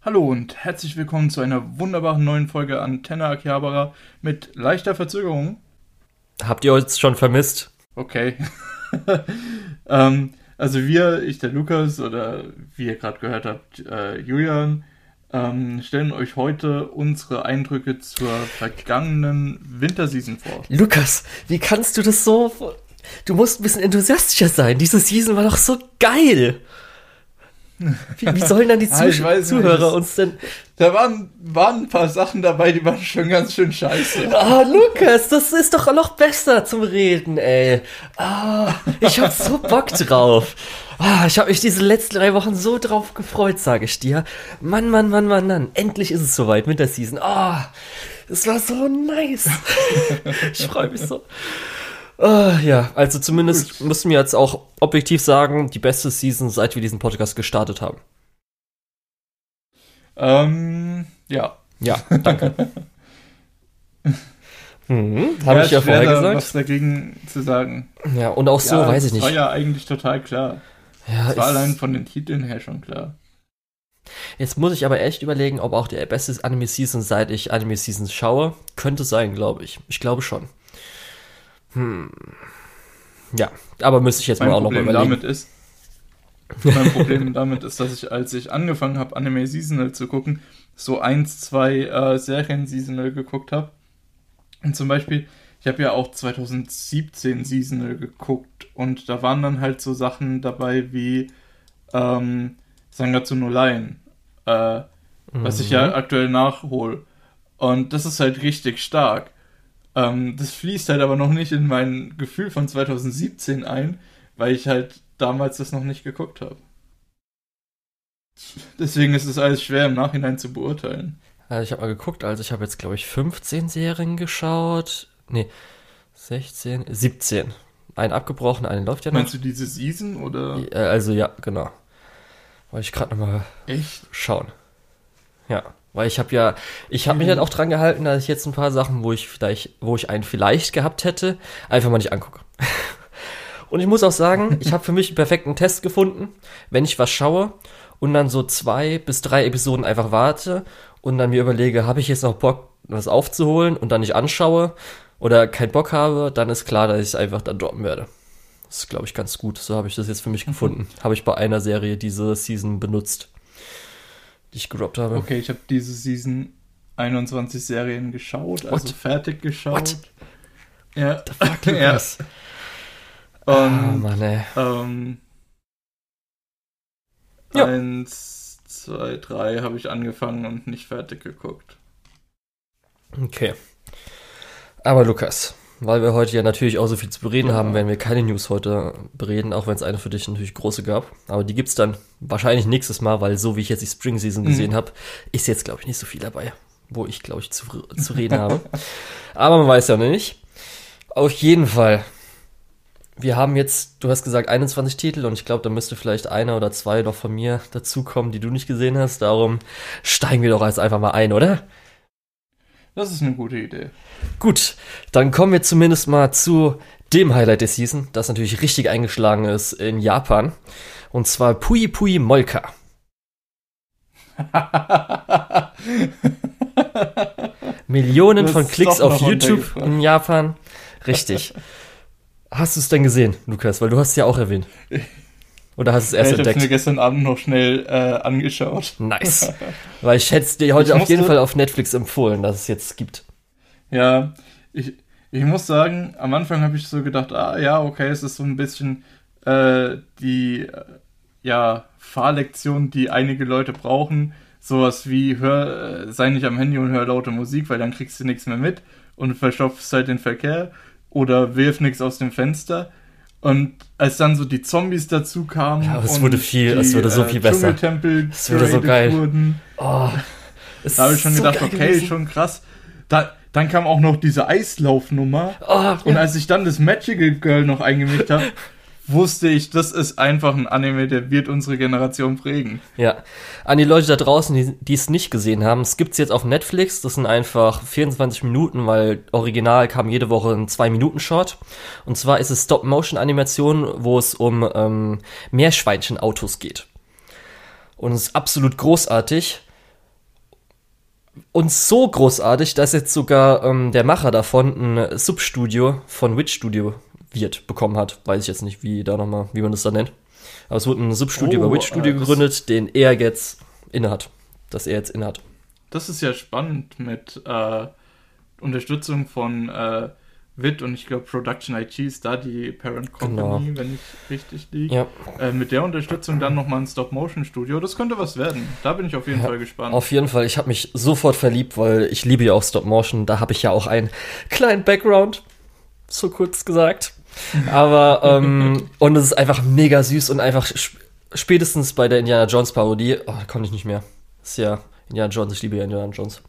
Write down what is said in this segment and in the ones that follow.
Hallo und herzlich willkommen zu einer wunderbaren neuen Folge Antenne Akihabara mit leichter Verzögerung. Habt ihr uns schon vermisst? Okay. ähm, also wir, ich der Lukas oder wie ihr gerade gehört habt, äh, Julian, ähm, stellen euch heute unsere Eindrücke zur vergangenen Winterseason vor. Lukas, wie kannst du das so... Du musst ein bisschen enthusiastischer sein. Diese Season war doch so geil. Wie, wie sollen dann die Ah, Zuh nicht, Zuhörer uns denn... Da waren, waren ein paar Sachen dabei, die waren schon ganz schön scheiße. Ah, Lukas, das ist doch noch besser zum Reden, ey. Ah, ich hab so Bock drauf. Ah, ich habe mich diese letzten drei Wochen so drauf gefreut, sage ich dir. Mann, Mann, Mann, Mann, Mann. Endlich ist es soweit, Winterseason. Ah, es war so nice. ich freue mich so. Ah, ja, also zumindest müssen wir jetzt auch objektiv sagen, die beste Season, seit wir diesen Podcast gestartet haben. Ähm, ja. Ja, danke. hm, habe ich ja vorher da gesagt. was dagegen zu sagen. Ja, und auch so, ja, weiß ich das nicht. war ja eigentlich total klar. Ja, Das war allein von den Titeln her schon klar. Jetzt muss ich aber echt überlegen, ob auch der beste Anime-Season, seit ich Anime-Seasons schaue, könnte sein, glaube ich. Ich glaube schon. Hm. Ja, aber müsste ich jetzt Mein mal auch noch mal Problem überlegen. damit ist, mein Problem damit ist, dass ich, als ich angefangen habe, Anime Seasonal zu gucken, so eins, zwei äh, Serien Seasonal geguckt habe. Und zum Beispiel, ich habe ja auch 2017 Seasonal geguckt und da waren dann halt so Sachen dabei wie ähm, Sangatsu no Line, äh, was ich Mhm. ja aktuell nachhole. Und das ist halt richtig stark. Ähm, das fließt halt aber noch nicht in mein Gefühl von 2017 ein, weil ich halt damals das noch nicht geguckt habe. Deswegen ist es alles schwer im Nachhinein zu beurteilen. Also ich habe mal geguckt, also ich habe jetzt, glaube ich, 15 Serien geschaut. Nee, 16, 17. Ein abgebrochen, eine läuft ja noch. Meinst du diese Season oder Äh, Also ja, genau. Wollte ich gerade noch mal echt? schauen. Ja, weil ich habe ja, ich habe mich Mhm. halt auch dran gehalten, dass ich jetzt ein paar Sachen, wo ich vielleicht, wo ich einen vielleicht gehabt hätte, einfach mal nicht angucke. Und ich muss auch sagen, ich habe für mich einen perfekten Test gefunden, wenn ich was schaue und dann so zwei bis drei Episoden einfach warte und dann mir überlege, habe ich jetzt noch Bock, was aufzuholen und dann nicht anschaue oder keinen Bock habe, dann ist klar, dass ich es einfach dann droppen werde. Das ist, glaube ich, ganz gut. So habe ich das jetzt für mich gefunden. Habe ich bei einer Serie diese Season benutzt, die ich gedroppt habe. Okay, ich habe diese Season 21 Serien geschaut, also What? fertig geschaut. What? Ja. Fuck, ja. Lukas. Ah, Und Mann, ey. ähm, Ja. eins, zwei, drei habe ich angefangen und nicht fertig geguckt. Okay. Aber Lukas, weil wir heute ja natürlich auch so viel zu bereden Ja. haben, werden wir keine News heute bereden, auch wenn es eine für dich natürlich große gab. Aber die gibt's dann wahrscheinlich nächstes Mal, weil so wie ich jetzt die Spring Season Mhm. gesehen habe, ist jetzt, glaube ich, nicht so viel dabei, wo ich, glaube ich, zu, zu reden habe. Aber man weiß ja noch nicht. Auf jeden Fall. Wir haben jetzt, du hast gesagt 21 Titel und ich glaube, da müsste vielleicht einer oder zwei noch von mir dazukommen, die du nicht gesehen hast. Darum steigen wir doch jetzt einfach mal ein, oder? Das ist eine gute Idee. Gut, dann kommen wir zumindest mal zu dem Highlight der Season, das natürlich richtig eingeschlagen ist in Japan. Und zwar Pui Pui Molka. Millionen von Klicks auf YouTube in Japan. Richtig. Hast du es denn gesehen, Lukas? Weil du hast es ja auch erwähnt. Oder hast du es Ja, erst ich habe es mir entdeckt? gestern Abend noch schnell äh, angeschaut. Nice. Weil ich hätte es dir heute Ich auf jeden Fall auf Netflix empfohlen, dass es jetzt gibt. Ja, ich, ich muss sagen, am Anfang habe ich so gedacht, ah ja, okay, es ist so ein bisschen äh, die äh, ja, Fahrlektion, die einige Leute brauchen. Sowas wie, hör, äh, sei nicht am Handy und hör laute Musik, weil dann kriegst du nichts mehr mit und verstopfst halt den Verkehr oder wirf nichts aus dem Fenster. Und als dann so die Zombies dazu kamen, Ja, es wurde viel- es die, wurde so viel besser. Dschungeltempel Es wurde so geil. Wurden, Oh, es da habe ich schon so gedacht, okay, gewesen. schon krass. Da, dann kam auch noch diese Eislaufnummer. Oh, Und ja. als ich dann das Magical Girl noch eingemischt habe, wusste ich, das ist einfach ein Anime, der wird unsere Generation prägen. Ja, an die Leute da draußen, die, die es nicht gesehen haben, es gibt's jetzt auf Netflix. Das sind einfach 24 Minuten, weil original kam jede Woche ein 2-Minuten-Short. Und zwar ist es Stop-Motion-Animation, wo es um ähm, Meerschweinchen-Autos geht. Und es ist absolut großartig, Und so großartig, dass jetzt sogar ähm, der Macher davon ein Substudio von Witch Studio wird bekommen hat. Weiß ich jetzt nicht, wie da noch mal, wie man das da nennt. Aber es wurde ein Substudio Oh, bei Witch Studio äh, gegründet, den er jetzt innehat. Das er jetzt innehat. Das ist ja spannend mit äh, Unterstützung von äh, WIT und ich glaube Production IT ist da die Parent Company, wenn ich richtig liege. Ja, Äh, mit der Unterstützung dann nochmal ein Stop-Motion-Studio. Das könnte was werden. Da bin ich auf jeden Ja, Fall gespannt. auf jeden Fall. Ich habe mich sofort verliebt, weil ich liebe ja auch Stop Motion. Da habe ich ja auch einen kleinen Background, so kurz gesagt. Aber ähm, und es ist einfach mega süß und einfach sp spätestens bei der Indiana Jones Parodie, oh, da konnte ich nicht mehr. Das ist ja Indiana Jones. Ich liebe ja Indiana Jones.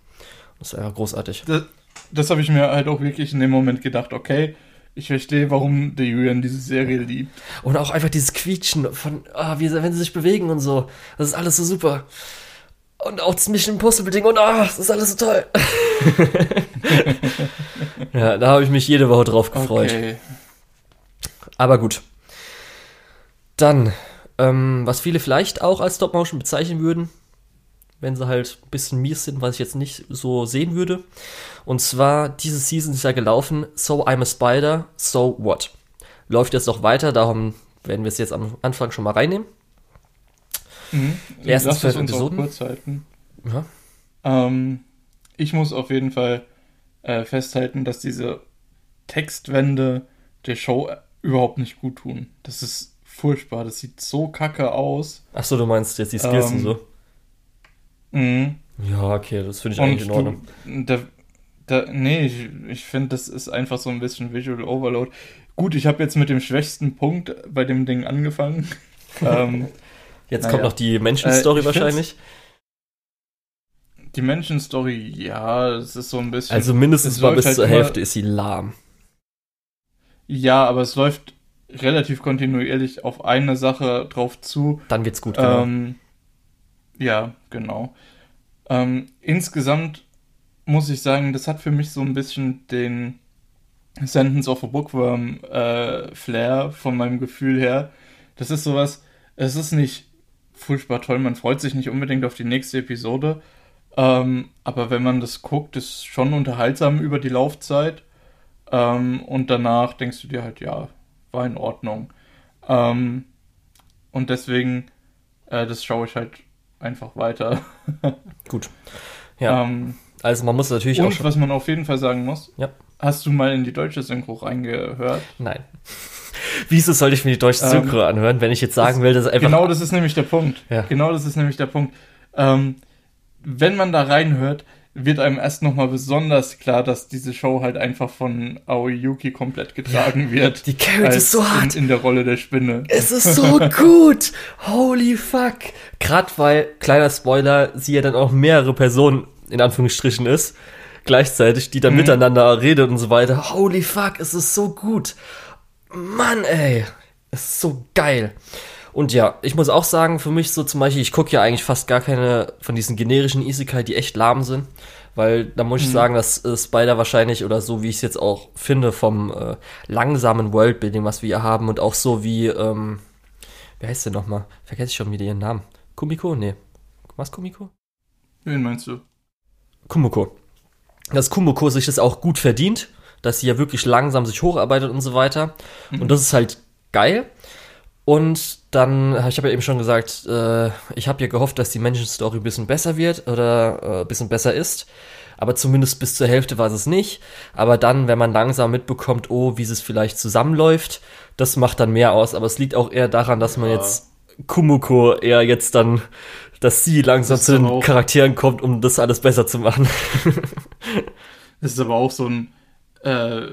Das ist einfach großartig. Das, das habe ich mir halt auch wirklich in dem Moment gedacht, okay, ich verstehe, warum der Julian diese Serie liebt. Und auch einfach dieses Quietschen von, ah, wie, wenn sie sich bewegen und so. Das ist alles so super. Und auch das Mission Impossible Ding und ah, das ist alles so toll. ja, da habe ich mich jede Woche drauf gefreut. Okay. Aber gut. Dann, ähm, was viele vielleicht auch als Stop-Motion bezeichnen würden, wenn sie halt ein bisschen mies sind, was ich jetzt nicht so sehen würde. Und zwar, diese Season ist ja gelaufen, So I'm a Spider, So What? Läuft jetzt noch weiter, darum werden wir es jetzt am Anfang schon mal reinnehmen. Mhm. Erstens Lass auch Episoden. kurz halten. Ja. Ähm, ich muss auf jeden Fall äh, festhalten, dass diese Textwände der Show überhaupt nicht gut tun. Das ist furchtbar. Das sieht so kacke aus. Achso, du meinst jetzt die Skills Ähm, und so. Mhm. Ja, okay, das finde ich Und eigentlich in Ordnung. du, da, da, nee, ich, ich finde, das ist einfach so ein bisschen Visual Overload. Gut, ich habe jetzt mit dem schwächsten Punkt bei dem Ding angefangen. ähm, Jetzt naja. kommt noch die Menschen-Story Äh, wahrscheinlich. die Menschen-Story, ja, es ist so ein bisschen. Also mindestens es mal bis halt zur Hälfte ist sie lahm. Ja, aber es läuft relativ kontinuierlich auf eine Sache drauf zu. Dann wird's gut, genau. Ähm, ja, genau. Ähm, insgesamt muss ich sagen, das hat für mich so ein bisschen den Sentence of a Bookworm äh, Flair von meinem Gefühl her. Das ist sowas, es ist nicht furchtbar toll, man freut sich nicht unbedingt auf die nächste Episode, ähm, aber wenn man das guckt, ist schon unterhaltsam über die Laufzeit ähm, und danach denkst du dir halt, ja, war in Ordnung. Ähm, und deswegen, äh, das schaue ich halt einfach weiter. Gut. Ja, Ähm, also man muss natürlich auch und was man auf jeden Fall sagen muss, Ja. hast du mal in die deutsche Synchro reingehört? Nein. Wieso sollte ich mir die deutsche Ähm, Synchro anhören, wenn ich jetzt sagen will, dass einfach. Genau das ist nämlich der Punkt. Ja. Genau das ist nämlich der Punkt. Ähm, wenn man da reinhört, wird einem erst nochmal besonders klar, dass diese Show halt einfach von Aoi Yuki komplett getragen wird. die carryt als es so hart. In, in der Rolle der Spinne. Es ist so gut. Holy fuck. Gerade weil, kleiner Spoiler, sie ja dann auch mehrere Personen in Anführungsstrichen ist, gleichzeitig, die dann Mhm. miteinander redet und so weiter. Holy fuck, es ist so gut. Mann, ey. Es ist so geil. Und ja, ich muss auch sagen, für mich so zum Beispiel, ich gucke ja eigentlich fast gar keine von diesen generischen Isekai, die echt lahm sind. Weil da muss ich Mhm. sagen, dass äh, Spider wahrscheinlich, oder so wie ich es jetzt auch finde, vom äh, langsamen Worldbuilding, was wir hier haben, und auch so wie, ähm, wer heißt der nochmal? Vergesse ich schon wieder ihren Namen. Kumiko? Nee. Was Kumiko? Wen meinst du? Kumiko. Dass Kumiko sich das auch gut verdient, dass sie ja wirklich langsam sich hocharbeitet und so weiter. Und das ist halt geil. Und dann, ich habe ja eben schon gesagt, äh, ich habe ja gehofft, dass die Menschen-Story ein bisschen besser wird oder äh, ein bisschen besser ist. Aber zumindest bis zur Hälfte war es nicht. Aber dann, wenn man langsam mitbekommt, oh, wie es vielleicht zusammenläuft, das macht dann mehr aus. Aber es liegt auch eher daran, dass man Ja. jetzt Kumiko eher jetzt dann, dass sie langsam Das zu den auch- Charakteren kommt, um das alles besser zu machen. Das ist aber auch so ein äh,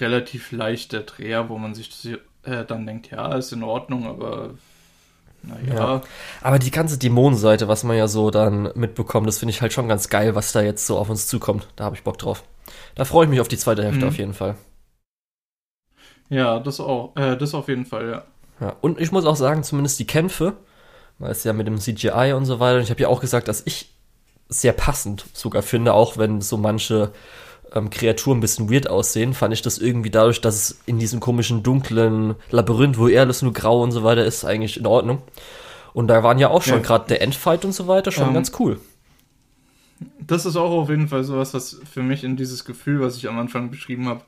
relativ leichter Dreher, wo man sich das, äh, dann denkt, ja, ist in Ordnung, aber naja. Ja. Aber die ganze Dämonenseite, was man ja so dann mitbekommt, das finde ich halt schon ganz geil, was da jetzt so auf uns zukommt. Da habe ich Bock drauf. Da freue ich mich auf die zweite Hälfte Mhm. auf jeden Fall. Ja, das auch. Äh, das auf jeden Fall, ja. Ja. Und ich muss auch sagen, zumindest die Kämpfe, weil es ja mit dem CGI und so weiter, und ich habe ja auch gesagt, dass ich es sehr passend sogar finde, auch wenn so manche ähm, Kreaturen ein bisschen weird aussehen, fand ich das irgendwie dadurch, dass es in diesem komischen dunklen Labyrinth, wo eher alles nur grau und so weiter ist, eigentlich in Ordnung. Und da waren ja auch schon Ja. gerade der Endfight und so weiter schon Ähm, ganz cool. das ist auch auf jeden Fall sowas, was für mich in dieses Gefühl, was ich am Anfang beschrieben habe,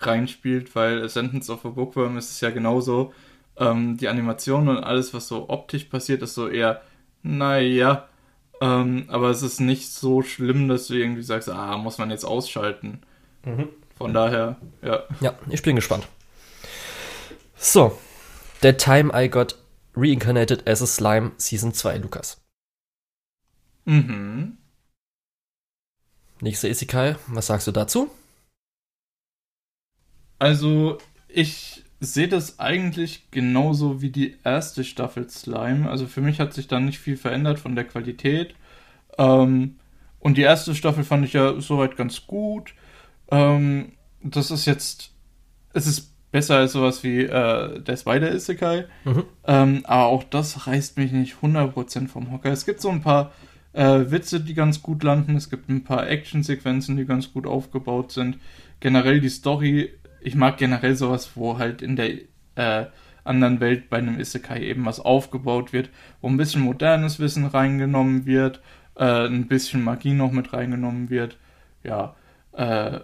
reinspielt, weil Sentence of a Bookworm ist es ja genauso. Ähm, die Animation und alles, was so optisch passiert, ist so eher, naja, ähm, aber es ist nicht so schlimm, dass du irgendwie sagst, ah, muss man jetzt ausschalten. Mhm. Von daher, ja. Ja, ich bin gespannt. So, The Time I Got Reincarnated as a Slime Season 2, Lukas. Mhm. Nächste Isekai, was sagst du dazu? Also, ich sehe das eigentlich genauso wie die erste Staffel Slime. Also für mich hat sich da nicht viel verändert von der Qualität. Ähm, und die erste Staffel fand ich ja soweit ganz gut. Ähm, das ist jetzt, es ist besser als sowas wie äh, der Spider Isekai. Mhm. Ähm, aber auch das reißt mich nicht 100% vom Hocker. Es gibt so ein paar äh, Witze, die ganz gut landen. Es gibt ein paar Actionsequenzen, die ganz gut aufgebaut sind. Generell die Story ich mag generell sowas, wo halt in der äh, anderen Welt bei einem Isekai eben was aufgebaut wird, wo ein bisschen modernes Wissen reingenommen wird, äh, ein bisschen Magie noch mit reingenommen wird, ja, äh,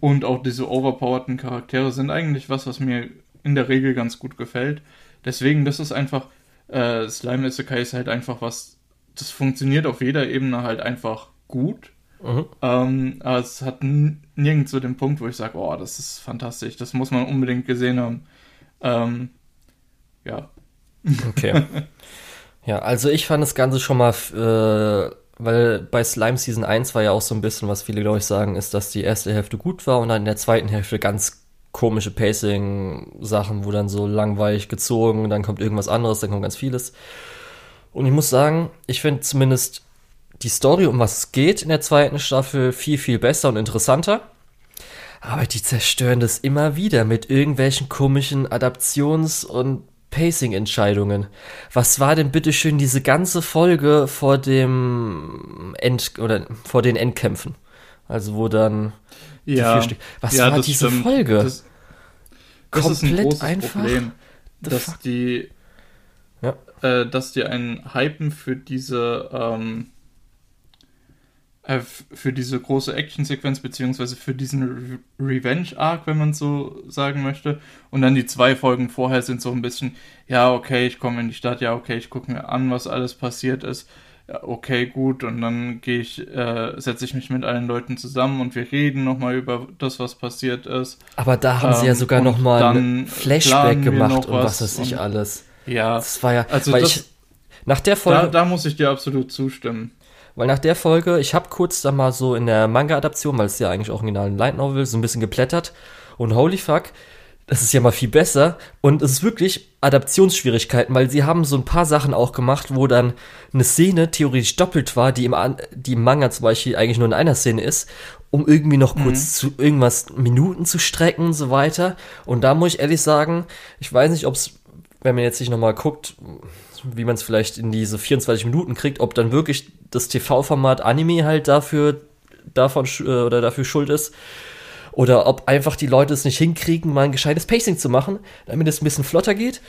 und auch diese overpowerten Charaktere sind eigentlich was, was mir in der Regel ganz gut gefällt. Deswegen, das ist einfach, äh, Slime Isekai ist halt einfach was, das funktioniert auf jeder Ebene halt einfach gut Mhm. Ähm, aber es hat nirgends so den Punkt, wo ich sage, oh, das ist fantastisch, das muss man unbedingt gesehen haben. Ähm, ja. Okay. ja, also ich fand das Ganze schon mal, äh, weil bei Slime Season 1 war ja auch so ein bisschen, was viele, glaube ich, sagen, ist, dass die erste Hälfte gut war und dann in der zweiten Hälfte ganz komische Pacing-Sachen, wo dann so langweilig gezogen, dann kommt irgendwas anderes, dann kommt ganz vieles. Und ich muss sagen, ich finde zumindest die Story, um was es geht in der zweiten Staffel, viel, viel besser und interessanter. Aber die zerstören das immer wieder mit irgendwelchen komischen Adaptions- und Pacing-Entscheidungen. Was war denn bitteschön diese ganze Folge vor dem End oder vor den Endkämpfen? Also wo dann ja, Was ja, war diese stimmt. Folge? Das, das Komplett ist ein einfach. Problem, dass fuck? die, ja. äh, dass die einen Hypen für diese ähm, äh, für diese große Actionsequenz, beziehungsweise für diesen Re Revenge-Arc, wenn man so sagen möchte. Und dann die zwei Folgen vorher sind so ein bisschen, ja, okay, ich komme in die Stadt, ja, okay, ich gucke mir an, was alles passiert ist. Ja, okay, gut, und dann gehe ich, äh, setze ich mich mit allen Leuten zusammen und wir reden nochmal über das, was passiert ist. Aber da haben ähm, sie ja ähm, sogar nochmal ein Flashback gemacht und was weiß ich alles. Ja, das war ja, also das, ich, nach der Folge. Da, da muss ich dir absolut zustimmen. Weil nach der Folge, ich habe kurz da mal so in der Manga-Adaption, weil es ja eigentlich original ein Light Novel, so ein bisschen geplättert. Und holy fuck, das ist ja mal viel besser. Und es ist wirklich Adaptionsschwierigkeiten, weil sie haben so ein paar Sachen auch gemacht, wo dann eine Szene theoretisch doppelt war, die im, die im Manga zum Beispiel eigentlich nur in einer Szene ist, um irgendwie noch kurz mhm. zu irgendwas Minuten zu strecken und so weiter. Und da muss ich ehrlich sagen, ich weiß nicht, ob es, wenn man jetzt sich nochmal guckt, wie man es vielleicht in diese 24 Minuten kriegt, ob dann wirklich das TV-Format Anime halt dafür, davon äh, oder dafür schuld ist. Oder ob einfach die Leute es nicht hinkriegen, mal ein gescheites Pacing zu machen, damit es ein bisschen flotter geht.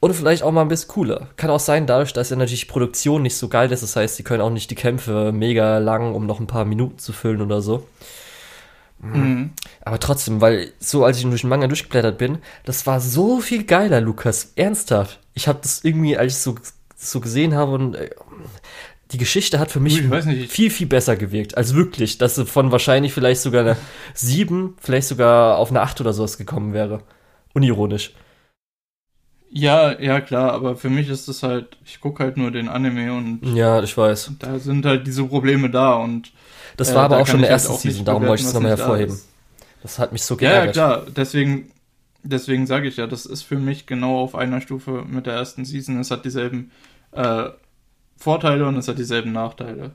Oder vielleicht auch mal ein bisschen cooler. Kann auch sein, dadurch, dass ja natürlich die Produktion nicht so geil ist. Das heißt, sie können auch nicht die Kämpfe mega lang, um noch ein paar Minuten zu füllen oder so. Mhm. Aber trotzdem, weil so als ich durch den Manga durchgeblättert bin, das war so viel geiler, Lukas. Ernsthaft. Ich habe das irgendwie, als ich so, so gesehen habe und äh, die Geschichte hat für mich viel, viel besser gewirkt. Also wirklich, dass sie von wahrscheinlich vielleicht sogar eine 7, vielleicht sogar auf eine 8 oder sowas gekommen wäre. Unironisch. Ja, ja, klar, aber für mich ist das halt, ich gucke halt nur den Anime und. Ja, ich weiß. Da sind halt diese Probleme da und. Das war äh, aber auch schon der ersten halt Season, darum wollte ich es nochmal hervorheben. Da das hat mich so geärgert. Ja, ja, klar, deswegen, deswegen sage ich ja, das ist für mich genau auf einer Stufe mit der ersten Season. Es hat dieselben äh, Vorteile und es hat dieselben Nachteile.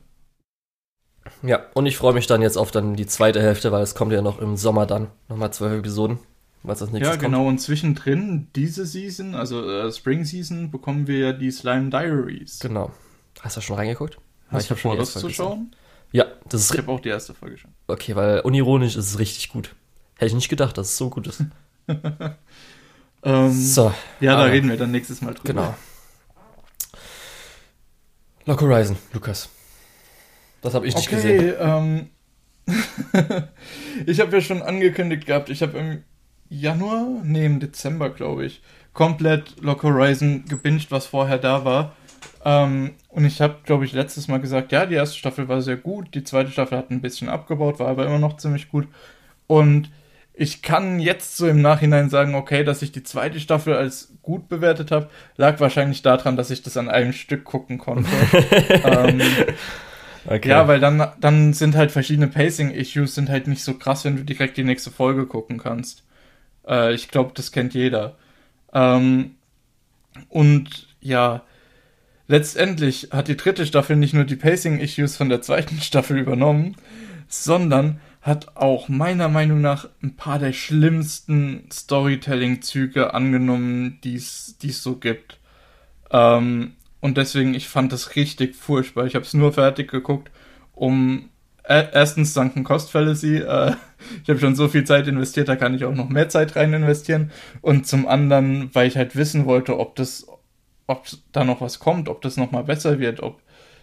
Ja, und ich freue mich dann jetzt auf dann die zweite Hälfte, weil es kommt ja noch im Sommer dann nochmal zwölf Episoden, was das nächste Ja, genau, kommt. und zwischendrin diese Season, also äh, Spring Season, bekommen wir ja die Slime Diaries. Genau. Hast du schon reingeguckt? Hast ich du vor, das zu schauen? Ja, das ist Ich habe auch die erste Folge schon. Okay, weil unironisch ist es richtig gut. Hätte ich nicht gedacht, dass es so gut ist. ähm, so. Ja, da reden wir dann nächstes Mal drüber. Genau. Lock Horizon, Lukas. Das habe ich nicht okay, gesehen. Ähm, ich habe ja schon angekündigt gehabt, ich habe im Januar, nee, im Dezember, glaube ich, komplett Lock Horizon gebinged, was vorher da war. Ähm, und ich habe, glaube ich, letztes Mal gesagt, ja, die erste Staffel war sehr gut, die zweite Staffel hat ein bisschen abgebaut, war aber immer noch ziemlich gut. Und ich kann jetzt so im Nachhinein sagen, okay, dass ich die zweite Staffel als gut bewertet habe, lag wahrscheinlich daran, dass ich das an einem Stück gucken konnte. ähm, okay. Ja, weil dann, dann sind halt verschiedene Pacing-Issues sind halt nicht so krass, wenn du direkt die nächste Folge gucken kannst. Äh, ich glaube, das kennt jeder. Ähm, und ja, letztendlich hat die dritte Staffel nicht nur die Pacing-Issues von der zweiten Staffel übernommen, sondern hat auch meiner Meinung nach ein paar der schlimmsten Storytelling-Züge angenommen, die es so gibt. Ähm, und deswegen, ich fand das richtig furchtbar. Ich habe es nur fertig geguckt, um äh, erstens danken Cost Fallacy. Äh, ich habe schon so viel Zeit investiert, da kann ich auch noch mehr Zeit rein investieren. Und zum anderen, weil ich halt wissen wollte, ob das, ob da noch was kommt, ob das noch mal besser wird, ob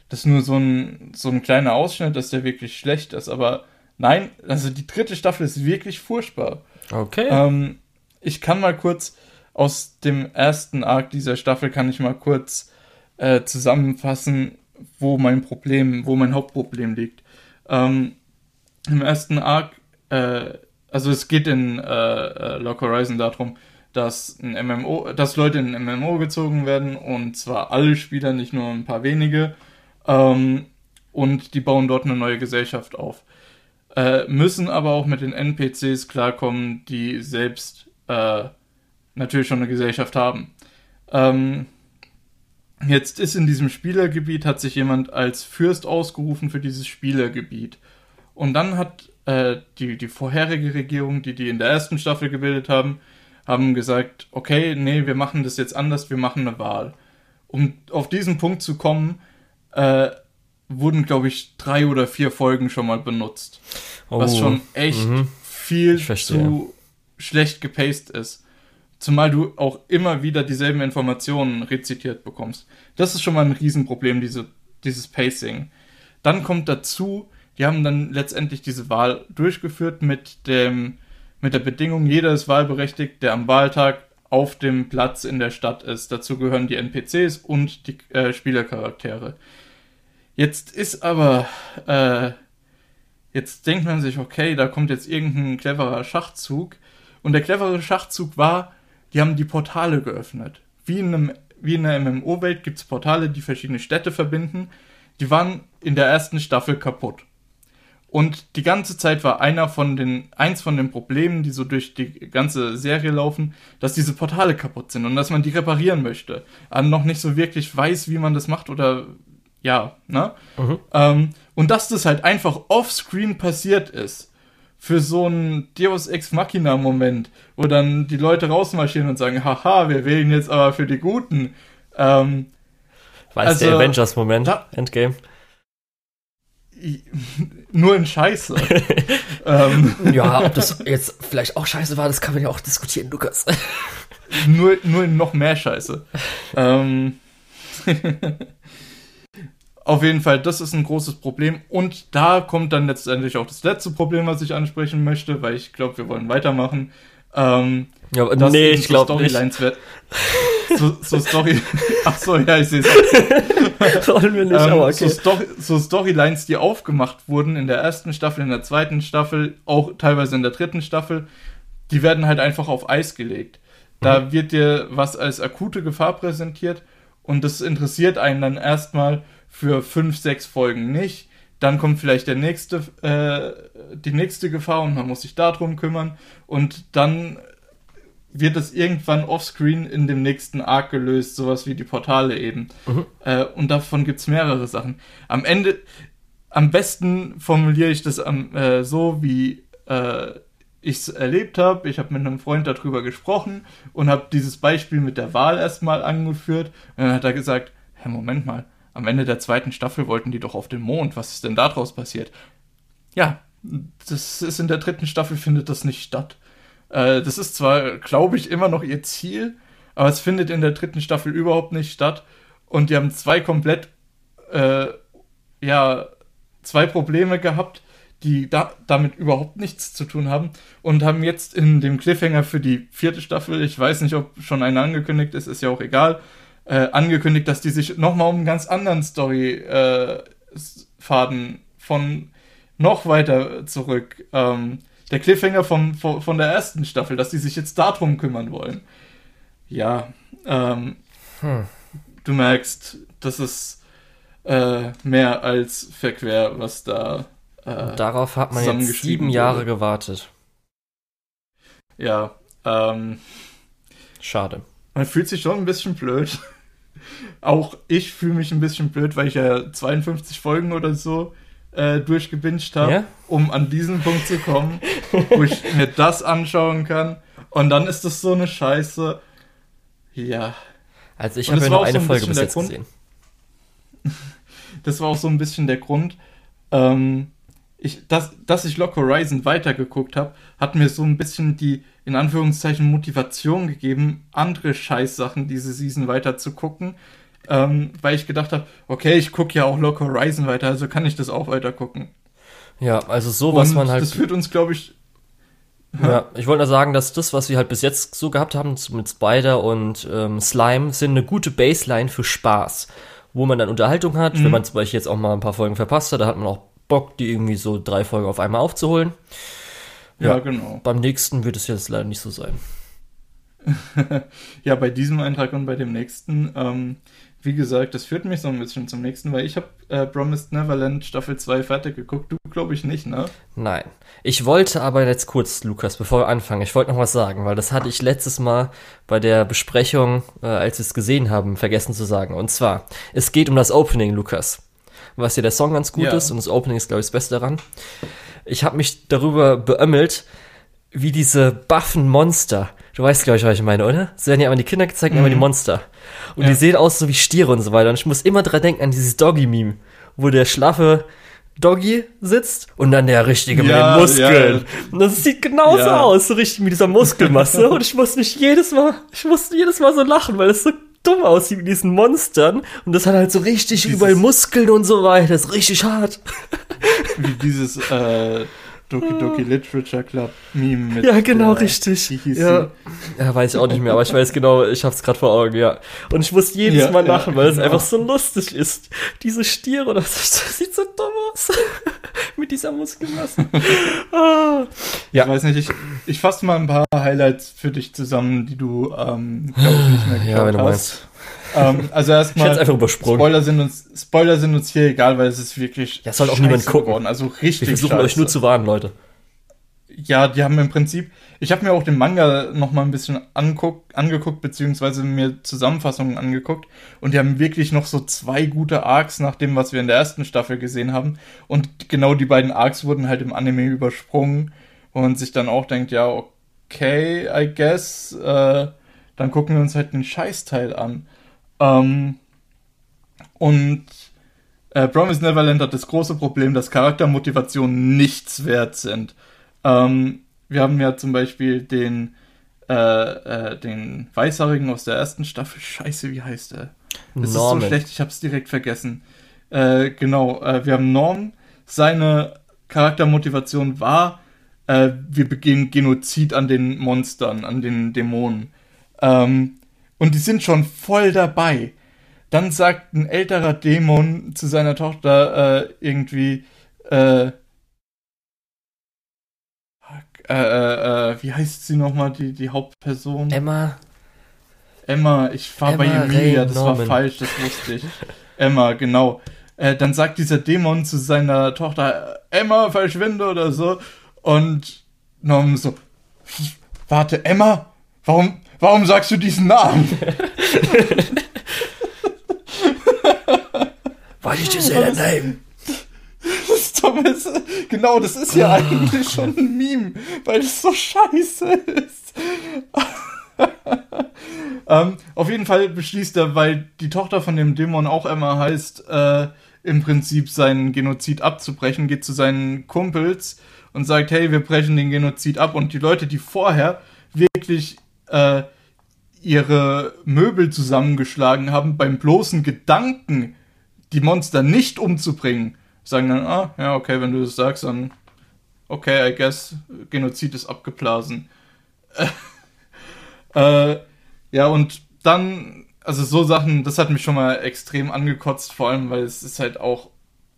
das nur so ein, so ein kleiner Ausschnitt ist, der wirklich schlecht ist. Aber Nein, also die dritte Staffel ist wirklich furchtbar. Okay. Ähm, ich kann mal kurz aus dem ersten Arc dieser Staffel kann ich mal kurz äh, zusammenfassen, wo mein Problem, wo mein Hauptproblem liegt. Ähm, Im ersten Arc, äh, also es geht in äh, äh Lock Horizon darum, dass ein MMO, dass Leute in ein MMO gezogen werden und zwar alle Spieler, nicht nur ein paar wenige. Ähm, und die bauen dort eine neue Gesellschaft auf äh, müssen aber auch mit den NPCs klarkommen, die selbst äh, natürlich schon eine Gesellschaft haben. Ähm, jetzt ist in diesem Spielergebiet, hat sich jemand als Fürst ausgerufen für dieses Spielergebiet. Und dann hat äh, die, die vorherige Regierung, die die in der ersten Staffel gebildet haben, haben gesagt, okay, nee, wir machen das jetzt anders, wir machen eine Wahl. Um auf diesen Punkt zu kommen, äh, wurden, glaube ich, drei oder vier Folgen schon mal benutzt. Oh, was schon echt mhm. viel zu schlecht gepaced ist. Zumal du auch immer wieder dieselben Informationen rezitiert bekommst. Das ist schon mal ein Riesenproblem, diese, dieses Pacing. Dann kommt dazu, die haben dann letztendlich diese Wahl durchgeführt mit dem, mit der Bedingung, jeder ist wahlberechtigt, der am Wahltag auf dem Platz in der Stadt ist. Dazu gehören die NPCs und die äh, Spielercharaktere. Jetzt ist aber, äh, jetzt denkt man sich, okay, da kommt jetzt irgendein cleverer Schachzug. Und der clevere Schachzug war, die haben die Portale geöffnet. Wie in, einem, wie in einer MMO-Welt gibt es Portale, die verschiedene Städte verbinden. Die waren in der ersten Staffel kaputt. Und die ganze Zeit war einer von den, eins von den Problemen, die so durch die ganze Serie laufen, dass diese Portale kaputt sind und dass man die reparieren möchte. Aber noch nicht so wirklich weiß, wie man das macht oder ja, ne? Mhm. Ähm, und dass das halt einfach offscreen passiert ist. Für so einen Deus Ex Machina Moment, wo dann die Leute rausmarschieren und sagen, haha, wir wählen jetzt aber für die Guten. Ähm, War also, der Avengers Moment, da, Endgame? Nur in Scheiße. ähm, ja, ob das jetzt vielleicht auch Scheiße war, das kann man ja auch diskutieren, Lukas. nur, nur in noch mehr Scheiße. ähm, auf jeden Fall, das ist ein großes Problem. Und da kommt dann letztendlich auch das letzte Problem, was ich ansprechen möchte, weil ich glaube, wir wollen weitermachen. Ähm, ja, aber nee, ich glaube nicht. So, so Story. Ach so, ja, ich sehe es. Sollen wir nicht, ähm, aber okay. So, Story, so Storylines, die aufgemacht wurden in der ersten Staffel, in der zweiten Staffel, auch teilweise in der dritten Staffel, die werden halt einfach auf Eis gelegt. Da mhm. wird dir was als akute Gefahr präsentiert und das interessiert einen dann erstmal für fünf, sechs Folgen nicht. Dann kommt vielleicht der nächste, äh, die nächste Gefahr und man muss sich darum kümmern. Und dann wird es irgendwann offscreen in dem nächsten Arc gelöst, sowas wie die Portale eben. Mhm. Äh, und davon gibt es mehrere Sachen. Am Ende, am besten formuliere ich das am, äh, so, wie äh, ich es erlebt habe. Ich habe mit einem Freund darüber gesprochen und habe dieses Beispiel mit der Wahl erstmal angeführt. Und dann hat er gesagt, Hä, Moment mal, am Ende der zweiten Staffel wollten die doch auf den Mond. Was ist denn daraus passiert? Ja, das ist in der dritten Staffel findet das nicht statt. Äh, das ist zwar, glaube ich, immer noch ihr Ziel, aber es findet in der dritten Staffel überhaupt nicht statt. Und die haben zwei komplett, äh, ja, zwei Probleme gehabt, die da, damit überhaupt nichts zu tun haben und haben jetzt in dem Cliffhanger für die vierte Staffel, ich weiß nicht, ob schon eine angekündigt ist, ist ja auch egal, äh, angekündigt, dass die sich nochmal um einen ganz anderen Story-Faden äh, von noch weiter zurück, ähm, der Cliffhanger vom, von, von der ersten Staffel, dass die sich jetzt darum kümmern wollen. Ja, ähm, hm. du merkst, das ist äh, mehr als verquer, was da. Äh, Darauf hat man jetzt sieben Jahre wurde. gewartet. Ja, ähm. Schade. Man fühlt sich schon ein bisschen blöd. Auch ich fühle mich ein bisschen blöd, weil ich ja 52 Folgen oder so äh, durchgebinged habe, ja? um an diesen Punkt zu kommen, wo ich mir das anschauen kann. Und dann ist das so eine Scheiße. Ja. Also ich habe ja nur eine so ein Folge bis jetzt Grund, gesehen. das war auch so ein bisschen der Grund, ähm, ich, dass, dass ich Lock Horizon weitergeguckt habe, hat mir so ein bisschen die, in Anführungszeichen, Motivation gegeben, andere Scheißsachen diese Season weiter zu gucken. Ähm, weil ich gedacht habe, okay, ich gucke ja auch Lock Horizon weiter, also kann ich das auch weiter gucken. Ja, also so, was Und man halt. Das führt uns, glaube ich. Ja, ich wollte nur sagen, dass das, was wir halt bis jetzt so gehabt haben, mit Spider und ähm, Slime, sind eine gute Baseline für Spaß. Wo man dann Unterhaltung hat, mhm. wenn man zum Beispiel jetzt auch mal ein paar Folgen verpasst hat, da hat man auch Bock, die irgendwie so drei Folgen auf einmal aufzuholen. Ja, ja genau. Beim nächsten wird es jetzt leider nicht so sein. ja, bei diesem Eintrag und bei dem nächsten, ähm, wie gesagt, das führt mich so ein bisschen zum nächsten, weil ich habe äh, Promised Neverland Staffel 2 fertig geguckt. Du glaube ich nicht, ne? Nein. Ich wollte aber jetzt kurz, Lukas, bevor wir anfangen, ich wollte noch was sagen, weil das hatte ich letztes Mal bei der Besprechung, äh, als wir es gesehen haben, vergessen zu sagen. Und zwar, es geht um das Opening, Lukas was ja der Song ganz gut ja. ist und das Opening ist, glaube ich, das Beste daran. Ich habe mich darüber beömmelt, wie diese buffen Monster, du weißt, glaube ich, was ich meine, oder? Es werden ja immer die Kinder gezeigt, mhm. immer die Monster. Und ja. die sehen aus so wie Stiere und so weiter. Und ich muss immer dran denken an dieses Doggy-Meme, wo der schlaffe Doggy sitzt und dann der richtige mit den Muskeln. Ja. Und das sieht genauso ja. aus, so richtig mit dieser Muskelmasse. und ich muss mich jedes Mal, ich musste jedes Mal so lachen, weil es so dumm aussieht wie diesen Monstern. Und das hat halt so richtig dieses, überall Muskeln und so weiter. Das ist richtig hart. Wie dieses äh, Doki Doki Literature Club Meme mit. Ja, genau, der, richtig. Ja. ja, weiß ich auch nicht mehr, aber ich weiß genau, ich hab's gerade vor Augen, ja. Und ich muss jedes ja, Mal lachen, ja, weil genau. es einfach so lustig ist. Diese Stiere, das, das sieht so dumm aus. mit dieser Muskelmasse. ah. Ja. Ich weiß nicht, ich, ich fasse mal ein paar Highlights für dich zusammen, die du, ähm, glaube ich, nicht mehr geschaut ja, wenn du hast. Meinst. Ähm, also erstmal. einfach übersprungen. Spoiler sind uns, Spoiler sind uns hier egal, weil es ist wirklich. Ja, soll auch niemand gucken. Geworden. Also richtig. Wir versuchen scheiße. euch nur zu warnen, Leute. Ja, die haben im Prinzip. Ich habe mir auch den Manga noch mal ein bisschen anguckt, angeguckt, beziehungsweise mir Zusammenfassungen angeguckt. Und die haben wirklich noch so zwei gute Arcs nach dem, was wir in der ersten Staffel gesehen haben. Und genau die beiden Arcs wurden halt im Anime übersprungen. Wo man sich dann auch denkt, ja, okay, I guess. Äh, dann gucken wir uns halt den Scheißteil an. Ähm, und äh, Promise Neverland hat das große Problem, dass Charaktermotivationen nichts wert sind. Ähm, wir haben ja zum Beispiel den, äh, äh, den Weißhaarigen aus der ersten Staffel. Scheiße, wie heißt er? Das Norman. ist so schlecht, ich hab's direkt vergessen. Äh, genau, äh, wir haben Norm. Seine Charaktermotivation war, äh, wir begehen Genozid an den Monstern, an den Dämonen. Ähm, und die sind schon voll dabei. Dann sagt ein älterer Dämon zu seiner Tochter äh, irgendwie, äh, äh, äh, äh wie heißt sie nochmal, die, die Hauptperson? Emma. Emma, ich war bei Emilia, das Norman. war falsch, das wusste ich. Emma, genau. Äh, dann sagt dieser Dämon zu seiner Tochter, Emma, verschwinde oder so. Und Norman so, warte, Emma? Warum, Warum sagst du diesen Namen? Did you say that name? Das Thomas, genau, das ist ja eigentlich schon ein Meme, weil es so scheiße ist. ähm, auf jeden Fall beschließt er, weil die Tochter von dem Dämon auch Emma heißt, äh, im Prinzip seinen Genozid abzubrechen, geht zu seinen Kumpels und sagt, hey, wir brechen den Genozid ab. Und die Leute, die vorher wirklich äh, ihre Möbel zusammengeschlagen haben, beim bloßen Gedanken, die Monster nicht umzubringen, sagen dann, ah, ja, okay, wenn du das sagst, dann okay, I guess, Genozid ist abgeblasen. äh, ja, und dann, also so Sachen, das hat mich schon mal extrem angekotzt, vor allem, weil es ist halt auch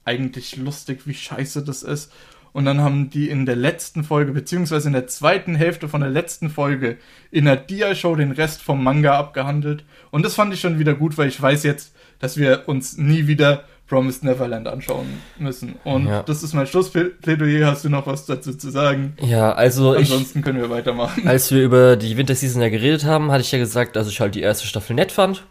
eigentlich lustig, wie scheiße das ist. Und dann haben die in der letzten Folge, beziehungsweise in der zweiten Hälfte von der letzten Folge, in der Dia-Show den Rest vom Manga abgehandelt. Und das fand ich schon wieder gut, weil ich weiß jetzt, dass wir uns nie wieder Promised Neverland anschauen müssen. Und ja. das ist mein Schlussplädoyer. Hast du noch was dazu zu sagen? Ja, also Ansonsten ich, können wir weitermachen. Als wir über die Winterseason ja geredet haben, hatte ich ja gesagt, dass ich halt die erste Staffel nett fand.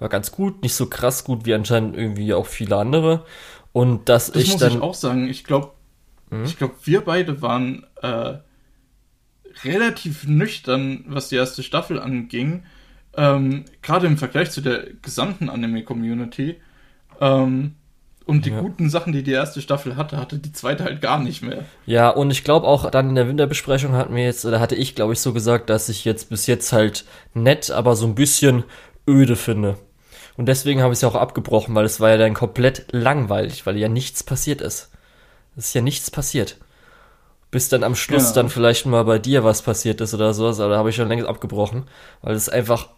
War ganz gut, nicht so krass gut wie anscheinend irgendwie auch viele andere. Und dass das ich muss dann. ich auch sagen, ich glaube, Mhm. Ich glaube, wir beide waren äh, relativ nüchtern, was die erste Staffel anging. Ähm, Gerade im Vergleich zu der gesamten Anime-Community. Ähm, und die ja. guten Sachen, die die erste Staffel hatte, hatte die zweite halt gar nicht mehr. Ja, und ich glaube auch dann in der Winterbesprechung hatten wir jetzt, oder hatte ich, glaube ich, so gesagt, dass ich jetzt bis jetzt halt nett, aber so ein bisschen öde finde. Und deswegen habe ich es ja auch abgebrochen, weil es war ja dann komplett langweilig, weil ja nichts passiert ist. Es ist ja nichts passiert. Bis dann am Schluss ja. dann vielleicht mal bei dir was passiert ist oder sowas, aber da habe ich schon längst abgebrochen, weil es einfach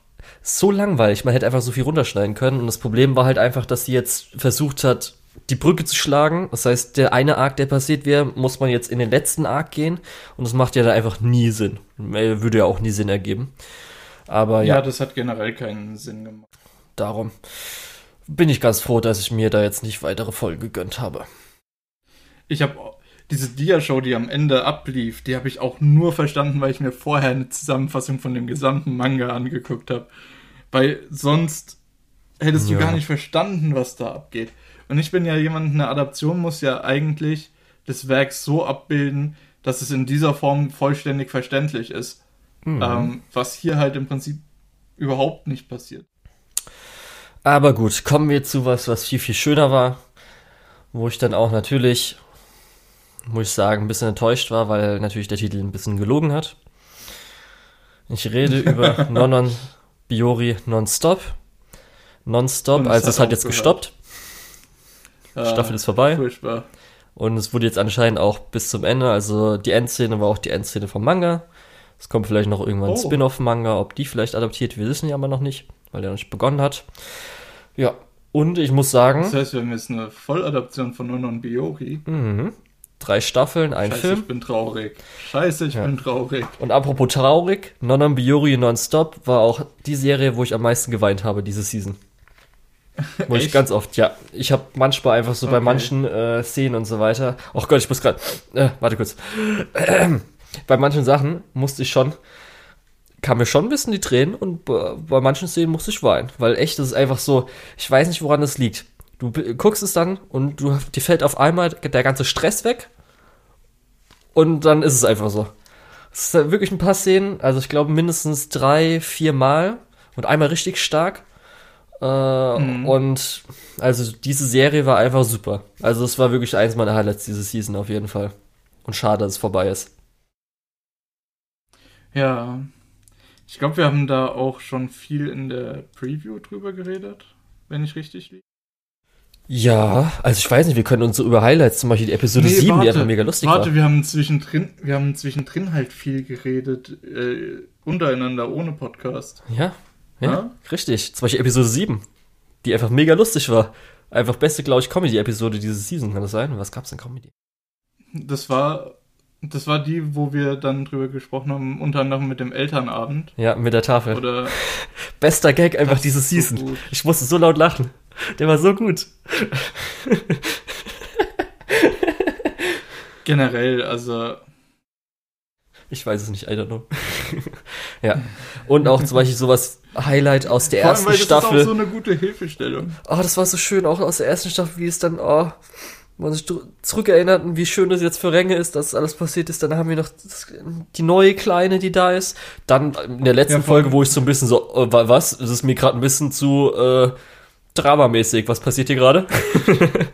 so langweilig. Man hätte einfach so viel runterschneiden können. Und das Problem war halt einfach, dass sie jetzt versucht hat, die Brücke zu schlagen. Das heißt, der eine Arc, der passiert wäre, muss man jetzt in den letzten Arc gehen. Und das macht ja da einfach nie Sinn. Würde ja auch nie Sinn ergeben. Aber ja. Ja, das hat generell keinen Sinn gemacht. Darum bin ich ganz froh, dass ich mir da jetzt nicht weitere Folgen gegönnt habe ich habe diese Dia-Show, die am Ende ablief, die habe ich auch nur verstanden, weil ich mir vorher eine Zusammenfassung von dem gesamten Manga angeguckt habe. Weil sonst hättest ja. du gar nicht verstanden, was da abgeht. Und ich bin ja jemand, eine Adaption muss ja eigentlich das Werk so abbilden, dass es in dieser Form vollständig verständlich ist. Mhm. Ähm, was hier halt im Prinzip überhaupt nicht passiert. Aber gut, kommen wir zu was, was viel, viel schöner war. Wo ich dann auch natürlich muss ich sagen, ein bisschen enttäuscht war, weil natürlich der Titel ein bisschen gelogen hat. Ich rede über Nonon Biori Nonstop. Nonstop, also es hat jetzt gehört. gestoppt. Die Staffel ist vorbei. Furchtbar. Und es wurde jetzt anscheinend auch bis zum Ende, also die Endszene war auch die Endszene vom Manga. Es kommt vielleicht noch irgendwann ein oh. Spin-off-Manga, ob die vielleicht adaptiert, wir wissen ja aber noch nicht, weil der noch nicht begonnen hat. Ja, und ich muss sagen. Das heißt, wir haben jetzt eine Volladaption von Nonon Biori. Mhm. Drei Staffeln, ein Scheiße, Film. ich bin traurig. Scheiße, ich ja. bin traurig. Und apropos traurig, Biori Nonstop war auch die Serie, wo ich am meisten geweint habe diese Season. Wo ich ganz oft, ja. Ich habe manchmal einfach so okay. bei manchen äh, Szenen und so weiter. Oh Gott, ich muss gerade. Äh, warte kurz. bei manchen Sachen musste ich schon. Kam mir schon ein bisschen die Tränen und bei manchen Szenen musste ich weinen. Weil echt, das ist einfach so. Ich weiß nicht, woran das liegt. Du guckst es dann und du, dir fällt auf einmal der ganze Stress weg. Und dann ist es einfach so. Es ist wirklich ein paar Szenen, also ich glaube mindestens drei, vier Mal und einmal richtig stark. Äh, mhm. Und also diese Serie war einfach super. Also es war wirklich eins meiner Highlights diese Season auf jeden Fall. Und schade, dass es vorbei ist. Ja. Ich glaube, wir haben da auch schon viel in der Preview drüber geredet, wenn ich richtig liege. Ja, also ich weiß nicht, wir können uns so über Highlights, zum Beispiel die Episode nee, 7, warte, die einfach mega lustig warte, war. Warte, wir haben zwischendrin, wir haben zwischendrin halt viel geredet, äh, untereinander, ohne Podcast. Ja, ja, ja, richtig. Zum Beispiel Episode 7, die einfach mega lustig war. Einfach beste, glaube ich, Comedy-Episode diese Season, kann das sein? Was gab's denn Comedy? Das war, das war die, wo wir dann drüber gesprochen haben, unter anderem mit dem Elternabend. Ja, mit der Tafel. Oder Bester Gag einfach diese Season. So ich musste so laut lachen. Der war so gut. Generell, also. Ich weiß es nicht, I don't know. ja. Und auch zum Beispiel sowas Highlight aus der Vor allem, ersten weil das Staffel. Das ist auch so eine gute Hilfestellung. Oh, das war so schön, auch aus der ersten Staffel, wie es dann, oh, man sich zurückerinnert, wie schön es jetzt für Ränge ist, dass alles passiert ist. Dann haben wir noch die neue Kleine, die da ist. Dann in der letzten ja, Folge, wo ich so ein bisschen so, äh, was? Es ist mir gerade ein bisschen zu, äh, dramamäßig, was passiert hier gerade?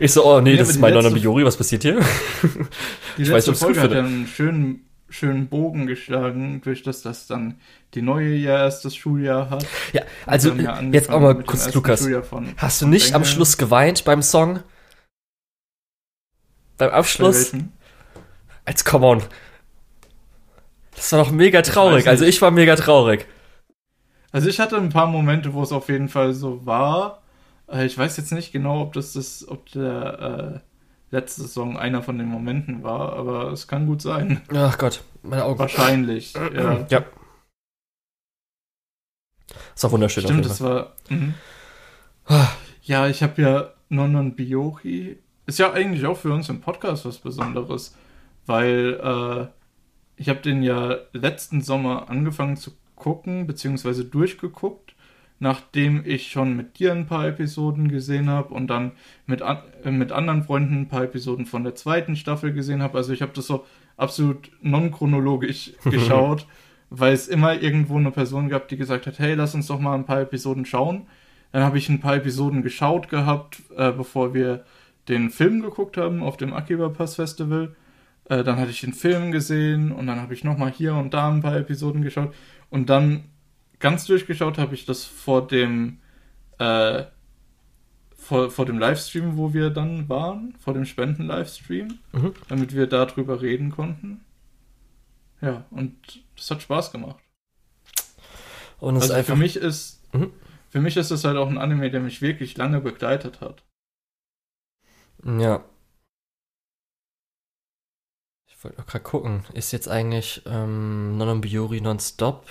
ich so, oh nee, ja, das ist mein neuer Biori, was passiert hier? Die ich letzte weiß, Folge hat ja einen schönen schönen Bogen geschlagen, durch das das dann die neue Jahr erst das Schuljahr hat. Ja, also ja jetzt auch mal kurz, Lukas. Von- Hast du nicht am. Schluss geweint beim Song? Beim Bei Abschluss? Als come on. Das war doch mega traurig. nicht. Also ich war mega traurig. Also ich hatte ein paar Momente, wo es auf jeden Fall so war. Äh, Ich weiß jetzt nicht genau, ob das, das ob der äh, letzte Song einer von den Momenten war, aber es kann gut sein. Ach Gott, meine Augen. Wahrscheinlich. ja. Ja. Das war wunderschön. Stimmt, das war. Mhm. Ja, ich habe ja Nonon Biochi. Ist ja eigentlich auch für uns im Podcast was Besonderes, weil äh, ich habe den ja letzten Sommer angefangen zu gucken, beziehungsweise durchgeguckt, nachdem ich schon mit dir ein paar Episoden gesehen habe und dann mit, an, äh, mit anderen Freunden ein paar Episoden von der zweiten Staffel gesehen habe. Also ich habe das so absolut non-chronologisch geschaut, weil es immer irgendwo eine Person gab, die gesagt hat, hey, lass uns doch mal ein paar Episoden schauen. Dann habe ich ein paar Episoden geschaut gehabt, äh, bevor wir den Film geguckt haben auf dem Akiba Pass Festival. Äh, dann hatte ich den Film gesehen und dann habe ich nochmal hier und da ein paar Episoden geschaut. Und dann ganz durchgeschaut habe ich das vor dem äh, vor, vor dem Livestream, wo wir dann waren, vor dem Spenden-Livestream, Mhm. damit wir darüber reden konnten. Ja, und das hat Spaß gemacht. Und es ist Also einfach. für mich ist Mhm. für mich ist es halt auch ein Anime, der mich wirklich lange begleitet hat. Ja. Ich wollte gerade gucken. Ist jetzt eigentlich ähm, Nonon Biori Nonstop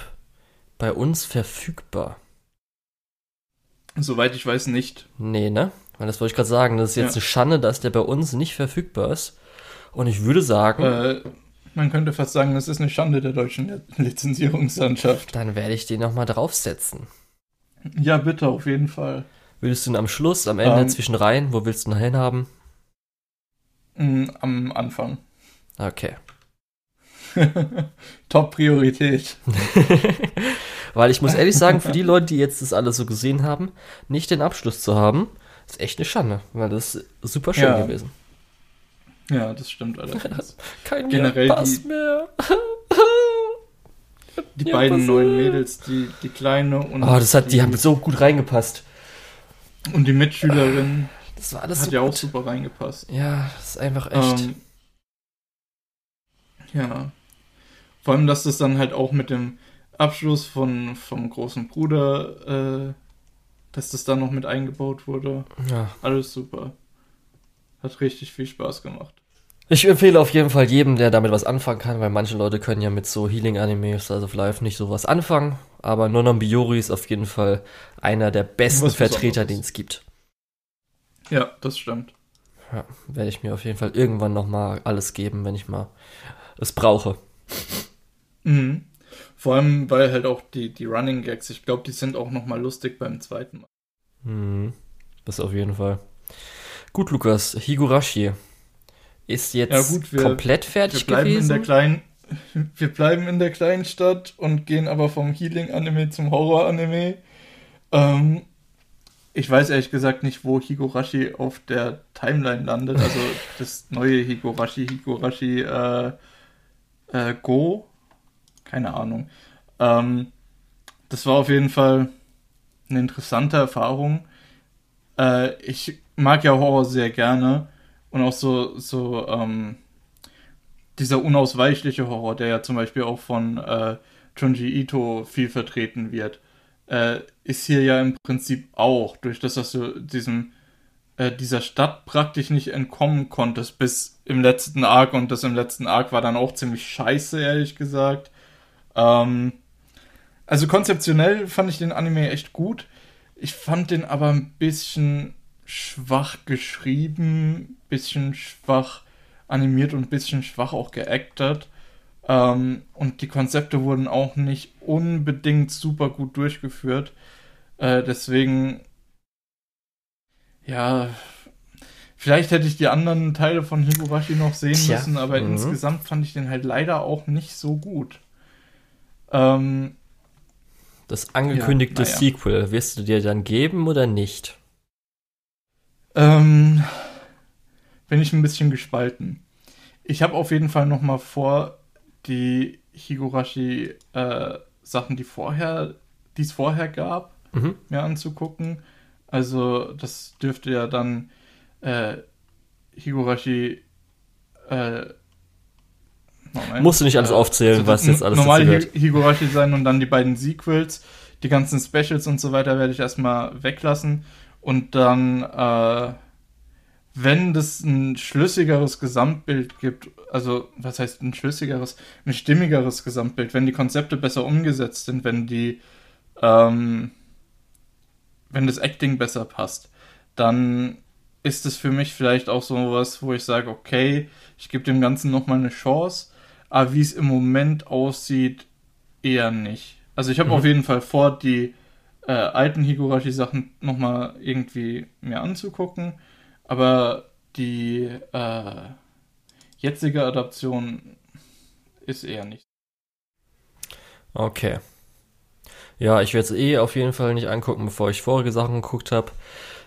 bei uns verfügbar? Soweit ich weiß nicht. Nee, ne? Weil das wollte ich gerade sagen. Das ist jetzt Ja. eine Schande, dass der bei uns nicht verfügbar ist. Und ich würde sagen, Äh, man könnte fast sagen, das ist eine Schande der deutschen Li- Lizenzierungslandschaft. dann werde ich den nochmal draufsetzen. Ja, bitte, auf jeden Fall. Willst du ihn am Schluss, am Ende, Ähm. zwischen rein? Wo willst du ihn hinhaben? Mm, am Anfang. Okay. Top Priorität. Weil ich muss ehrlich sagen, für die Leute, die jetzt das alles so gesehen haben, nicht den Abschluss zu haben, ist echt eine Schande. Weil das ist super schön Ja. gewesen. Ja, das stimmt allerdings. Kein Generell Pass die- mehr. Die Ja, beiden neuen Mädels, die, die kleine und, Oh, das hat, die haben so gut reingepasst. und die Mitschülerin Das war alles hat so ja auch gut. super reingepasst. Ja, das ist einfach echt. Ähm, ja. Vor allem, dass das dann halt auch mit dem Abschluss von, vom großen Bruder, äh, dass das dann noch mit eingebaut wurde. ja. Alles super. Hat richtig viel Spaß gemacht. Ich empfehle auf jeden Fall jedem, der damit was anfangen kann, weil manche Leute können ja mit so Healing-Animes, also Live, nicht sowas anfangen. Aber Nonon Biori ist auf jeden Fall einer der besten Was Vertreter, den es gibt. Ja, das stimmt. Ja, werde ich mir auf jeden Fall irgendwann nochmal alles geben, wenn ich mal es brauche. Mhm. Vor allem, weil halt auch die, die Running Gags, ich glaube, die sind auch nochmal lustig beim zweiten Mal. Mhm. Das auf jeden Fall. Gut, Lukas, Higurashi ist jetzt Ja, gut, wir- komplett Wir fertig bleiben in gewesen. der kleinen, wir bleiben in der kleinen Stadt und gehen aber vom Healing-Anime zum Horror-Anime. Ähm, ich weiß ehrlich gesagt nicht, wo Higurashi auf der Timeline landet. Also das neue Higurashi, Higurashi äh, äh, Go. Keine Ahnung. Ähm, das war auf jeden Fall eine interessante Erfahrung. Äh, ich mag ja Horror sehr gerne und auch so, so ähm, dieser unausweichliche Horror, der ja zum Beispiel auch von äh, Junji Ito viel vertreten wird, äh, ist hier ja im Prinzip auch, durch das, dass du diesem äh, dieser Stadt praktisch nicht entkommen konntest bis im letzten Arc und das im letzten Arc war dann auch ziemlich scheiße, ehrlich gesagt. Ähm, also konzeptionell fand ich den Anime echt gut. Ich fand den aber ein bisschen schwach geschrieben, bisschen schwach animiert und ein bisschen schwach auch geactet. Ähm, und die Konzepte wurden auch nicht unbedingt super gut durchgeführt. Äh, deswegen, ja, vielleicht hätte ich die anderen Teile von Higurashi noch sehen Tja, müssen, aber mhm. insgesamt fand ich den halt leider auch nicht so gut. Ähm, Das angekündigte Ja, naja. Sequel, wirst du dir dann geben oder nicht? Ähm, bin ich ein bisschen gespalten. Ich habe auf jeden Fall noch mal vor, die Higurashi-Sachen, die vorher, die es vorher gab, Mhm. mir anzugucken. Also das dürfte ja dann äh, Higurashi äh, Moment. Musst du nicht alles Äh, aufzählen, also was jetzt alles normal. Hi- Higurashi sein und dann die beiden Sequels, die ganzen Specials und so weiter werde ich erstmal weglassen. Und dann, äh, wenn das ein schlüssigeres Gesamtbild gibt, also was heißt ein schlüssigeres, ein stimmigeres Gesamtbild, wenn die Konzepte besser umgesetzt sind, wenn die, ähm, wenn das Acting besser passt, dann ist es für mich vielleicht auch so was, wo ich sage, okay, ich gebe dem Ganzen nochmal eine Chance, aber wie es im Moment aussieht, eher nicht. Also ich habe Mhm. auf jeden Fall vor, die äh, alten Higurashi-Sachen nochmal irgendwie mir anzugucken, aber die äh, jetzige Adaption ist eher nicht. Okay. Ja, ich werde es eh auf jeden Fall nicht angucken, bevor ich vorige Sachen geguckt habe.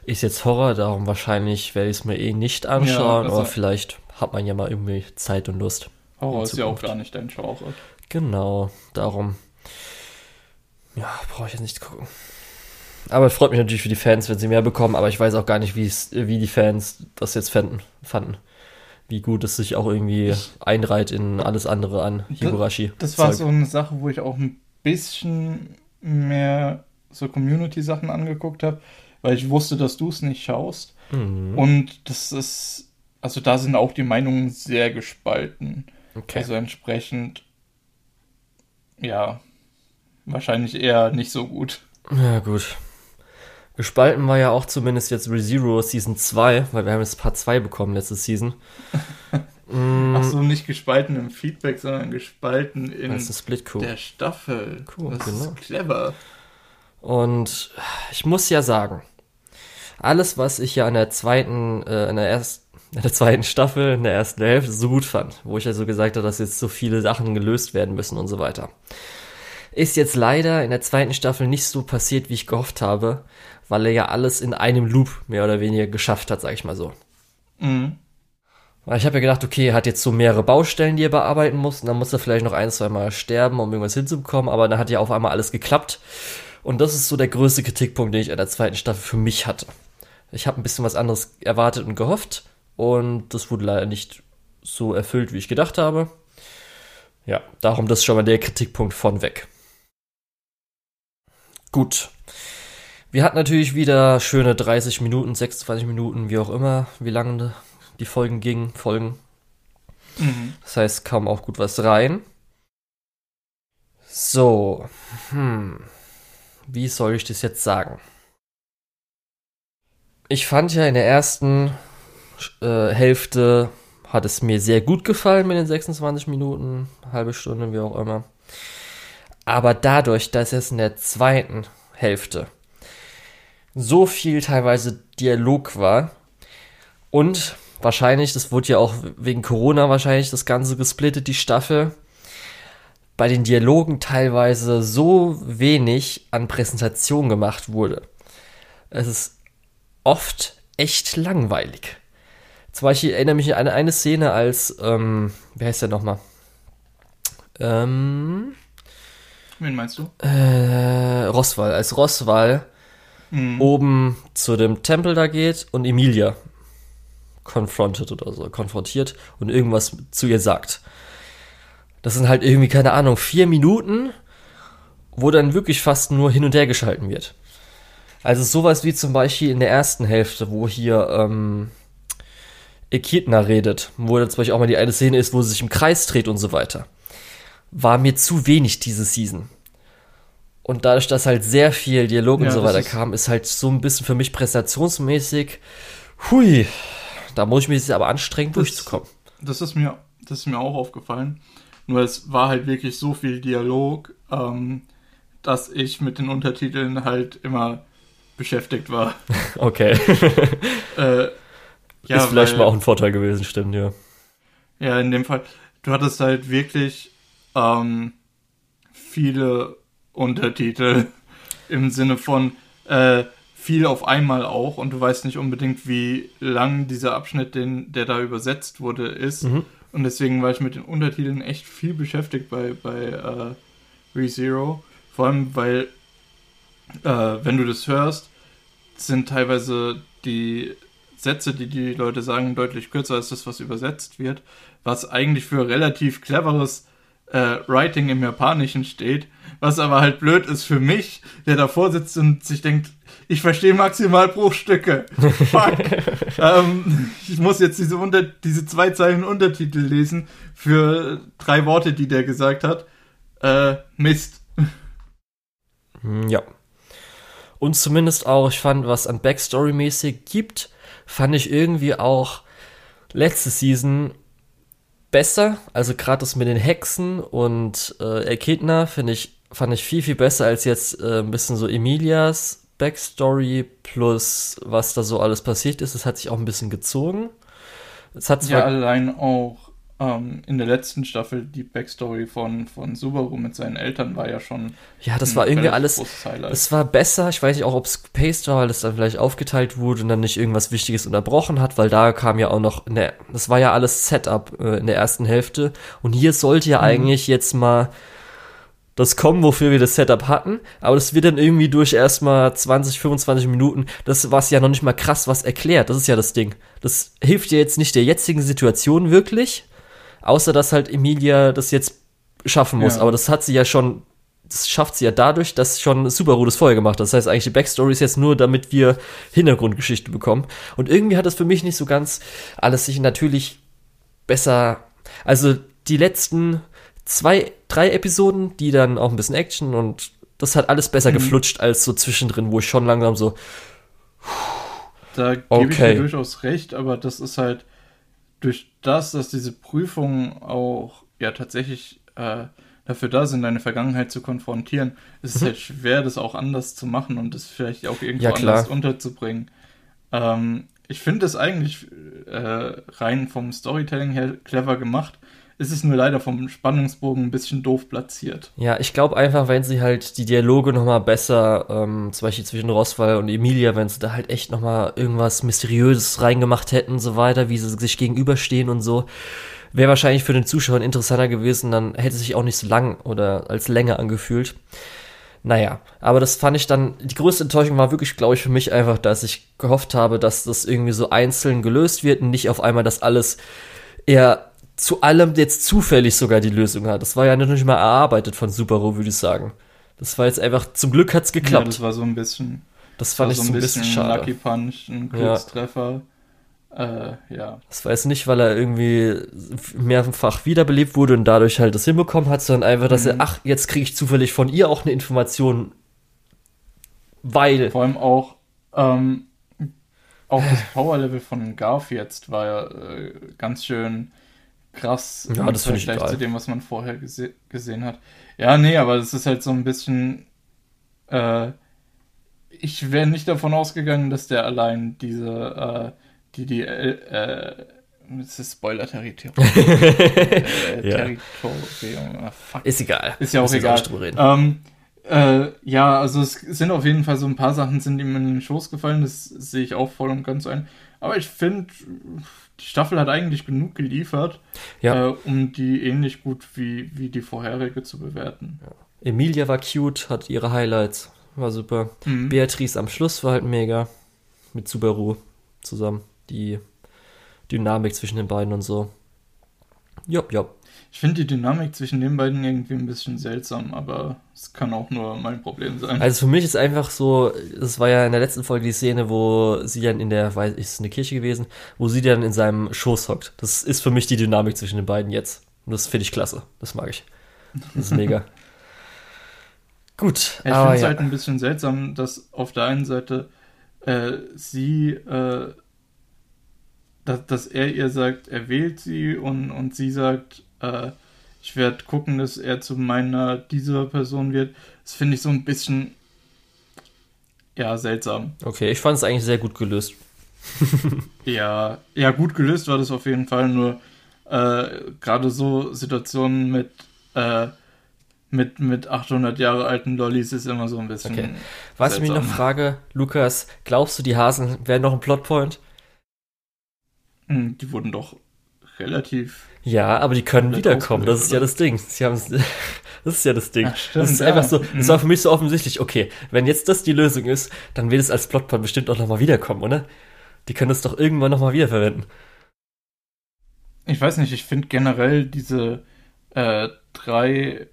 Ist jetzt Horror, darum wahrscheinlich werde ich es mir eh nicht anschauen, also- aber vielleicht hat man ja mal irgendwie Zeit und Lust. In ist ja auch gar nicht dein Genre. Genau, darum. Ja, brauche ich jetzt nicht gucken. Aber es freut mich natürlich für die Fans, wenn sie mehr bekommen, aber ich weiß auch gar nicht, wie die Fans das jetzt fanden. fanden. Wie gut es sich auch irgendwie Ich- einreiht in alles andere an Higurashi. Das war Zeug. so eine Sache, wo ich auch ein bisschen mehr so Community-Sachen angeguckt habe, weil ich wusste, dass du es nicht schaust. Mhm. Und das ist, also da sind auch die Meinungen sehr gespalten. Okay. Also entsprechend, ja, wahrscheinlich eher nicht so gut. Ja, gut. Gespalten war ja auch zumindest jetzt ReZero Season 2, weil wir haben jetzt Part 2 bekommen letzte Season. mm, Ach so, nicht gespalten im Feedback, sondern gespalten in der Staffel. Cool, das genau. ist clever. Und ich muss ja sagen, alles, was ich ja in der zweiten, äh, in der ersten, der zweiten Staffel, in der ersten Hälfte so gut fand, wo ich ja so gesagt habe, dass jetzt so viele Sachen gelöst werden müssen und so weiter, ist jetzt leider in der zweiten Staffel nicht so passiert, wie ich gehofft habe, weil er ja alles in einem Loop mehr oder weniger geschafft hat, sag ich mal so. Mhm. Weil ich habe ja gedacht, okay, er hat jetzt so mehrere Baustellen, die er bearbeiten muss, und dann muss er vielleicht noch ein, zwei Mal sterben, um irgendwas hinzubekommen, aber dann hat ja auf einmal alles geklappt. Und das ist so der größte Kritikpunkt, den ich an der zweiten Staffel für mich hatte. Ich habe ein bisschen was anderes erwartet und gehofft, und das wurde leider nicht so erfüllt, wie ich gedacht habe. Ja, darum das ist schon mal der Kritikpunkt von weg. Gut. Wir hatten natürlich wieder schöne 30 Minuten, 26 Minuten, wie auch immer, wie lange die Folgen gingen, Folgen. Mhm. Das heißt, kam auch gut was rein. So, hm, wie soll ich das jetzt sagen? Ich fand ja in der ersten äh, Hälfte hat es mir sehr gut gefallen mit den 26 Minuten, halbe Stunde, wie auch immer. Aber dadurch, dass es in der zweiten Hälfte so viel teilweise Dialog war und wahrscheinlich, das wurde ja auch wegen Corona wahrscheinlich das Ganze gesplittet, die Staffel, bei den Dialogen teilweise so wenig an Präsentation gemacht wurde. Es ist oft echt langweilig. Zum Beispiel erinnere mich an eine Szene als, ähm, wer heißt der nochmal? Ähm, Wen meinst du? äh, Roswal, als Roswal Mhm. oben zu dem Tempel da geht und Emilia confronted oder so, konfrontiert und irgendwas zu ihr sagt. Das sind halt irgendwie, keine Ahnung, vier Minuten, wo dann wirklich fast nur hin und her geschalten wird. Also sowas wie zum Beispiel in der ersten Hälfte, wo hier ähm, Echidna redet, wo dann zum Beispiel auch mal die eine Szene ist, wo sie sich im Kreis dreht und so weiter. War mir zu wenig diese Season. Und dadurch, dass halt sehr viel Dialog und Ja, so das weiter ist- kam, ist halt so ein bisschen für mich präsentationsmäßig, hui, da muss ich mich jetzt aber anstrengen, Das- durchzukommen. Das ist mir, das ist mir auch aufgefallen. Nur es war halt wirklich so viel Dialog, ähm, dass ich mit den Untertiteln halt immer beschäftigt war. Okay. Äh, ja, ist vielleicht weil- mal auch ein Vorteil gewesen, stimmt, ja. Ja, in dem Fall, du hattest halt wirklich ähm, viele Untertitel im Sinne von äh, viel auf einmal auch und du weißt nicht unbedingt, wie lang dieser Abschnitt, den, der da übersetzt wurde, ist. Mhm. Und deswegen war ich mit den Untertiteln echt viel beschäftigt bei, bei äh, ReZero. Vor allem, weil, äh, wenn du das hörst, sind teilweise die Sätze, die die Leute sagen, deutlich kürzer als das, was übersetzt wird. Was eigentlich für relativ cleveres äh, Writing im Japanischen steht. Was aber halt blöd ist für mich, der davor sitzt und sich denkt, ich verstehe maximal Bruchstücke. Fuck. ähm, ich muss jetzt diese, Unter diese zwei Zeilen Untertitel lesen für drei Worte, die der gesagt hat. Äh, Mist. Ja. Und zumindest auch, ich fand, was an Backstory-mäßig gibt, fand ich irgendwie auch letzte Season besser. Also gerade das mit den Hexen und äh, Ekidna finde ich, fand ich viel, viel besser als jetzt äh, ein bisschen so Emilias Backstory plus was da so alles passiert ist. Es hat sich auch ein bisschen gezogen. Es hat Ja, allein auch ähm, in der letzten Staffel die Backstory von, von Subaru mit seinen Eltern war ja schon. Ja, das war irgendwie alles. Es war besser. Ich weiß nicht auch, ob es gepaced war, weil es dann vielleicht aufgeteilt wurde und dann nicht irgendwas Wichtiges unterbrochen hat, weil da kam ja auch noch. Der, das war ja alles Setup äh, in der ersten Hälfte. Und hier sollte ja eigentlich jetzt mal das kommen, wofür wir das Setup hatten, aber das wird dann irgendwie durch erstmal 20, 25 Minuten, das was ja noch nicht mal krass was erklärt, das ist ja das Ding. Das hilft ja jetzt nicht der jetzigen Situation wirklich, außer dass halt Emilia das jetzt schaffen muss, Ja. aber das hat sie ja schon, das schafft sie ja dadurch, dass schon Subaru das vorher gemacht hat. Das heißt eigentlich, die Backstory ist jetzt nur, damit wir Hintergrundgeschichte bekommen. Und irgendwie hat das für mich nicht so ganz alles sich natürlich besser, also die letzten zwei, drei Episoden, die dann auch ein bisschen Action und das hat alles besser Mhm. geflutscht als so zwischendrin, wo ich schon langsam so, Da gebe ich Okay. dir durchaus recht, aber das ist halt durch das, dass diese Prüfungen auch ja tatsächlich äh, dafür da sind, deine Vergangenheit zu konfrontieren, ist es halt schwer, das auch anders zu machen und das vielleicht auch irgendwo Mhm. Ja, anders unterzubringen. Ähm, ich finde das eigentlich äh, rein vom Storytelling her clever gemacht. Es ist nur leider vom Spannungsbogen ein bisschen doof platziert. Ja, ich glaube einfach, wenn sie halt die Dialoge nochmal besser, ähm, zum Beispiel zwischen Roswell und Emilia, wenn sie da halt echt nochmal irgendwas Mysteriöses reingemacht hätten und so weiter, wie sie sich gegenüberstehen und so, wäre wahrscheinlich für den Zuschauer interessanter gewesen, dann hätte es sich auch nicht so lang oder als länger angefühlt. Naja, aber das fand ich dann, die größte Enttäuschung war wirklich, glaube ich, für mich einfach, dass ich gehofft habe, dass das irgendwie so einzeln gelöst wird und nicht auf einmal das alles eher zu allem jetzt zufällig sogar die Lösung hat. Das war ja nicht mal erarbeitet von Subaru, würde ich sagen. Das war jetzt einfach, zum Glück hat's Ja, geklappt. das war so ein bisschen, das fand war ich so ein bisschen, schade. Lucky Punch, ein Ja. Glückstreffer. Äh, ja. Das war jetzt nicht, weil er irgendwie mehrfach wiederbelebt wurde und dadurch halt das hinbekommen hat, sondern einfach, dass er, Mhm. ach, jetzt kriege ich zufällig von ihr auch eine Information, weil. Vor allem auch, ähm, auch das Power-Level von Garf jetzt war ja äh, ganz schön krass Ja, im Vergleich egal. zu dem, was man vorher gese gesehen hat. Ja, nee, aber das ist halt so ein bisschen. Äh, ich wäre nicht davon ausgegangen, dass der allein diese, äh, die, die, äh, äh, das ist Spoiler-Territorium. äh, Ja. Territorium. Ah, fuck. Ist egal. Ist ja auch egal. drüber reden. Ähm, äh, ja, also es sind auf jeden Fall so ein paar Sachen sind ihm in den Schoß gefallen, das sehe ich auch voll und ganz ein. Aber ich finde, die Staffel hat eigentlich genug geliefert, Ja. äh, um die ähnlich gut wie, wie die vorherige zu bewerten. Emilia war cute, hat ihre Highlights, war super. Mhm. Beatrice am Schluss war halt mega. Mit Subaru zusammen. Die Dynamik zwischen den beiden und so. Jopp, jopp. Ich finde die Dynamik zwischen den beiden irgendwie ein bisschen seltsam, aber es kann auch nur mein Problem sein. Also für mich ist einfach so, das war ja in der letzten Folge die Szene, wo sie dann in der, weiß ich, ist es eine Kirche gewesen, wo sie dann in seinem Schoß hockt. Das ist für mich die Dynamik zwischen den beiden jetzt. Und das finde ich klasse. Das mag ich. Das ist mega. Gut, ich finde es ja. halt ein bisschen seltsam, dass auf der einen Seite äh, sie, äh, dass, dass er ihr sagt, er wählt sie und, und sie sagt, äh, ich werde gucken, dass er zu meiner dieser Person wird. Das finde ich so ein bisschen, ja, seltsam. Okay, ich fand es eigentlich sehr gut gelöst. Ja, ja, gut gelöst war das auf jeden Fall, nur äh, gerade so Situationen mit, äh, mit, mit 800 Jahre alten Lollis ist immer so ein bisschen. Okay. Was ich mich noch frage, Lukas, glaubst du, die Hasen wären noch ein Plotpoint? Hm, Die wurden doch relativ. Ja, aber die können wiederkommen. Das ist ja das Ding. Sie haben das ist ja das Ding. Ach, stimmt, das ist ja. einfach so, das Mhm. war für mich so offensichtlich, okay, wenn jetzt das die Lösung ist, dann wird es als Plotpoint bestimmt auch nochmal wiederkommen, oder? Die können es doch irgendwann nochmal wiederverwenden. Ich weiß nicht, ich finde generell diese äh, drei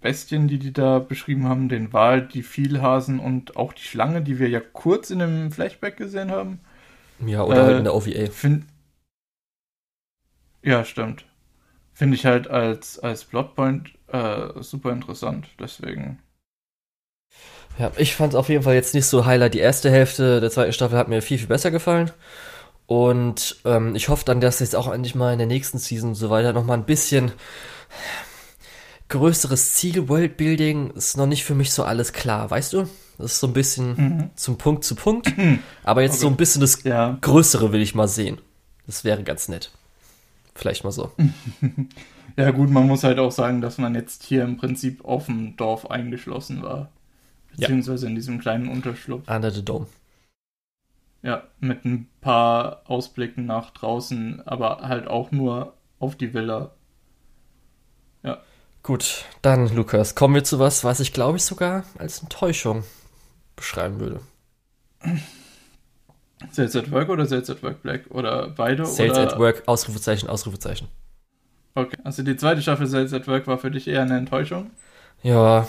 Bestien, die die da beschrieben haben, den Wal, die Vielhasen und auch die Schlange, die wir ja kurz in dem Flashback gesehen haben, Ja, oder Äh, halt in der OVA. find ja, stimmt. Finde ich halt als, als Plotpoint äh, super interessant. Deswegen. Ja, ich fand es auf jeden Fall jetzt nicht so Highlight. Die erste Hälfte der zweiten Staffel hat mir viel, viel besser gefallen. Und ähm, ich hoffe dann, dass jetzt auch endlich mal in der nächsten Season und so weiter nochmal ein bisschen größeres Ziel, Worldbuilding, ist noch nicht für mich so alles klar, weißt du? Das ist so ein bisschen Mhm. zum Punkt zu Punkt. Aber jetzt so Okay. ein bisschen das Ja. Größere will ich mal sehen. Das wäre ganz nett. Vielleicht mal so. Ja, gut, man muss halt auch sagen, dass man jetzt hier im Prinzip auf dem Dorf eingeschlossen war. Ja. Beziehungsweise in diesem kleinen Unterschlupf. Under the Dome. Ja, mit ein paar Ausblicken nach draußen, aber halt auch nur auf die Villa. Gut, dann, Lukas, kommen wir zu was, was ich glaube ich sogar als Enttäuschung beschreiben würde. Sales at Work oder Sales at Work Black? Oder beide? Sales oder? at Work, Ausrufezeichen, Ausrufezeichen. Okay, also die zweite Staffel Sales at Work war für dich eher eine Enttäuschung? Ja.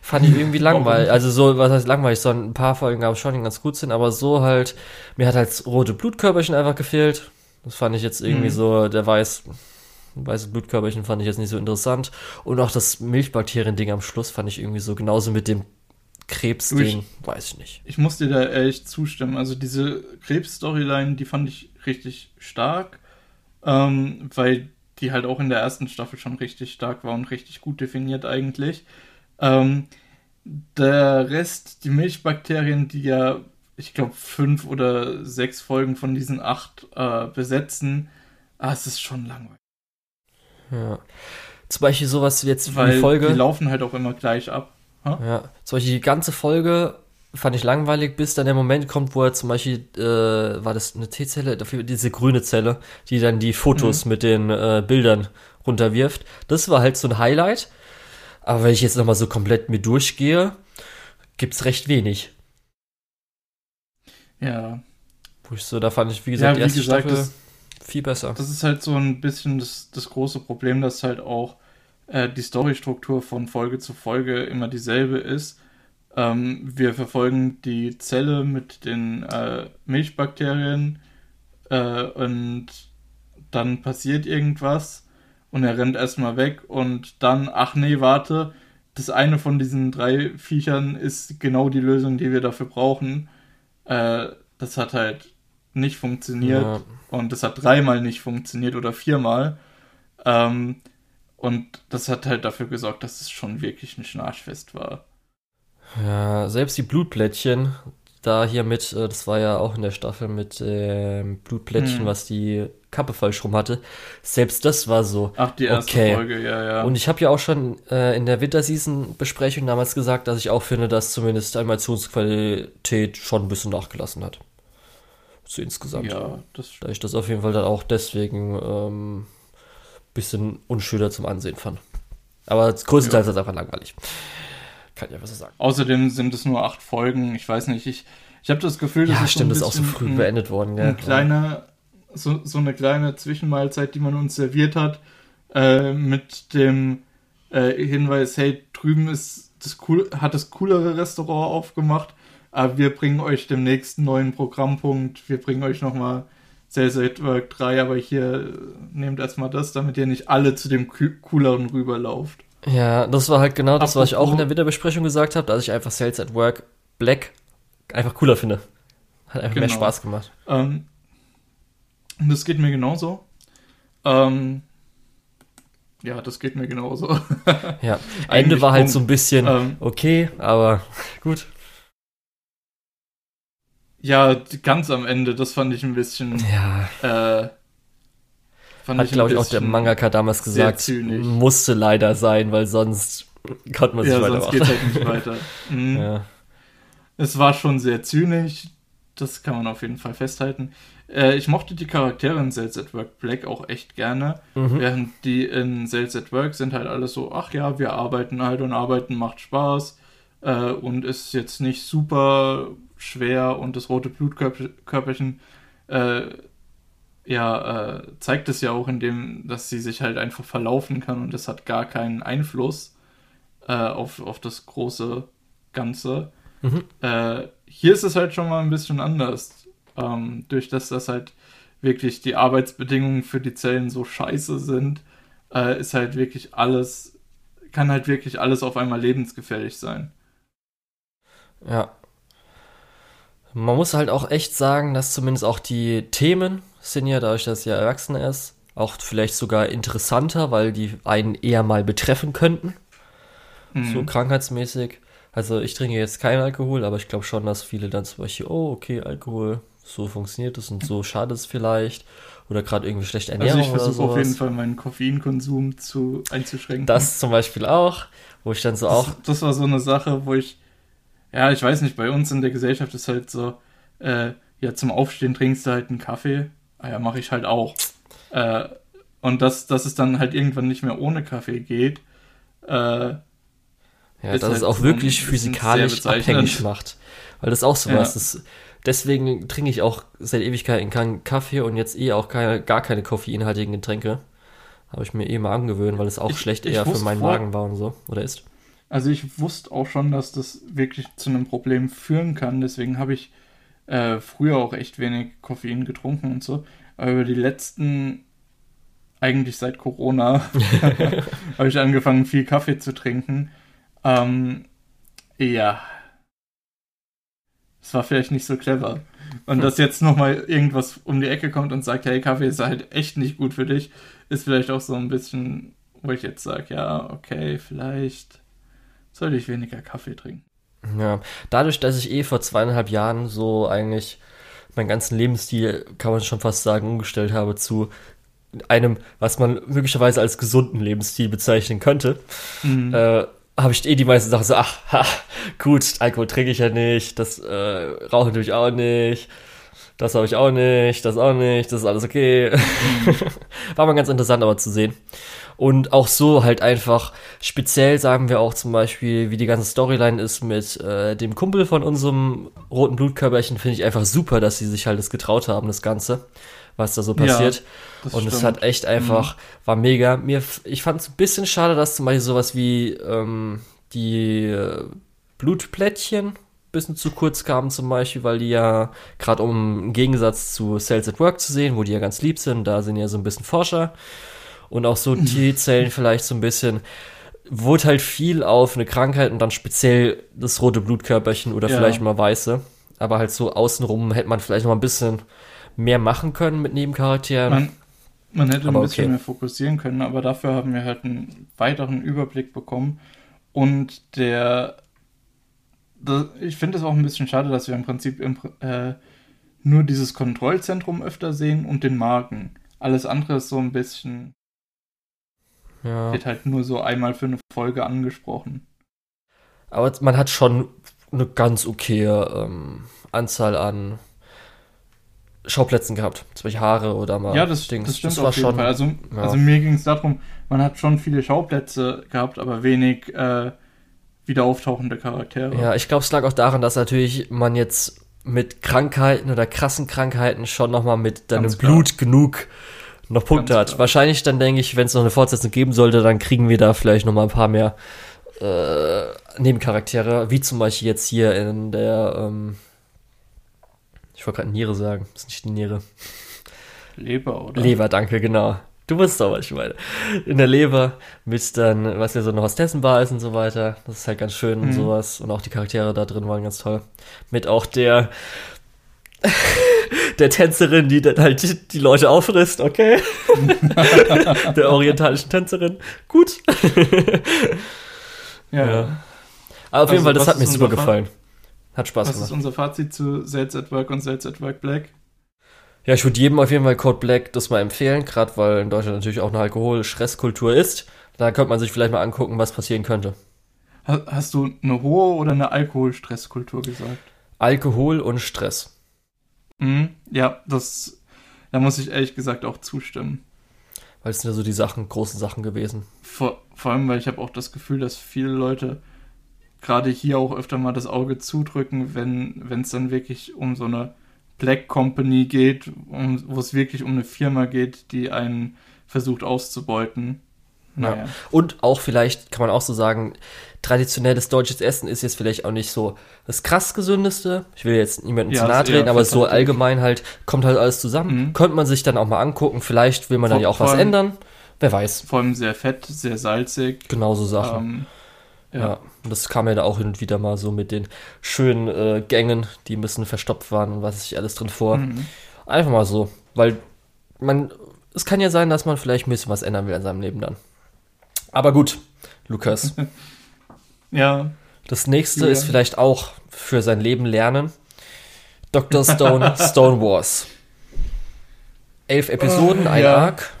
Fand ich irgendwie langweilig. Also so, was heißt langweilig? So ein paar Folgen gab es schon, die ganz gut sind, aber so halt, mir hat halt das rote Blutkörperchen einfach gefehlt. Das fand ich jetzt irgendwie Mhm. so, der weiß, weiße Blutkörperchen fand ich jetzt nicht so interessant. Und auch das Milchbakterien-Ding am Schluss fand ich irgendwie so, genauso mit dem Krebs-Ding, weiß ich nicht. Ich muss dir da ehrlich zustimmen. Also diese Krebs-Storyline, die fand ich richtig stark, ähm, weil die halt auch in der ersten Staffel schon richtig stark war und richtig gut definiert eigentlich. Ähm, der Rest, die Milchbakterien, die ja, ich glaube, fünf oder sechs Folgen von diesen acht äh, besetzen, ah, es ist schon langweilig. Ja. Zum Beispiel sowas wie jetzt Weil die Folge. die laufen halt auch immer gleich ab. Ja, zum Beispiel die ganze Folge fand ich langweilig, bis dann der Moment kommt, wo er zum Beispiel, äh, war das eine T-Zelle, dafür diese grüne Zelle, die dann die Fotos mit den äh, Bildern runterwirft. Das war halt so ein Highlight. Aber wenn ich jetzt nochmal so komplett mit durchgehe, gibt's recht wenig. Ja, Wo ich so, da fand ich, wie gesagt, ja die wie erste gesagt, Staffel das, viel besser. Das ist halt so ein bisschen das, das große Problem, dass halt auch äh, die Storystruktur von Folge zu Folge immer dieselbe ist. Ähm, wir verfolgen die Zelle mit den äh, Milchbakterien äh, und dann passiert irgendwas und er rennt erstmal weg und dann, ach nee, warte, das eine von diesen drei Viechern ist genau die Lösung, die wir dafür brauchen. Äh, das hat halt nicht funktioniert. Ja. Und das hat dreimal nicht funktioniert oder viermal. Ähm, und das hat halt dafür gesorgt, dass es schon wirklich ein Schnarchfest war. Ja, selbst die Blutplättchen, da hier mit, äh, das war ja auch in der Staffel mit ähm, Blutplättchen, Hm. was die Kappe falsch rum hatte. Selbst das war so. Ach, die erste Okay. Folge, ja, ja. Und ich habe ja auch schon äh, in der Winterseason-Besprechung damals gesagt, dass ich auch finde, dass zumindest die Animationsqualität schon ein bisschen nachgelassen hat. So insgesamt. ja, das Da ich das auf jeden Fall dann auch deswegen ähm, bisschen unschöner zum Ansehen fand. Aber größtenteils ist es einfach langweilig. Kann ich einfach so sagen. Außerdem sind es nur acht Folgen. Ich weiß nicht, ich, ich habe das Gefühl, das Ja, ist stimmt, das so ist ein auch so früh ein, beendet worden, gell? ein kleiner, so, so eine kleine Zwischenmahlzeit, die man uns serviert hat, äh, mit dem äh, Hinweis, hey, drüben ist das cool, hat das coolere Restaurant aufgemacht, aber wir bringen euch dem nächsten neuen Programmpunkt, wir bringen euch nochmal Sales at Work 3, aber hier äh, nehmt erstmal das, damit ihr nicht alle zu dem cooleren rüberlauft. Ja, das war halt genau das, was ich auch in der Winterbesprechung gesagt habe, dass ich einfach Sales at Work Black einfach cooler finde. Hat einfach mehr Genau. Spaß gemacht. Ähm, das geht mir genauso. Ähm, ja, das geht mir genauso. Ja, Ende war halt so ein bisschen ähm, okay, aber gut. Ja, ganz am Ende, das fand ich ein bisschen Ja, äh, Fand Hat, glaube ich, auch der Mangaka damals gesagt, musste leider sein, weil sonst konnte man sich Ja, sonst weitermachen. geht's halt nicht weiter. Mhm. Ja. Es war schon sehr zynisch, das kann man auf jeden Fall festhalten. Äh, ich mochte die Charaktere in Sales at Work Black auch echt gerne, Mhm. während die in Sales at Work sind halt alles so, ach ja, wir arbeiten halt und arbeiten macht Spaß äh, und ist jetzt nicht super schwer und das rote Blutkörperchen äh, ja, äh, zeigt es ja auch, indem, dass sie sich halt einfach verlaufen kann und das hat gar keinen Einfluss äh, auf, auf das große Ganze. Mhm. Äh, hier ist es halt schon mal ein bisschen anders. Ähm, durch das, dass halt wirklich die Arbeitsbedingungen für die Zellen so scheiße sind, äh, ist halt wirklich alles, kann halt wirklich alles auf einmal lebensgefährlich sein. Ja. Man muss halt auch echt sagen, dass zumindest auch die Themen sind ja, dadurch, dass er erwachsen ist, auch vielleicht sogar interessanter, weil die einen eher mal betreffen könnten, Mhm. so krankheitsmäßig. Also ich trinke jetzt keinen Alkohol, aber ich glaube schon, dass viele dann zum Beispiel, oh, okay, Alkohol, so funktioniert es und so schadet es vielleicht. Oder gerade irgendwie schlechte Also Ernährung ich oder versuche auf jeden. Fall meinen Koffeinkonsum zu, einzuschränken. Das zum Beispiel auch, wo ich dann so auch, Das, das war so eine Sache, wo ich, ja, ich weiß nicht, bei uns in der Gesellschaft ist halt so, äh, ja, zum Aufstehen trinkst du halt einen Kaffee. Ah ja, mache ich halt auch. Äh, und dass, dass es dann halt irgendwann nicht mehr ohne Kaffee geht, äh, ja, ist dass halt es auch wirklich physikalisch abhängig macht. Weil das ist auch sowas. Ja. Das, deswegen trinke ich auch seit Ewigkeiten keinen Kaffee und jetzt eh auch keine, gar keine koffeinhaltigen Getränke. Habe ich mir eh mal angewöhnt, weil es auch Ich- schlecht ich eher für meinen vor- Magen war und so. Oder ist. Also ich wusste auch schon, dass das wirklich zu einem Problem führen kann. Deswegen habe ich äh, früher auch echt wenig Koffein getrunken und so. Aber über die letzten, eigentlich seit Corona, habe ich angefangen, viel Kaffee zu trinken. Ähm, ja. Es war vielleicht nicht so clever. Und dass jetzt nochmal irgendwas um die Ecke kommt und sagt, hey, Kaffee ist halt echt nicht gut für dich, ist vielleicht auch so ein bisschen, wo ich jetzt sage, ja, okay, vielleicht sollte ich weniger Kaffee trinken. Ja, dadurch, dass ich eh vor zweieinhalb Jahren so eigentlich meinen ganzen Lebensstil, kann man schon fast sagen, umgestellt habe zu einem, was man möglicherweise als gesunden Lebensstil bezeichnen könnte, Mhm. äh, habe ich eh die meisten Sachen so, ach, ha, gut, Alkohol trinke ich ja nicht, das äh, Rauchen tue ich auch nicht, das habe ich auch nicht, das auch nicht, das ist alles okay. War mal ganz interessant aber zu sehen. Und auch so halt einfach, speziell sagen wir auch zum Beispiel, wie die ganze Storyline ist mit äh, dem Kumpel von unserem roten Blutkörperchen, finde ich einfach super, dass sie sich halt das getraut haben, das Ganze, was da so Ja, passiert. Das Und es hat echt einfach, war mega. Mir, ich fand es ein bisschen schade, dass zum Beispiel sowas wie ähm, die äh, Blutplättchen bisschen zu kurz kamen zum Beispiel, weil die ja gerade um im Gegensatz zu Cells at Work zu sehen, wo die ja ganz lieb sind, da sind ja so ein bisschen Forscher und auch so T-Zellen vielleicht so ein bisschen, wurde halt viel auf eine Krankheit und dann speziell das rote Blutkörperchen oder Ja. vielleicht mal weiße, aber halt so außenrum hätte man vielleicht noch mal ein bisschen mehr machen können mit Nebencharakteren. Man, man hätte Aber ein bisschen okay. mehr fokussieren können, aber dafür haben wir halt einen weiteren Überblick bekommen. Und der, da- ich finde es auch ein bisschen schade, dass wir im Prinzip im, äh, nur dieses Kontrollzentrum öfter sehen und den Magen. Alles andere ist so ein bisschen, ja. wird halt nur so einmal für eine Folge angesprochen. Aber man hat schon eine ganz okaye ähm, Anzahl an Schauplätzen gehabt. Zum Beispiel Haare oder mal ja, das, Dings. das stimmt war auf jeden schon, Fall. Also, ja. also mir ging es darum, man hat schon viele Schauplätze gehabt, aber wenig äh, wieder auftauchende Charaktere. Ja, ich glaube, es lag auch daran, dass natürlich man jetzt mit Krankheiten oder krassen Krankheiten schon nochmal mit deinem. Blut genug noch Punkte hat. klar. Wahrscheinlich dann denke ich, wenn es noch eine Fortsetzung geben sollte, dann kriegen wir da vielleicht nochmal ein paar mehr äh, Nebencharaktere, wie zum Beispiel jetzt hier in der, ähm, ich wollte gerade Niere sagen, das ist nicht die Niere. Leber, oder? Leber, danke, genau. Du wusstest auch, was ich meine. In der Leber mit dann, was ja so eine Hostessenbar ist und so weiter. Das ist halt ganz schön und Mhm. sowas. Und auch die Charaktere da drin waren ganz toll. Mit auch der, der Tänzerin, die dann halt die, Leute auffrisst, okay. der orientalischen Tänzerin. Gut. Ja. Ja. Aber auf jeden Also, Fall, das was hat mir ist super gefallen. Hat Spaß Was ist gemacht. unser Fazit zu Sales at Work und Sales at Work Black? Ja, ich würde jedem auf jeden Fall Code Black das mal empfehlen, gerade weil in Deutschland natürlich auch eine Alkohol-Stresskultur ist. Da könnte man sich vielleicht mal angucken, was passieren könnte. Hast du eine hohe oder eine Alkohol-Stresskultur gesagt? Alkohol und Stress. Mhm, ja, das, da muss ich ehrlich gesagt auch zustimmen. Weil es sind ja so die Sachen, großen Sachen gewesen. Vor, vor allem, weil ich habe auch das Gefühl, dass viele Leute gerade hier auch öfter mal das Auge zudrücken, wenn es dann wirklich um so eine Black Company geht, um, wo es wirklich um eine Firma geht, die einen versucht auszubeuten. Naja. Ja. Und auch vielleicht, kann man auch so sagen, traditionelles deutsches Essen ist jetzt vielleicht auch nicht so das krass gesündeste. Ich will jetzt niemandem ja, zu nahe treten, aber so allgemein halt kommt halt alles zusammen. Mhm. Könnte man sich dann auch mal angucken. Vielleicht will man vor, dann ja auch was ändern. Wer weiß. Vor allem sehr fett, sehr salzig. Genau so Sachen. Ähm, ja. ja. das kam ja da auch hin und wieder mal so mit den schönen äh, Gängen, die ein bisschen verstopft waren und was sich alles drin vor. Mhm. Einfach mal so. Weil man, es kann ja sein, dass man vielleicht ein bisschen was ändern will in seinem Leben dann. Aber gut, Lukas. ja. Das nächste ja. ist vielleicht auch für sein Leben lernen. Dr. Stone, Stone Wars. Elf Episoden, oh, ein ja. Arc.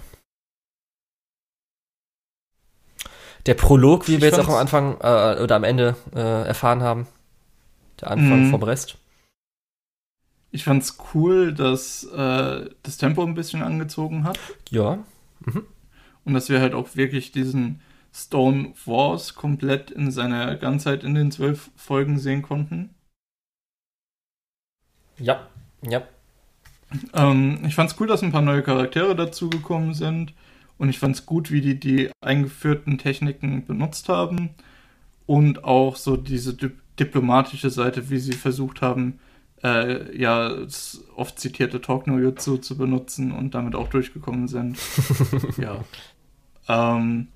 Der Prolog, wie ich wir jetzt auch am Anfang äh, oder am Ende äh, erfahren haben. Der Anfang mhm. vom Rest. Ich fand's cool, dass äh, das Tempo ein bisschen angezogen hat. Ja. Mhm. Und dass wir halt auch wirklich diesen Stone Wars komplett in seiner Ganzheit in den zwölf Folgen sehen konnten. Ja, ja. Ähm, ich fand's cool, dass ein paar neue Charaktere dazugekommen sind. Und ich fand's gut, wie die die eingeführten Techniken benutzt haben. Und auch so diese di diplomatische Seite, wie sie versucht haben, äh, ja, das oft zitierte Talk No Jutsu zu benutzen und damit auch durchgekommen sind. ja. Ähm,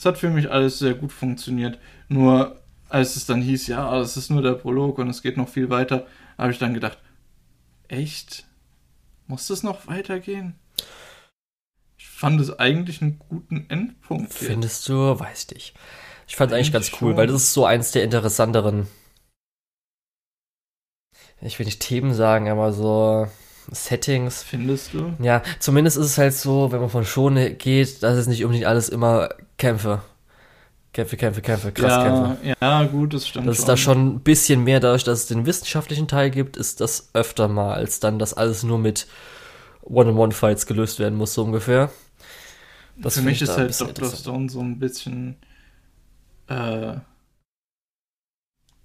es hat für mich alles sehr gut funktioniert. Nur als es dann hieß, ja, es ist nur der Prolog und es geht noch viel weiter, habe ich dann gedacht, echt? Muss es noch weitergehen? Ich fand es eigentlich einen guten Endpunkt. Findest du? Weiß ich. Ich fand es eigentlich ganz cool, schon. weil das ist so eins der interessanteren, ich will nicht Themen sagen, aber so Settings. Findest du? Ja, zumindest ist es halt so, wenn man von Schone geht, dass es nicht unbedingt alles immer Kämpfe. Kämpfe, Kämpfe, Kämpfe, krass ja, Kämpfe. Ja, gut, das stimmt. Das ist da schon ein bisschen mehr dadurch, dass es den wissenschaftlichen Teil gibt, ist das öfter mal, als dann, dass alles nur mit One-on-One-Fights gelöst werden muss, so ungefähr. Das Für mich ist halt Dr. Stone so ein bisschen, äh,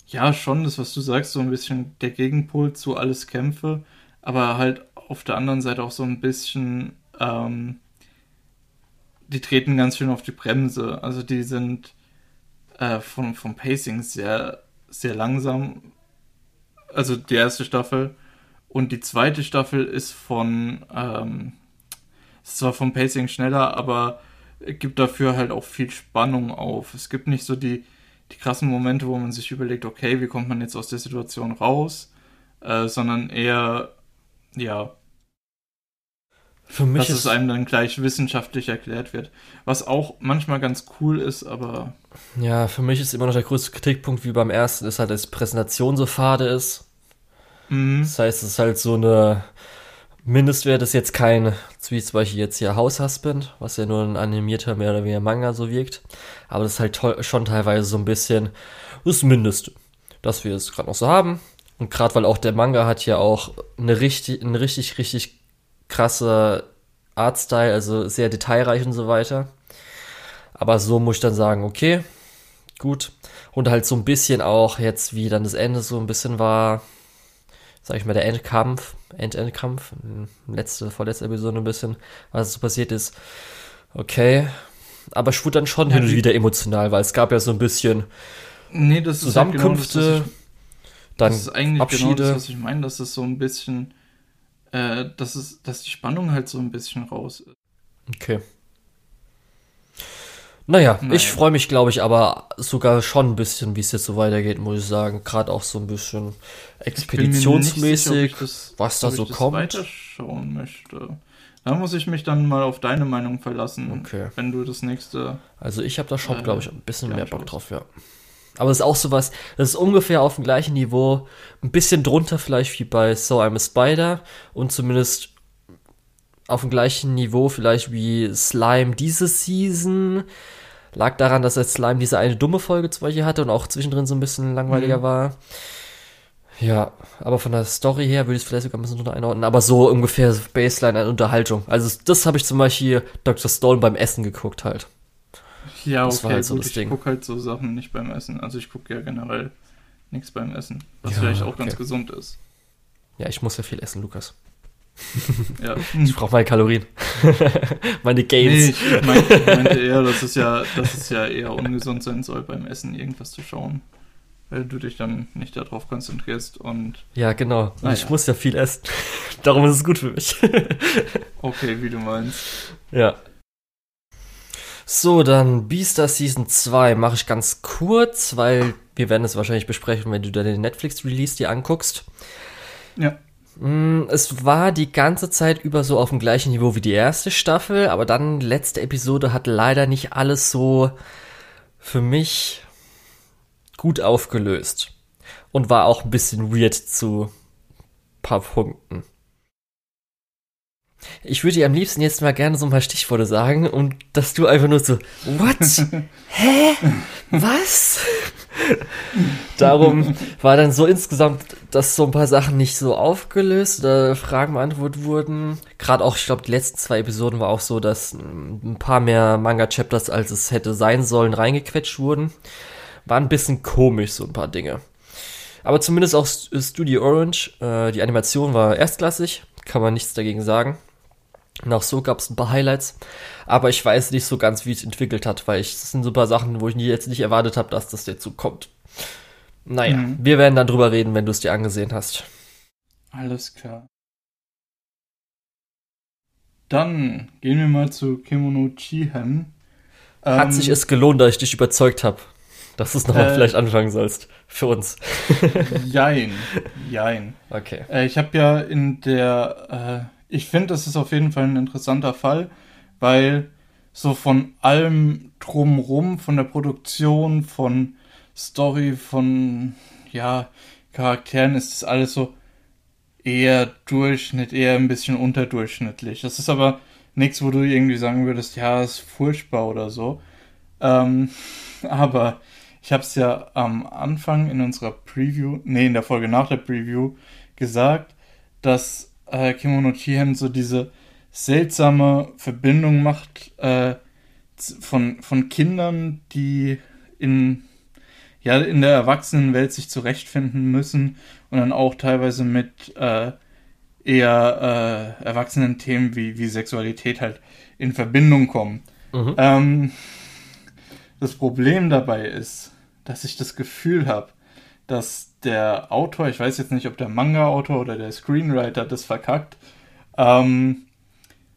ja, schon das, was du sagst, so ein bisschen der Gegenpol zu alles Kämpfe aber halt auf der anderen Seite auch so ein bisschen, ähm, die treten ganz schön auf die Bremse. Also die sind äh, vom, vom Pacing sehr, sehr langsam. Also die erste Staffel. Und die zweite Staffel ist von, ähm, ist zwar vom Pacing schneller, aber gibt dafür halt auch viel Spannung auf. Es gibt nicht so die, die krassen Momente, wo man sich überlegt, okay, wie kommt man jetzt aus der Situation raus, äh, sondern eher ja. Für mich dass ist es einem dann gleich wissenschaftlich erklärt wird. Was auch manchmal ganz cool ist, aber. Ja, für mich ist immer noch der größte Kritikpunkt wie beim ersten, ist halt, dass die Präsentation so fade ist. Mhm. Das heißt, es ist halt so eine Mindestwert ist jetzt kein, wie zum Beispiel jetzt hier House Husband, was ja nur ein animierter, mehr oder weniger Manga so wirkt. Aber das ist halt schon teilweise so ein bisschen das Mindeste, dass wir es gerade noch so haben. Und gerade weil auch der Manga hat ja auch eine richtig, eine richtig, richtig krasse Artstyle, also sehr detailreich und so weiter. Aber so muss ich dann sagen, okay, gut. Und halt so ein bisschen auch jetzt, wie dann das Ende so ein bisschen war, sag ich mal, der Endkampf, End-Endkampf, letzte, vorletzte Episode ein bisschen, was so passiert ist. Okay. Aber ich wurde dann schon ja, hin und wieder emotional, weil es gab ja so ein bisschen nee, Zusammenkünfte. Halt genau dann das ist eigentlich Abschiede. genau das, was ich meine, dass es so ein bisschen, äh, dass, es, dass die Spannung halt so ein bisschen raus ist. Okay. Naja, naja. ich freue mich, glaube ich, aber sogar schon ein bisschen, wie es jetzt so weitergeht, muss ich sagen. Gerade auch so ein bisschen expeditionsmäßig, sicher, das, was da so kommt. weiterschauen möchte. Da muss ich mich dann mal auf deine Meinung verlassen, okay. wenn du das nächste. Also ich habe da schon, äh, glaube ich, ein bisschen mehr Bock drauf, ja. Aber es ist auch sowas, das ist ungefähr auf dem gleichen Niveau, ein bisschen drunter vielleicht wie bei So I'm a Spider und zumindest auf dem gleichen Niveau vielleicht wie Slime diese Season. Lag daran, dass er Slime diese eine dumme Folge zwar hier hatte und auch zwischendrin so ein bisschen langweiliger mhm. war. Ja, aber von der Story her würde ich es vielleicht sogar ein bisschen drunter einordnen, aber so ungefähr Baseline an Unterhaltung. Also das habe ich zum Beispiel Dr. Stone beim Essen geguckt halt. Ja, okay, halt so gut, ich gucke halt so Sachen nicht beim Essen. Also ich gucke ja generell nichts beim Essen, was ja, vielleicht auch okay. ganz gesund ist. Ja, ich muss ja viel essen, Lukas. ja. Ich brauche meine Kalorien. meine Gains. Nee, ich meinte, meinte eher, dass es, ja, dass es ja eher ungesund sein soll, beim Essen irgendwas zu schauen. Weil du dich dann nicht darauf konzentrierst und. Ja, genau. Und ich muss ja viel essen. Darum ist es gut für mich. okay, wie du meinst. Ja. So, dann Beastar Season 2 mache ich ganz kurz, weil wir werden es wahrscheinlich besprechen, wenn du dann den Netflix-Release dir anguckst. Ja. Mm, es war die ganze Zeit über so auf dem gleichen Niveau wie die erste Staffel, aber dann letzte Episode hat leider nicht alles so für mich gut aufgelöst und war auch ein bisschen weird zu paar Punkten. Ich würde dir am liebsten jetzt mal gerne so ein paar Stichworte sagen und dass du einfach nur so, what? Hä? Was? Darum war dann so insgesamt, dass so ein paar Sachen nicht so aufgelöst oder Fragen beantwortet wurden. Gerade auch, ich glaube, die letzten zwei Episoden war auch so, dass ein paar mehr Manga-Chapters, als es hätte sein sollen, reingequetscht wurden. War ein bisschen komisch, so ein paar Dinge. Aber zumindest auch Studio Orange, äh, die Animation war erstklassig, kann man nichts dagegen sagen. Und auch so gab es ein paar Highlights. Aber ich weiß nicht so ganz, wie es entwickelt hat, weil ich, das sind so ein paar Sachen, wo ich jetzt nicht erwartet habe, dass das dazu kommt. Naja, mhm. wir werden dann drüber reden, wenn du es dir angesehen hast. Alles klar. Dann gehen wir mal zu Kimono Chihen. Hat ähm, sich es gelohnt, dass ich dich überzeugt habe, dass du es nochmal äh, vielleicht anfangen sollst. Für uns. jein. Jein. Okay. Äh, ich habe ja in der äh, ich finde, das ist auf jeden Fall ein interessanter Fall, weil so von allem drumrum, von der Produktion, von Story, von ja, Charakteren ist das alles so eher Durchschnitt, eher ein bisschen unterdurchschnittlich. Das ist aber nichts, wo du irgendwie sagen würdest, ja, ist furchtbar oder so. Ähm, aber ich habe es ja am Anfang in unserer Preview, nee, in der Folge nach der Preview gesagt, dass äh, Kimono Chihen so diese seltsame Verbindung macht äh, von, von Kindern, die in, ja, in der Erwachsenenwelt sich zurechtfinden müssen und dann auch teilweise mit äh, eher äh, erwachsenen Themen wie, wie Sexualität halt in Verbindung kommen. Mhm. Ähm, das Problem dabei ist, dass ich das Gefühl habe, dass der Autor, ich weiß jetzt nicht, ob der Manga-Autor oder der Screenwriter das verkackt, ähm,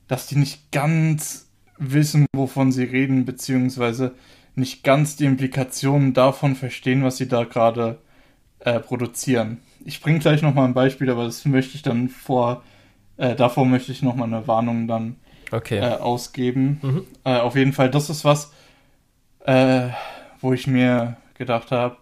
dass die nicht ganz wissen, wovon sie reden, beziehungsweise nicht ganz die Implikationen davon verstehen, was sie da gerade äh, produzieren. Ich bringe gleich nochmal ein Beispiel, aber das möchte ich dann vor, äh, davor möchte ich nochmal eine Warnung dann okay. äh, ausgeben. Mhm. Äh, auf jeden Fall, das ist was, äh, wo ich mir gedacht habe,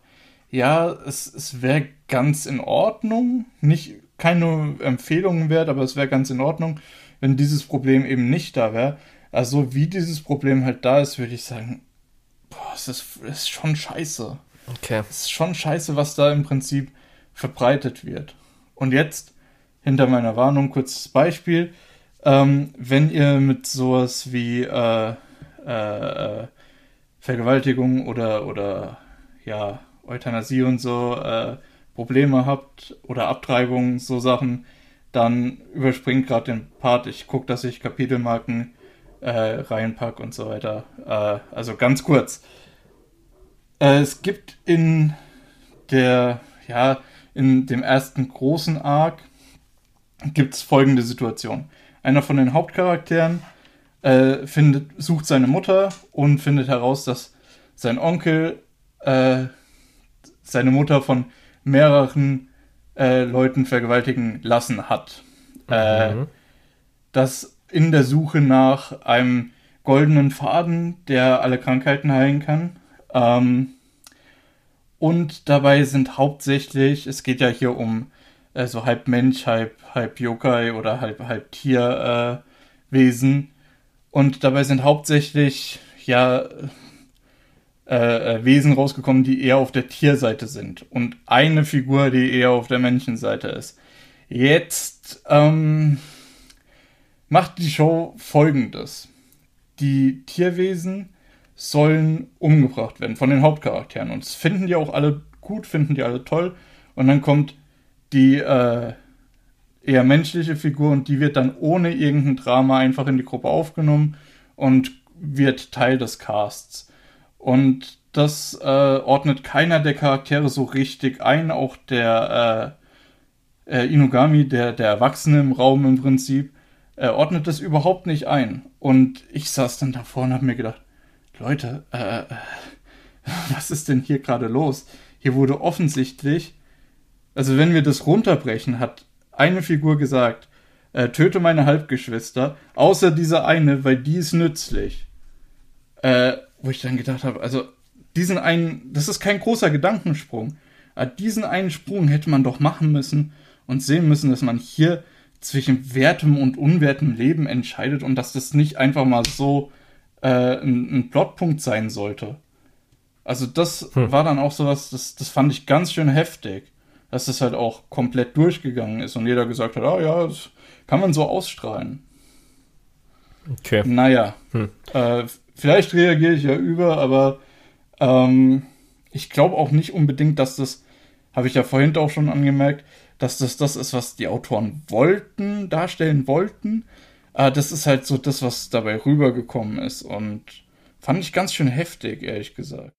ja, es, es wäre ganz in Ordnung, nicht keine Empfehlungen wert, aber es wäre ganz in Ordnung, wenn dieses Problem eben nicht da wäre. Also wie dieses Problem halt da ist, würde ich sagen, boah, es ist, es ist schon scheiße. Okay. Es ist schon scheiße, was da im Prinzip verbreitet wird. Und jetzt, hinter meiner Warnung, kurzes Beispiel. Ähm, wenn ihr mit sowas wie äh, äh, äh Vergewaltigung oder, oder ja, Euthanasie und so äh, Probleme habt oder Abtreibung, so Sachen, dann überspringt gerade den Part. Ich gucke, dass ich Kapitelmarken äh, reinpack und so weiter. Äh, also ganz kurz. Äh, es gibt in der, ja, in dem ersten großen Arc gibt es folgende Situation. Einer von den Hauptcharakteren äh, findet, sucht seine Mutter und findet heraus, dass sein Onkel äh, seine Mutter von mehreren äh, Leuten vergewaltigen lassen hat. Äh, mhm. Das in der Suche nach einem goldenen Faden, der alle Krankheiten heilen kann. Ähm, Und dabei sind hauptsächlich, es geht ja hier um äh, so halb Mensch, halb, halb Yokai oder halb, halb Tierwesen. Äh, und dabei sind hauptsächlich, ja, äh, äh, Wesen rausgekommen, die eher auf der Tierseite sind. Und eine Figur, die eher auf der Menschenseite ist. Jetzt ähm, macht die Show folgendes. Die Tierwesen sollen umgebracht werden von den Hauptcharakteren. Und das finden die auch alle gut, finden die alle toll. Und dann kommt die äh, eher menschliche Figur und die wird dann ohne irgendein Drama einfach in die Gruppe aufgenommen und wird Teil des Casts. Und das äh, ordnet keiner der Charaktere so richtig ein, auch der äh, äh, Inugami, der, der Erwachsene im Raum im Prinzip, äh, ordnet das überhaupt nicht ein. Und ich saß dann davor und habe mir gedacht, Leute, äh, was ist denn hier gerade los? Hier wurde offensichtlich, also wenn wir das runterbrechen, hat eine Figur gesagt, töte meine Halbgeschwister, außer diese eine, weil die ist nützlich. Äh, wo ich dann gedacht habe, also diesen einen, das ist kein großer Gedankensprung, aber diesen einen Sprung hätte man doch machen müssen und sehen müssen, dass man hier zwischen wertem und unwertem Leben entscheidet und dass das nicht einfach mal so äh, ein, ein Plotpunkt sein sollte. Also das hm. war dann auch sowas, das, das fand ich ganz schön heftig, dass das halt auch komplett durchgegangen ist und jeder gesagt hat, ah ja, das kann man so ausstrahlen. Okay. Naja, hm. äh, vielleicht reagiere ich ja über, aber ähm, ich glaube auch nicht unbedingt, dass das, habe ich ja vorhin auch schon angemerkt, dass das das ist, was die Autoren wollten, darstellen wollten. Aber das ist halt so das, was dabei rübergekommen ist und fand ich ganz schön heftig, ehrlich gesagt.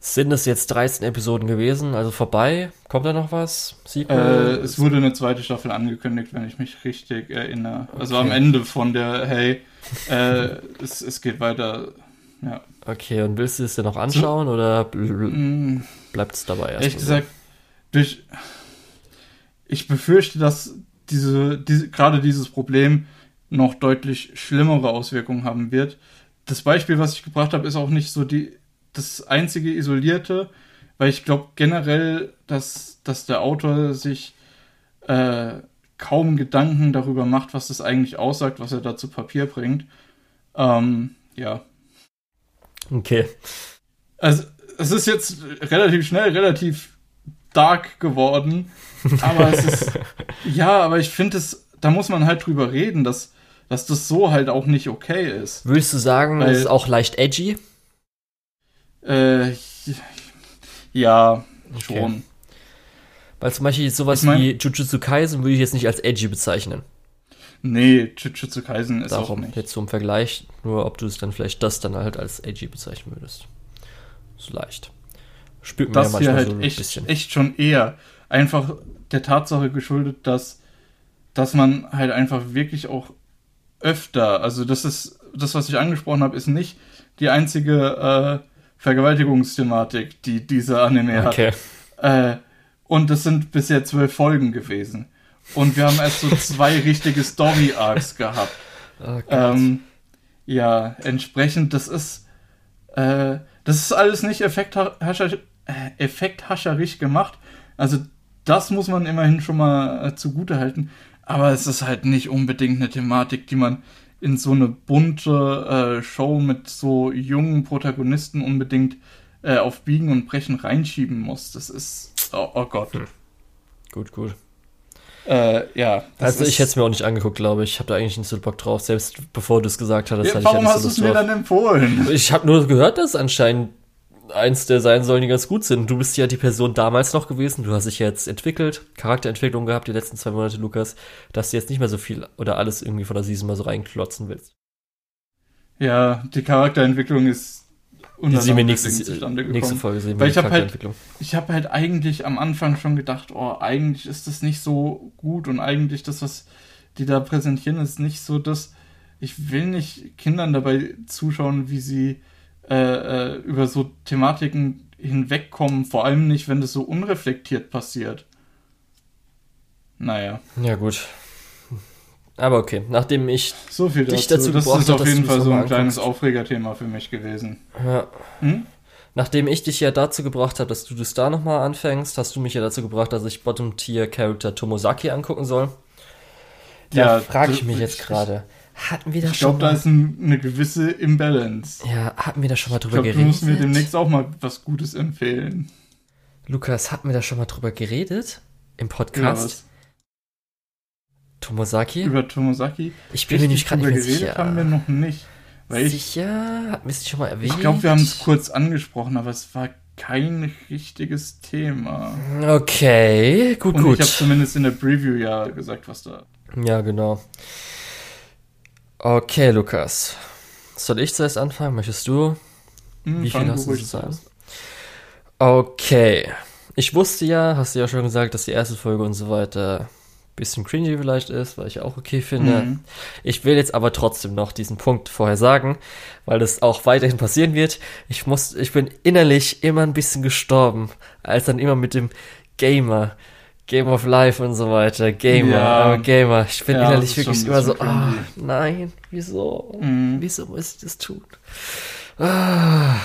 Sind es jetzt 13 Episoden gewesen, also vorbei? Kommt da noch was? Äh, es wurde eine zweite Staffel angekündigt, wenn ich mich richtig erinnere. Also okay. am Ende von der, hey, äh, es, es geht weiter. Ja. Okay, und willst du es dir noch anschauen so, oder mm. bleibt es dabei erst? Ehrlich gesagt, durch. Ich befürchte, dass diese, diese, gerade dieses Problem noch deutlich schlimmere Auswirkungen haben wird. Das Beispiel, was ich gebracht habe, ist auch nicht so die das einzige isolierte, weil ich glaube generell, dass, dass der Autor sich äh, kaum Gedanken darüber macht, was das eigentlich aussagt, was er da zu Papier bringt. Ähm, ja. Okay. Also, es ist jetzt relativ schnell, relativ dark geworden, aber es ist, ja, aber ich finde es, da muss man halt drüber reden, dass, dass das so halt auch nicht okay ist. Würdest du sagen, Weil, es ist auch leicht edgy? Äh, ja, okay. schon. Weil zum Beispiel sowas ich mein, wie Jujutsu Kaisen würde ich jetzt nicht als edgy bezeichnen. Nee, Jujutsu Kaisen ist Darum, auch nicht. jetzt zum Vergleich, nur ob du es dann vielleicht das dann halt als edgy bezeichnen würdest. So leicht. Spürt man das ja manchmal hier halt so ein echt, bisschen. echt schon eher einfach der Tatsache geschuldet, dass, dass man halt einfach wirklich auch öfter, also das ist, das, was ich angesprochen habe, ist nicht die einzige äh, Vergewaltigungsthematik, die dieser Anime okay. hat. Äh, und es sind bisher zwölf Folgen gewesen. Und wir haben erst so zwei richtige Story-Arcs gehabt. Oh ähm, ja, entsprechend, das ist, äh, das ist alles nicht effekthascher, äh, effekthascherisch gemacht. Also, das muss man immerhin schon mal äh, zugute halten. Aber es ist halt nicht unbedingt eine Thematik, die man in so eine bunte äh, Show mit so jungen Protagonisten unbedingt äh, auf Biegen und Brechen reinschieben muss. Das ist, oh, oh Gott. Hm. Gut, gut. Äh, ja. Also ich hätte es mir auch nicht angeguckt, glaube ich. Ich habe da eigentlich nicht so Bock drauf, selbst bevor du es gesagt hattest. Ja, warum hast du es mir dann empfohlen? Ich habe nur gehört, dass anscheinend eins der sein sollen, die ganz gut sind. Du bist ja die Person damals noch gewesen, du hast dich jetzt entwickelt, Charakterentwicklung gehabt die letzten zwei Monate, Lukas, dass du jetzt nicht mehr so viel oder alles irgendwie von der Season mal so reinklotzen willst. Ja, die Charakterentwicklung ist die sehen wir nächste, nächste Folge sehen wir Weil ich habe halt, ich habe halt eigentlich am Anfang schon gedacht, oh, eigentlich ist das nicht so gut und eigentlich das, was die da präsentieren, ist nicht so das. Ich will nicht Kindern dabei zuschauen, wie sie äh, äh, über so Thematiken hinwegkommen, vor allem nicht, wenn das so unreflektiert passiert. Naja. Ja, gut. Aber okay, nachdem ich so viel dazu, dich dazu das ist auf jeden Fall so ein kleines Aufregerthema für mich gewesen. Ja. Hm? Nachdem ich dich ja dazu gebracht habe, dass du das da nochmal anfängst, hast du mich ja dazu gebracht, dass ich Bottom-Tier-Character Tomosaki angucken soll. Da Ja, frage ich das- mich jetzt ich- gerade. Hatten wir da Ich schon glaube, da mal, ist ein, eine gewisse Imbalance. ja, hatten wir da schon mal Ich drüber glaube, du geredet? musst mir demnächst auch mal was Gutes empfehlen. Lukas, hatten wir da schon mal drüber geredet? Im Podcast? Tomosaki? Über Tomosaki? ich bin mir nicht gerade geredet sicher. haben wir noch nicht. Weil ich, sicher? Wir es nicht schon mal erwähnt? ich glaube, wir haben es kurz angesprochen, aber es war kein richtiges Thema. Okay, gut, Und gut. ich habe zumindest in der Preview ja gesagt, was da. Ja, genau. Okay, Lukas. Soll ich zuerst anfangen? Möchtest du? Hm, Wie viel hast du ruhig zu sagen? zuerst. Okay. Ich wusste ja, hast du ja schon gesagt, dass die erste Folge und so weiter bisschen cringy vielleicht ist, weil ich auch okay finde. Mhm. Ich will jetzt aber trotzdem noch diesen Punkt vorher sagen, weil das auch weiterhin passieren wird. Ich muss, ich bin innerlich immer ein bisschen gestorben, als dann immer mit dem Gamer, Game of Life und so weiter, Gamer, Ja. äh, Gamer. Ich bin Ja, innerlich wirklich immer so, ah, cringy. nein, wieso? Mhm. Wieso muss ich das tun? Ah.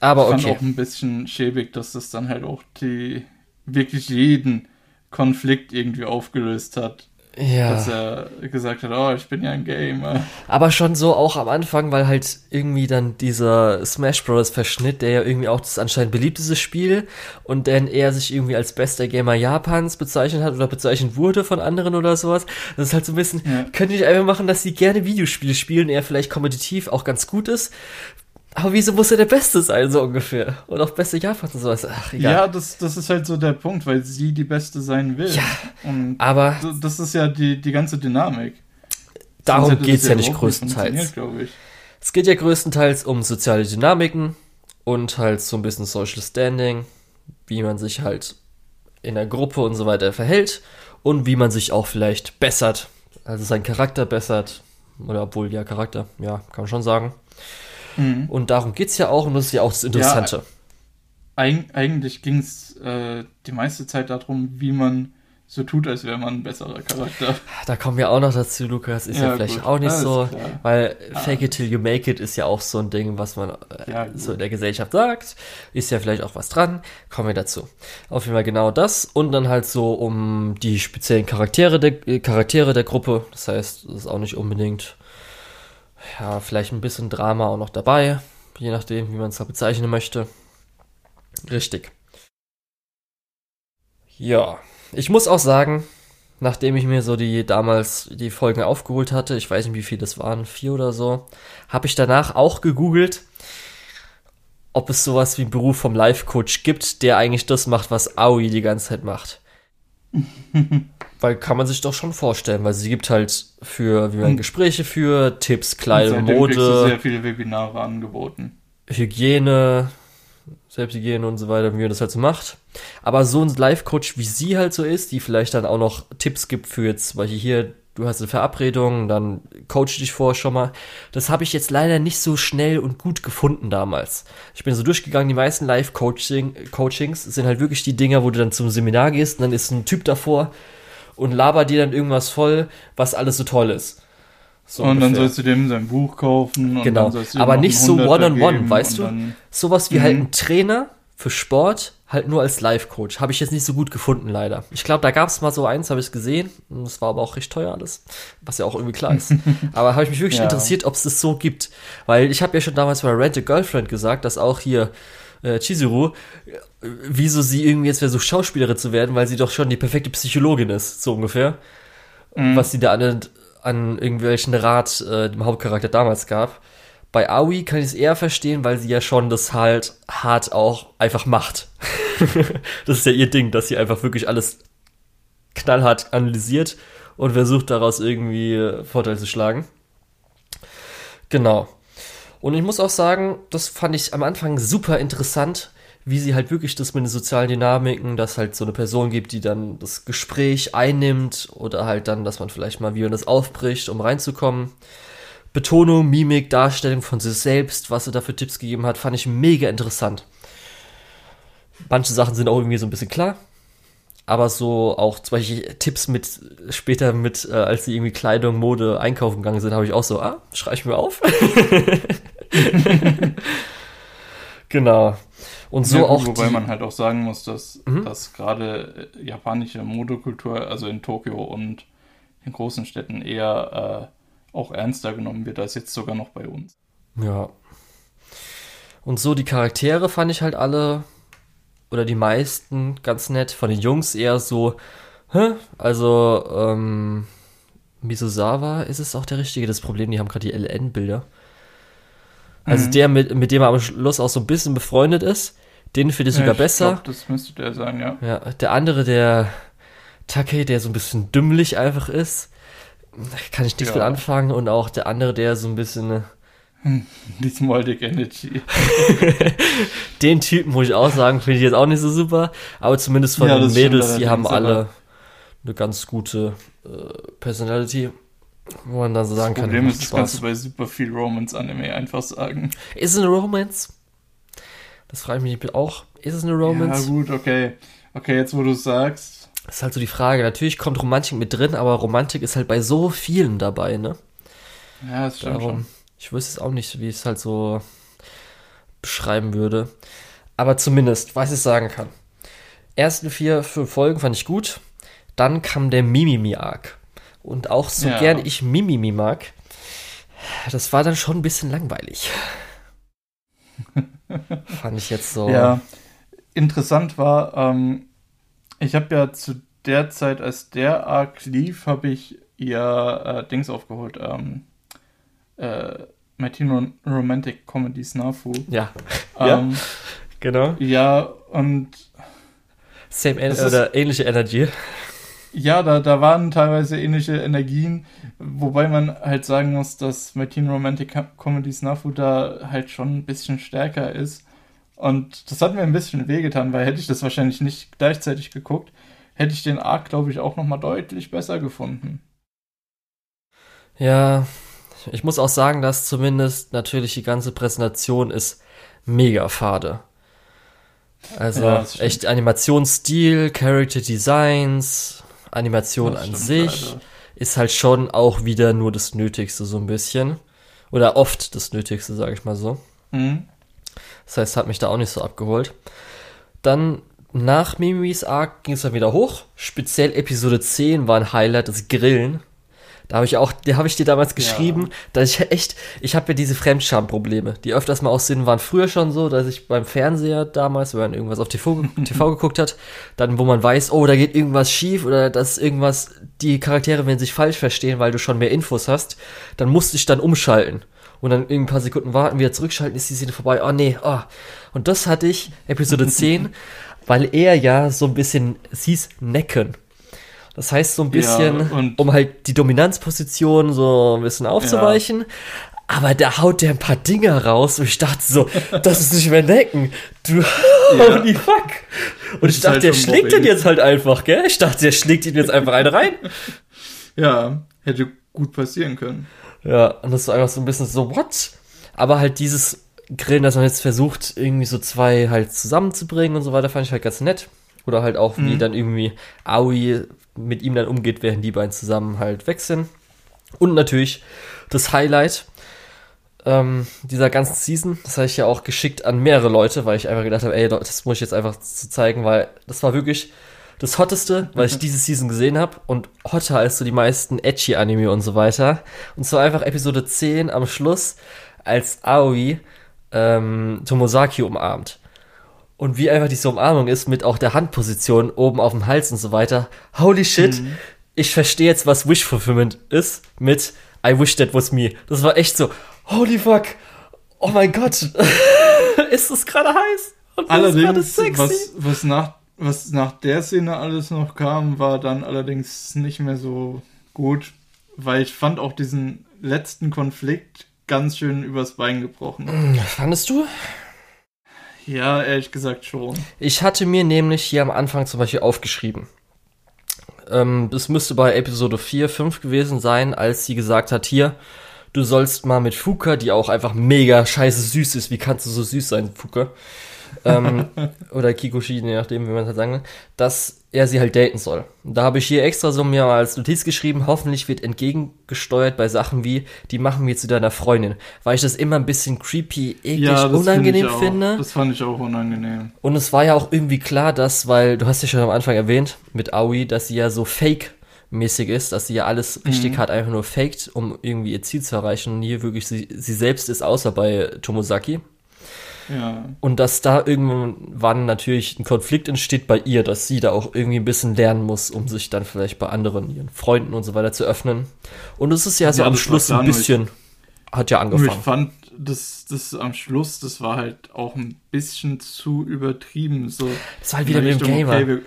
Aber Ich fand auch ein bisschen schäbig, dass das dann halt auch die wirklich jeden Konflikt irgendwie aufgelöst hat. Dass Ja. er gesagt hat, oh, ich bin ja ein Gamer. Aber schon so auch am Anfang, weil halt irgendwie dann dieser Smash Bros. Verschnitt, der ja irgendwie auch das anscheinend beliebteste Spiel und dann er sich irgendwie als bester Gamer Japans bezeichnet hat oder bezeichnet wurde von anderen oder sowas. Das ist halt so ein bisschen, Ja. können die nicht einfach machen, dass sie gerne Videospiele spielen, er vielleicht kompetitiv auch ganz gut ist. Aber wieso muss er der Beste sein, so ungefähr? Und auch beste Japans und sowas. Ach, egal. Ja, das, das ist halt so der Punkt, weil sie die Beste sein will. Ja. Und Aber das ist ja die, die ganze Dynamik. Darum hätte das geht's ja nicht größtenteils. ich. Es geht ja größtenteils um soziale Dynamiken und halt so ein bisschen Social Standing, wie man sich halt in der Gruppe und so weiter verhält und wie man sich auch vielleicht bessert, also seinen Charakter bessert. Oder obwohl, ja, Charakter, ja, kann man schon sagen. Mhm. Und darum geht's ja auch und das ist ja auch das Interessante. Eig eigentlich ging es äh, die meiste Zeit darum, wie man so tut, als wäre man ein besserer Charakter. Da kommen wir auch noch dazu, Lukas, ist ja, Ja, vielleicht gut, auch nicht alles so, weil Ah. Fake it till you make it ist ja auch so ein Ding, was man äh, Ja, so in der Gesellschaft sagt. Ist ja vielleicht auch was dran. Kommen wir dazu. Auf jeden Fall genau das und dann halt so um die speziellen Charaktere der, äh, Charaktere der Gruppe. Das heißt, es ist auch nicht unbedingt, ja, vielleicht ein bisschen Drama auch noch dabei, je nachdem, wie man es halt bezeichnen möchte. Richtig. Ja, ich muss auch sagen, nachdem ich mir so die damals die Folgen aufgeholt hatte, ich weiß nicht, wie viel das waren, vier oder so, habe ich danach auch gegoogelt, ob es sowas wie einen Beruf vom Life-Coach gibt, der eigentlich das macht, was Aoi die ganze Zeit macht. weil kann man sich doch schon vorstellen, weil sie gibt halt für, wie man Und- Gespräche führt, Tipps, Kleidung, Mode, sehr viele Webinare angeboten. Hygiene, Selbsthygiene und so weiter, wie man das halt so macht. Aber so ein Life-Coach, wie sie halt so ist, die vielleicht dann auch noch Tipps gibt für jetzt, zum Beispiel hier, du hast eine Verabredung, dann coach dich vor schon mal. Das habe ich jetzt leider nicht so schnell und gut gefunden damals. Ich bin so durchgegangen, die meisten Live-Coachings sind halt wirklich die Dinger, wo du dann zum Seminar gehst und dann ist ein Typ davor und labert dir dann irgendwas voll, was alles so toll ist. So und dann ungefähr. sollst du dem sein Buch kaufen. Und Genau. dann Aber nicht so one-on-one, geben weißt und du? dann- Sowas wie Mhm. halt ein Trainer für Sport, halt nur als Life-Coach. Habe ich jetzt nicht so gut gefunden, leider. Ich glaube, da gab es mal so eins, habe ich gesehen. Das war aber auch recht teuer alles. Was ja auch irgendwie klar ist. aber habe ich mich wirklich Ja. interessiert, ob es das so gibt. Weil ich habe ja schon damals bei Rent a Girlfriend gesagt, dass auch hier äh, Chizuru, wieso sie irgendwie jetzt versucht, Schauspielerin zu werden, weil sie doch schon die perfekte Psychologin ist, so ungefähr. Mhm. Was sie da an, an irgendwelchen Rat äh, dem Hauptcharakter damals gab. Bei Aoi kann ich es eher verstehen, weil sie ja schon das halt hart auch einfach macht. das ist ja ihr Ding, dass sie einfach wirklich alles knallhart analysiert und versucht daraus irgendwie äh, Vorteil zu schlagen. Genau. Und ich muss auch sagen, das fand ich am Anfang super interessant, wie sie halt wirklich das mit den sozialen Dynamiken, dass halt so eine Person gibt, die dann das Gespräch einnimmt oder halt dann, dass man vielleicht mal, wie man das aufbricht, um reinzukommen. Betonung, Mimik, Darstellung von sich selbst, was sie da für Tipps gegeben hat, fand ich mega interessant. Manche Sachen sind auch irgendwie so ein bisschen klar, aber so auch zum Beispiel Tipps mit später mit, äh, als sie irgendwie Kleidung, Mode einkaufen gegangen sind, habe ich auch so, ah, schreibe ich mir auf. Genau. Und so Ja, gut, auch wobei die, man halt auch sagen muss, dass, Mhm. dass gerade äh, japanische Modekultur, also in Tokio und in großen Städten eher äh, auch ernster genommen wird als jetzt sogar noch bei uns. Ja. Und so die Charaktere fand ich halt alle, oder die meisten, ganz nett. Von den Jungs eher so, hä? Also, ähm, Misosawa ist es auch der Richtige. Das Problem, die haben gerade die LN-Bilder. Also Mhm. der, mit, mit dem er am Schluss auch so ein bisschen befreundet ist, den finde ich sogar ich besser. Glaub, das müsste der sein, ja. Ja, der andere, der Take, der so ein bisschen dümmlich einfach ist, kann ich nichts Ja. mit anfangen. Und auch der andere, der so ein bisschen, äh, Die Small Dick Energy. den Typen, muss ich auch sagen, finde ich jetzt auch nicht so super. Aber zumindest von Ja, den Mädels, die haben alle eine ganz gute äh, Personality, wo man dann so sagen Das kann, Problem ist, das Spaß. kannst du bei super viel Romance-Anime einfach sagen. Ist es eine Romance? Das frage ich mich auch. Ist es eine Ja, Romance? gut, okay. Okay, jetzt wo du es sagst. Das ist halt so die Frage. Natürlich kommt Romantik mit drin, aber Romantik ist halt bei so vielen dabei, ne? Ja, das stimmt Darum, schon. ich wüsste es auch nicht, wie ich es halt so beschreiben würde. Aber zumindest, was ich sagen kann. Ersten vier, fünf Folgen fand ich gut. Dann kam der Mimimi-Arc. Und auch so Ja. gern ich Mimimi mag, das war dann schon ein bisschen langweilig. fand ich jetzt so. Ja, interessant war, ähm, ich habe ja zu der Zeit, als der Arc lief, habe ich ja äh, Dings aufgeholt. Ähm, äh, Rom Romantic Comedy Snafu. Ja, Ja. Ähm, genau. ja, und Same oder ähnliche Energy. Ja, da, da waren teilweise ähnliche Energien, wobei man halt sagen muss, dass My Teen Romantic Co- Comedy Snafu da halt schon ein bisschen stärker ist. Und das hat mir ein bisschen wehgetan, weil hätte ich das wahrscheinlich nicht gleichzeitig geguckt, hätte ich den Arc, glaube ich, auch nochmal deutlich besser gefunden. Ja, ich muss auch sagen, dass zumindest natürlich die ganze Präsentation ist mega fade. Also Ja, echt Animationsstil, Character Designs, Animation Das an sich leider. ist halt schon auch wieder nur das Nötigste so ein bisschen. Oder oft das Nötigste, sage ich mal so. Mhm. Das heißt, hat mich da auch nicht so abgeholt. Dann nach Mimi's Arc ging es dann wieder hoch. Speziell Episode 10 war ein Highlight, das Grillen. Da habe ich auch, da habe ich dir damals geschrieben, dass ich echt, ich habe ja diese Fremdscham-Probleme, die öfters mal aus Sinn waren früher schon so, dass ich beim Fernseher damals, wenn man irgendwas auf TV, TV geguckt hat, dann wo man weiß, oh, da geht irgendwas schief oder dass irgendwas, die Charaktere werden sich falsch verstehen, weil du schon mehr Infos hast, dann musste ich dann umschalten und dann ein paar Sekunden warten, wieder zurückschalten, ist die Szene vorbei, oh nee, oh. Und das hatte ich, Episode 10, weil er ja so ein bisschen, es hieß Necken. Das heißt so ein bisschen, Ja, um halt die Dominanzposition so ein bisschen aufzuweichen. Aber da haut der ein paar Dinger raus und ich dachte so, das ist nicht mehr Necken. Du, Ja. holy fuck. Und ich ist dachte, halt der schlägt den jetzt halt einfach, gell? Ich dachte, der schlägt ihn jetzt einfach eine rein. Ja, hätte gut passieren können. Ja, und das war einfach so ein bisschen so, what? Aber halt dieses Grillen, dass man jetzt versucht, irgendwie so zwei halt zusammenzubringen und so weiter, fand ich halt ganz nett. Oder halt auch, wie Mhm. dann irgendwie Aoi mit ihm dann umgeht, während die beiden zusammen halt weg sind. Und natürlich das Highlight ähm, dieser ganzen Season, das habe ich ja auch geschickt an mehrere Leute, weil ich einfach gedacht habe, ey, das muss ich jetzt einfach zu zeigen, weil das war wirklich das Hotteste, was ich diese Season gesehen habe und hotter als so die meisten Edgy-Anime und so weiter. Und zwar einfach Episode 10 am Schluss, als Aoi ähm, Tomosaki umarmt. Und wie einfach diese Umarmung ist mit auch der Handposition oben auf dem Hals und so weiter. Holy shit, ich verstehe jetzt, was Wish Fulfillment ist mit I wish that was me. Das war echt so, holy fuck, oh mein Gott, ist das gerade heiß? Und Allerdings, sexy. was, was, nach, was nach der Szene alles noch kam, war dann allerdings nicht mehr so gut, weil ich fand auch diesen letzten Konflikt ganz schön übers Bein gebrochen. Fandest du? Ja, ehrlich gesagt schon. Ich hatte mir nämlich hier am Anfang zum Beispiel aufgeschrieben. Ähm, das müsste bei Episode 4, 5 gewesen sein, als sie gesagt hat, hier, du sollst mal mit Fuka, die auch einfach mega scheiße süß ist. Wie kannst du so süß sein, Fuka? Ähm, oder Kikuchi, je nachdem, wie man es halt sagen will, dass er sie halt daten soll. Und da habe ich hier extra so mir mal als Notiz geschrieben, hoffentlich wird entgegengesteuert bei Sachen wie, die machen wir zu deiner Freundin, weil ich das immer ein bisschen creepy, eklig, Ja, unangenehm find finde. Das fand ich auch unangenehm. Und es war ja auch irgendwie klar, dass, weil du hast ja schon am Anfang erwähnt mit Aoi, dass sie ja so fake-mäßig ist, dass sie ja alles richtig hart einfach nur faked, um irgendwie ihr Ziel zu erreichen und hier wirklich sie, sie selbst ist, außer bei Tomosaki. Ja. Und dass da irgendwann natürlich ein Konflikt entsteht bei ihr, dass sie da auch irgendwie ein bisschen lernen muss, um sich dann vielleicht bei anderen, ihren Freunden und so weiter zu öffnen. Und es ist ja so Ja, am das Schluss ein bisschen, hat ja Nur ich angefangen. fand, das, das am Schluss, das war halt auch ein bisschen zu übertrieben. So Das war halt wieder der mit dem Gamer. Okay, wir,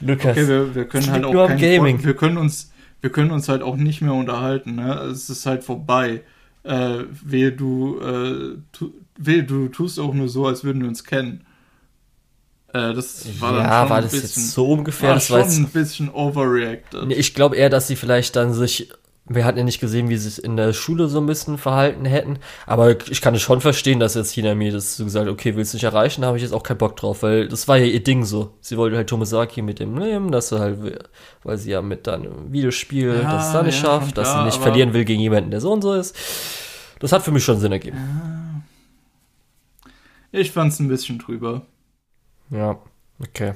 Lukas. okay, wir, wir können halt auch am kein Gaming. Wir können uns, wir können uns halt auch nicht mehr unterhalten. Ne? Es ist halt vorbei. Äh, wehe du, äh, wehe du tust auch nur so, als würden wir uns kennen. Äh, das war dann ja, schon war ein das bisschen, jetzt so ungefähr? war Das schon war jetzt ein bisschen overreacted. Nee, Ich glaube eher, dass sie vielleicht dann sich. Wir hatten ja nicht gesehen, wie sie sich in der Schule so ein bisschen verhalten hätten. Aber ich kann es schon verstehen, dass jetzt Hinami das so gesagt hat, okay, willst du nicht erreichen, da habe ich jetzt auch keinen Bock drauf, weil das war ja ihr Ding so. Sie wollte halt Tomosaki mit dem nehmen, dass sie halt, weil sie ja mit dann im Videospiel Ja, das da nicht ja, schafft, schon dass klar, sie nicht verlieren will gegen jemanden, der so und so ist. Das hat für mich schon Sinn ergeben. Ich fand's ein bisschen drüber. Ja, okay.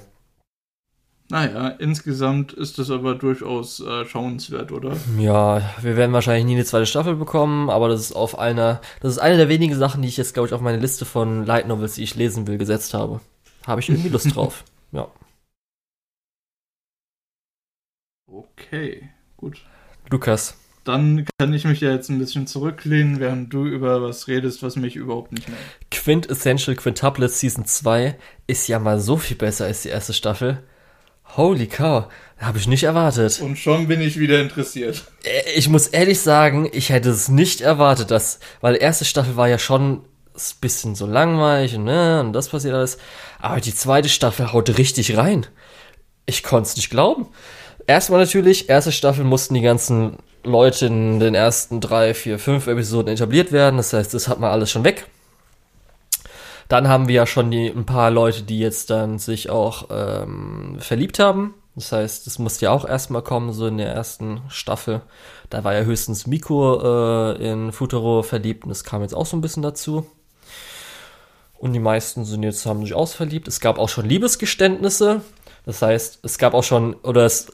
Naja, insgesamt ist es aber durchaus äh, schauenswert, oder? Ja, wir werden wahrscheinlich nie eine zweite Staffel bekommen, aber das ist auf einer, das ist eine der wenigen Sachen, die ich jetzt, glaube ich, auf meine Liste von Light Novels, die ich lesen will, gesetzt habe. Habe ich irgendwie Lust drauf. Ja. Okay, gut. Lukas, Dann kann ich mich ja jetzt ein bisschen zurücklehnen, während du über was redest, was mich überhaupt nicht mehr. Quintessential Quintuplet Season 2 ist ja mal so viel besser als die erste Staffel. Holy cow, habe ich nicht erwartet. Und schon bin ich wieder interessiert. Äh, Ich muss ehrlich sagen, ich hätte es nicht erwartet, dass, weil die erste Staffel war ja schon ein bisschen so langweilig und, ne, und das passiert alles. Aber die zweite Staffel haut richtig rein. Ich konnte es nicht glauben. Erstmal natürlich, erste Staffel mussten die ganzen Leute in den ersten drei, vier, fünf Episoden etabliert werden. Das heißt, das hat man alles schon weg. Dann haben wir ja schon die, ein paar Leute, die jetzt dann sich auch ähm, verliebt haben. Das heißt, das musste ja auch erstmal kommen, so in der ersten Staffel. Da war ja höchstens Miko äh, in Futuro verliebt und das kam jetzt auch so ein bisschen dazu. Und die meisten sind jetzt, haben sich ausverliebt. Es gab auch schon Liebesgeständnisse. Das heißt, es gab auch schon, oder es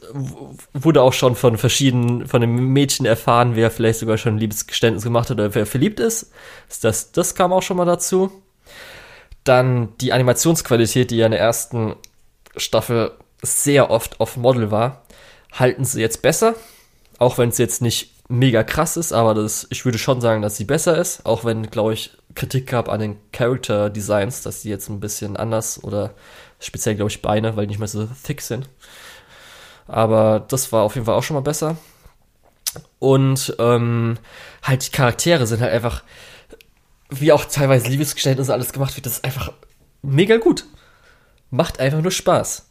wurde auch schon von verschiedenen, von den Mädchen erfahren, wer vielleicht sogar schon ein Liebesgeständnis gemacht hat oder wer verliebt ist. Das, das kam auch schon mal dazu. Dann die Animationsqualität, die ja in der ersten Staffel sehr oft auf Model war, halten sie jetzt besser. Auch wenn es jetzt nicht mega krass ist, aber das, ich würde schon sagen, dass sie besser ist. Auch wenn, glaube ich, Kritik gab an den Character Designs, dass die jetzt ein bisschen anders oder speziell, glaube ich, Beine, weil die nicht mehr so thick sind. Aber das war auf jeden Fall auch schon mal besser. Und ähm, halt die Charaktere sind halt einfach, wie auch teilweise Liebesgeständnisse alles gemacht wird, das ist einfach mega gut. Macht einfach nur Spaß.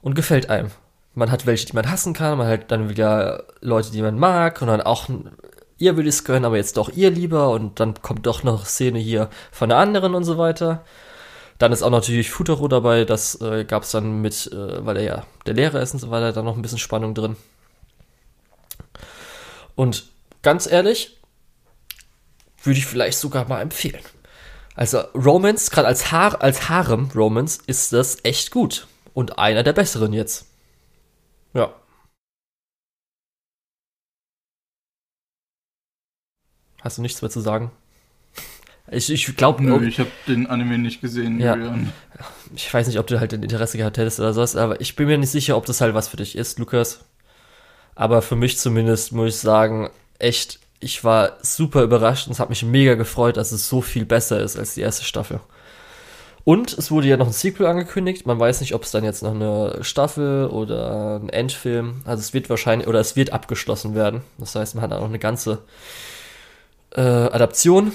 Und gefällt einem. Man hat welche, die man hassen kann, man hat dann wieder Leute, die man mag, und dann auch ihr würde es gönnen, aber jetzt doch ihr lieber, und dann kommt doch noch Szene hier von der anderen und so weiter. Dann ist auch natürlich Futuro dabei, das äh, gab es dann mit, äh, weil er ja der Lehrer ist und so weiter, dann noch ein bisschen Spannung drin. Und ganz ehrlich, würde ich vielleicht sogar mal empfehlen. Also Romance, gerade als, Haar, als Harem-Romance, ist das echt gut. Und einer der besseren jetzt. Ja. Hast du nichts mehr zu sagen? Ich, ich glaube, Nö, ich habe den Anime nicht gesehen, Ja. Julian. ich weiß nicht, ob du halt ein Interesse gehabt hättest oder sowas, aber ich bin mir nicht sicher, ob das halt was für dich ist, Lukas. Aber für mich zumindest muss ich sagen, echt, ich war super überrascht und es hat mich mega gefreut, dass es so viel besser ist als die erste Staffel. Und es wurde ja noch ein Sequel angekündigt. Man weiß nicht, ob es dann jetzt noch eine Staffel oder ein Endfilm. Also es wird wahrscheinlich, oder es wird abgeschlossen werden. Das heißt, man hat dann auch eine ganze äh, Adaption.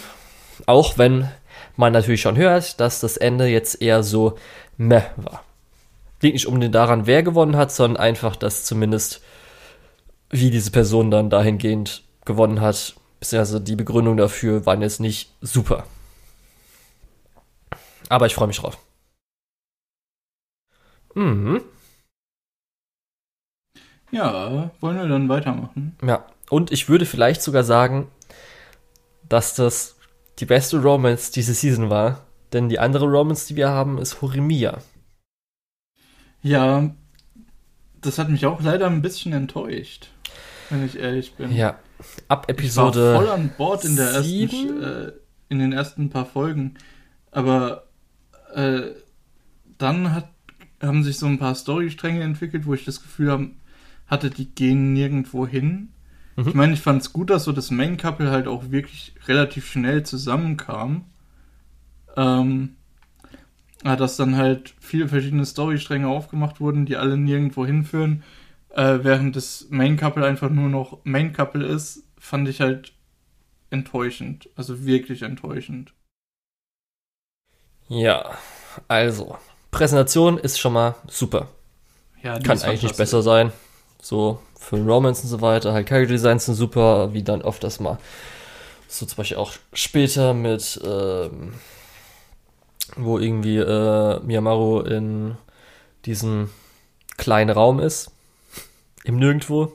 Auch wenn man natürlich schon hört, dass das Ende jetzt eher so meh war. Liegt nicht unbedingt daran, wer gewonnen hat, sondern einfach, dass zumindest wie diese Person dann dahingehend gewonnen hat, beziehungsweise die Begründung dafür waren jetzt nicht super. Aber ich freue mich drauf. Mhm. Ja, wollen wir dann weitermachen? Ja, und ich würde vielleicht sogar sagen, dass das die beste Romance diese Season war. Denn die andere Romance, die wir haben, ist Horimiya. Ja, das hat mich auch leider ein bisschen enttäuscht, wenn ich ehrlich bin. Ja, ab Episode. Ich war voll an Bord in, der ersten, äh, in den ersten paar Folgen. Aber äh, dann hat, haben sich so ein paar Storystränge entwickelt, wo ich das Gefühl habe, hatte, die gehen nirgendwo hin. Mhm. Ich meine, ich fand es gut, dass so das Main Couple halt auch wirklich relativ schnell zusammenkam. Ähm, dass dann halt viele verschiedene Storystränge aufgemacht wurden, die alle nirgendwo hinführen, äh, während das Main Couple einfach nur noch Main Couple ist, fand ich halt enttäuschend. Also wirklich enttäuschend. Ja, also, Präsentation ist schon mal super. Ja, Kann eigentlich nicht besser sein. So, für Romance und so weiter. Halt Character Designs sind super, wie dann oft das mal. So zum Beispiel auch später mit, ähm, wo irgendwie äh, Miyamaru in diesem kleinen Raum ist. Im Nirgendwo.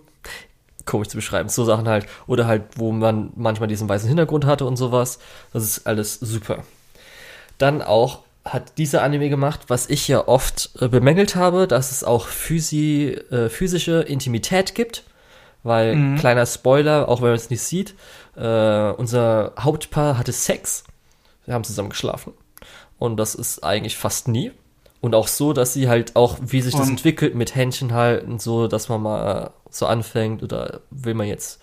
Komisch zu beschreiben. So Sachen halt. Oder halt, wo man manchmal diesen weißen Hintergrund hatte und sowas. Das ist alles super. Dann auch hat dieser Anime gemacht, was ich ja oft äh, bemängelt habe, dass es auch physi, äh, physische Intimität gibt. Weil, mhm. kleiner Spoiler, auch wenn man es nicht sieht, äh, unser Hauptpaar hatte Sex. Wir haben zusammen geschlafen. Und das ist eigentlich fast nie. Und auch so, dass sie halt auch, wie sich das entwickelt, mit Händchen halten, so, dass man mal so anfängt oder will man jetzt,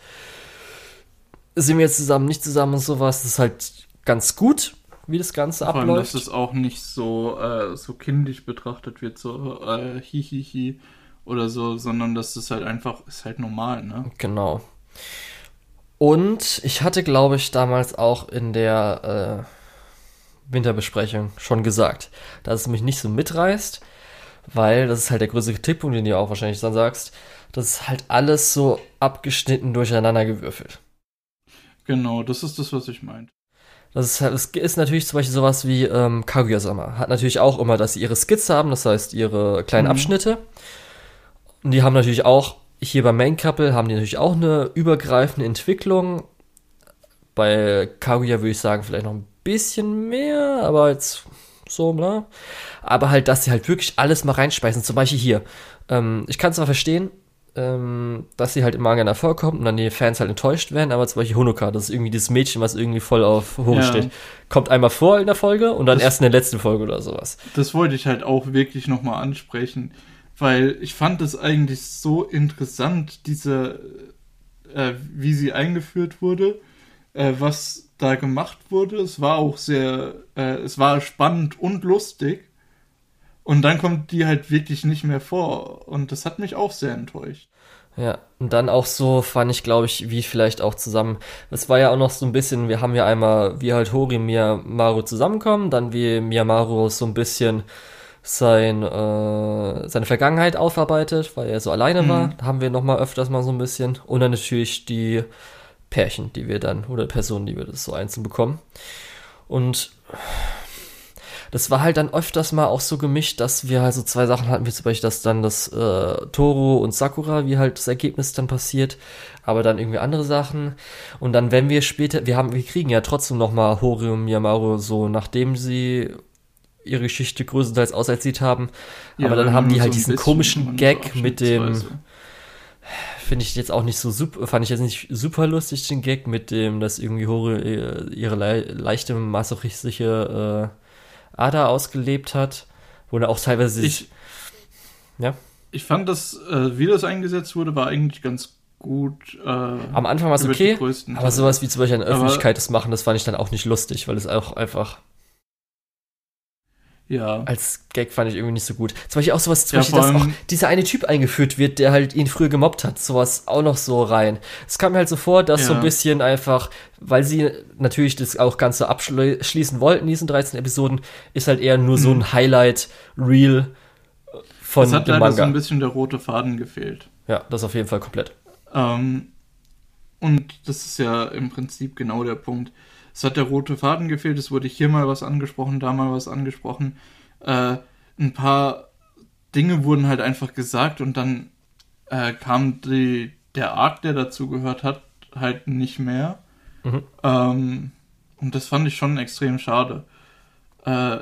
sind wir jetzt zusammen, nicht zusammen und sowas. Das ist halt ganz gut wie das Ganze Vor abläuft. Allem, dass es auch nicht so, äh, so kindisch betrachtet wird, so äh, hihihi oder so, sondern dass es halt einfach ist halt normal, ne? Genau. Und ich hatte, glaube ich, damals auch in der äh, Winterbesprechung schon gesagt, dass es mich nicht so mitreißt, weil das ist halt der größte Kritikpunkt, den du auch wahrscheinlich dann sagst, das ist halt alles so abgeschnitten durcheinander gewürfelt. Genau, das ist das, was ich meinte. Das ist, das ist natürlich zum Beispiel sowas wie ähm, Kaguya-sama. Hat natürlich auch immer, dass sie ihre Skizze haben, das heißt ihre kleinen mhm. Abschnitte. Und die haben natürlich auch, hier beim Main Couple haben die natürlich auch eine übergreifende Entwicklung. Bei Kaguya würde ich sagen, vielleicht noch ein bisschen mehr, aber jetzt so, ne? Aber halt, dass sie halt wirklich alles mal reinspeisen. Zum Beispiel hier. Ähm, ich kann es zwar verstehen, ähm, dass sie halt im Manga vorkommt und dann die Fans halt enttäuscht werden, aber zum Beispiel Honoka, das ist irgendwie dieses Mädchen, was irgendwie voll auf Hore ja. steht, kommt einmal vor in der Folge und dann das, erst in der letzten Folge oder sowas. Das wollte ich halt auch wirklich nochmal ansprechen, weil ich fand es eigentlich so interessant, diese, äh, wie sie eingeführt wurde, äh, was da gemacht wurde. Es war auch sehr, äh, es war spannend und lustig. Und dann kommt die halt wirklich nicht mehr vor. Und das hat mich auch sehr enttäuscht. Ja, und dann auch so fand ich, glaube ich, wie vielleicht auch zusammen. Es war ja auch noch so ein bisschen, wir haben ja einmal, wie halt Hori Miyamaru zusammenkommen, dann wie Miyamaru so ein bisschen sein, äh, seine Vergangenheit aufarbeitet, weil er so alleine mhm. war. Da haben wir nochmal öfters mal so ein bisschen. Und dann natürlich die Pärchen, die wir dann, oder Personen, die wir das so einzeln bekommen. Und das war halt dann öfters mal auch so gemischt, dass wir halt so zwei Sachen hatten, wie zum Beispiel, dass dann das äh, Toro und Sakura, wie halt das Ergebnis dann passiert, aber dann irgendwie andere Sachen. Und dann, wenn wir später, wir haben, wir kriegen ja trotzdem nochmal Hori und Miyamaru so, nachdem sie ihre Geschichte größtenteils auserzählt haben. Ja, aber dann haben die halt so diesen komischen Gag mit dem, finde ich jetzt auch nicht so super, fand ich jetzt nicht super lustig, den Gag mit dem, dass irgendwie Hori äh, ihre le leichte masochistische äh, Ada ausgelebt hat, wo er auch teilweise ich, ja. Ich fand das, äh, wie das eingesetzt wurde, war eigentlich ganz gut. Äh, Am Anfang war es okay, aber sowas wie zum Beispiel in der Öffentlichkeit das machen, das fand ich dann auch nicht lustig, weil es auch einfach ja. Als Gag fand ich irgendwie nicht so gut. Zum Beispiel auch sowas, zum ja, Beispiel, dass auch dieser eine Typ eingeführt wird, der halt ihn früher gemobbt hat, sowas auch noch so rein. Es kam mir halt so vor, dass ja. so ein bisschen einfach, weil sie natürlich das auch Ganze abschließen wollten, diesen 13 Episoden, ist halt eher nur mhm. so ein Highlight-Reel von es hat dem leider Manga. so ein bisschen der rote Faden gefehlt. Ja, das auf jeden Fall komplett. Ähm, und das ist ja im Prinzip genau der Punkt es hat der rote Faden gefehlt, es wurde hier mal was angesprochen, da mal was angesprochen. Äh, ein paar Dinge wurden halt einfach gesagt und dann äh, kam die, der Arc, der dazu gehört hat, halt nicht mehr. Mhm. Ähm, und das fand ich schon extrem schade. Äh,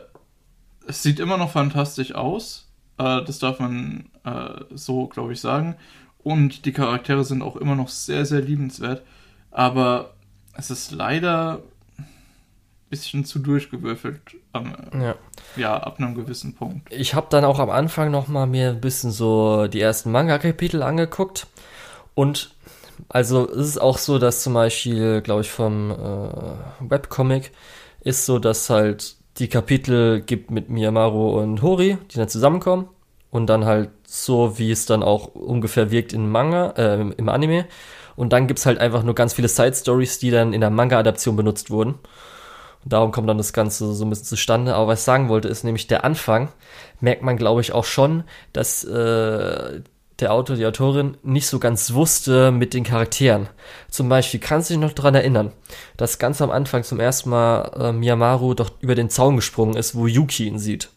es sieht immer noch fantastisch aus. Äh, das darf man äh, so, glaube ich, sagen. Und die Charaktere sind auch immer noch sehr, sehr liebenswert. Aber es ist leider bisschen zu durchgewürfelt. Ähm, ja. ja, ab einem gewissen Punkt. Ich habe dann auch am Anfang noch mal mir ein bisschen so die ersten Manga-Kapitel angeguckt. Und also es ist auch so, dass zum Beispiel, glaube ich, vom äh, Webcomic ist so, dass halt die Kapitel gibt mit Miyamaru und Hori, die dann zusammenkommen und dann halt so, wie es dann auch ungefähr wirkt in Manga, äh, im Anime. Und dann gibt's halt einfach nur ganz viele Side-Stories, die dann in der Manga-Adaption benutzt wurden. Und darum kommt dann das Ganze so ein bisschen zustande. Aber was ich sagen wollte, ist nämlich der Anfang, merkt man, glaube ich, auch schon, dass äh, der Autor, die Autorin nicht so ganz wusste mit den Charakteren. Zum Beispiel, kannst du dich noch daran erinnern, dass ganz am Anfang zum ersten Mal äh, Miyamaru doch über den Zaun gesprungen ist, wo Yuki ihn sieht.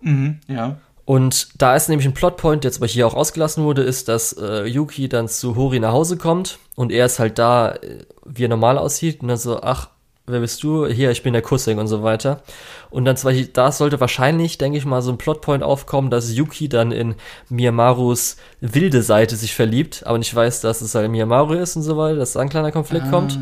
Mhm, ja. Und da ist nämlich ein Plotpoint, der jetzt aber hier auch ausgelassen wurde, ist, dass äh, Yuki dann zu Hori nach Hause kommt und er ist halt da, äh, wie er normal aussieht und dann so, ach, wer bist du? Hier, ich bin der Cousin und so weiter. Und dann zwar, da sollte wahrscheinlich, denke ich mal, so ein Plotpoint aufkommen, dass Yuki dann in Miyamarus wilde Seite sich verliebt, aber nicht weiß, dass es halt Miyamaru ist und so weiter, dass da ein kleiner Konflikt ah. kommt.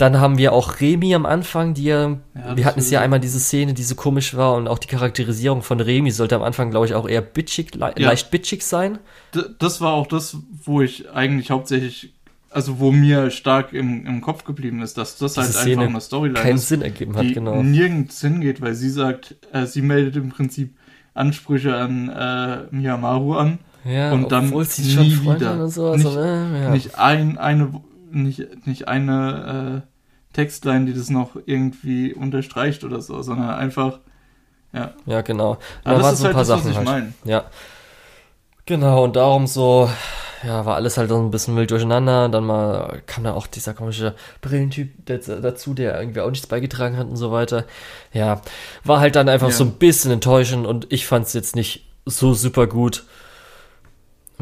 Dann haben wir auch Remi am Anfang, die ja, ja wir hatten es ja einmal diese Szene, die so komisch war und auch die Charakterisierung von Remi sollte am Anfang, glaube ich, auch eher bitchig, le ja. leicht bitchig sein. D das war auch das, wo ich eigentlich hauptsächlich also wo mir stark im, im Kopf geblieben ist, dass das Diese halt Szene einfach eine Storyline keinen ist, Sinn ergeben hat, die genau. nirgends hingeht, weil sie sagt, äh, sie meldet im Prinzip Ansprüche an äh, Miyamaru an ja, und dann sie nie wieder. Und so, nicht, also, äh, ja. nicht ein eine nicht nicht eine äh, Textline, die das noch irgendwie unterstreicht oder so, sondern einfach ja. Ja, genau. Da das ist halt das, Sachen was ich halt. meine. Ja. Genau, und darum so, ja, war alles halt so ein bisschen wild durcheinander. Dann mal kam da auch dieser komische Brillentyp dazu, der irgendwie auch nichts beigetragen hat und so weiter. Ja, war halt dann einfach ja. so ein bisschen enttäuschend und ich fand es jetzt nicht so super gut.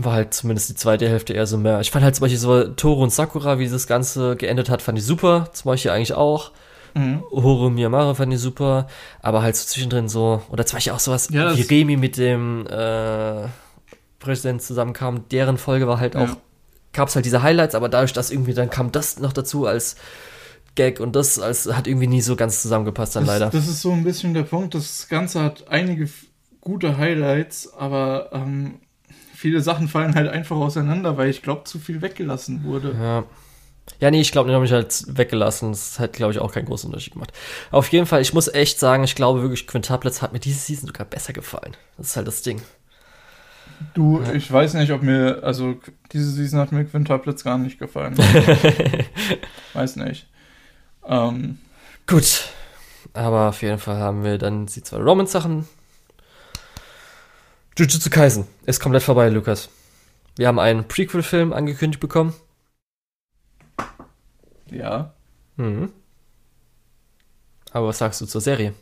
War halt zumindest die zweite Hälfte eher so mehr. Ich fand halt zum Beispiel so Toro und Sakura, wie das Ganze geendet hat, fand ich super. Zum Beispiel eigentlich auch. Mhm. Horo Miyamara fand ich super. Aber halt so zwischendrin so, oder zum Beispiel auch sowas ja, wie Remi mit dem, äh, Präsident zusammenkam, deren Folge war halt ja. auch, gab es halt diese Highlights, aber dadurch, dass irgendwie dann kam das noch dazu als Gag und das als, hat irgendwie nie so ganz zusammengepasst dann das, leider. Das ist so ein bisschen der Punkt, das Ganze hat einige gute Highlights, aber ähm, viele Sachen fallen halt einfach auseinander, weil ich glaube, zu viel weggelassen wurde. Ja. Ja, nee, ich glaube, den habe ich halt weggelassen. Das hat, glaube ich, auch keinen großen Unterschied gemacht. Auf jeden Fall, ich muss echt sagen, ich glaube wirklich, Quintuplets hat mir diese Season sogar besser gefallen. Das ist halt das Ding. Du, ja. ich weiß nicht, ob mir, also diese Season hat mir Quintuplets gar nicht gefallen. weiß nicht. Ähm. Gut. Aber auf jeden Fall haben wir dann die zwei Romans-Sachen. Jujutsu Kaisen ist komplett vorbei, Lukas. Wir haben einen Prequel-Film angekündigt bekommen. Ja. Mhm. Aber was sagst du zur Serie?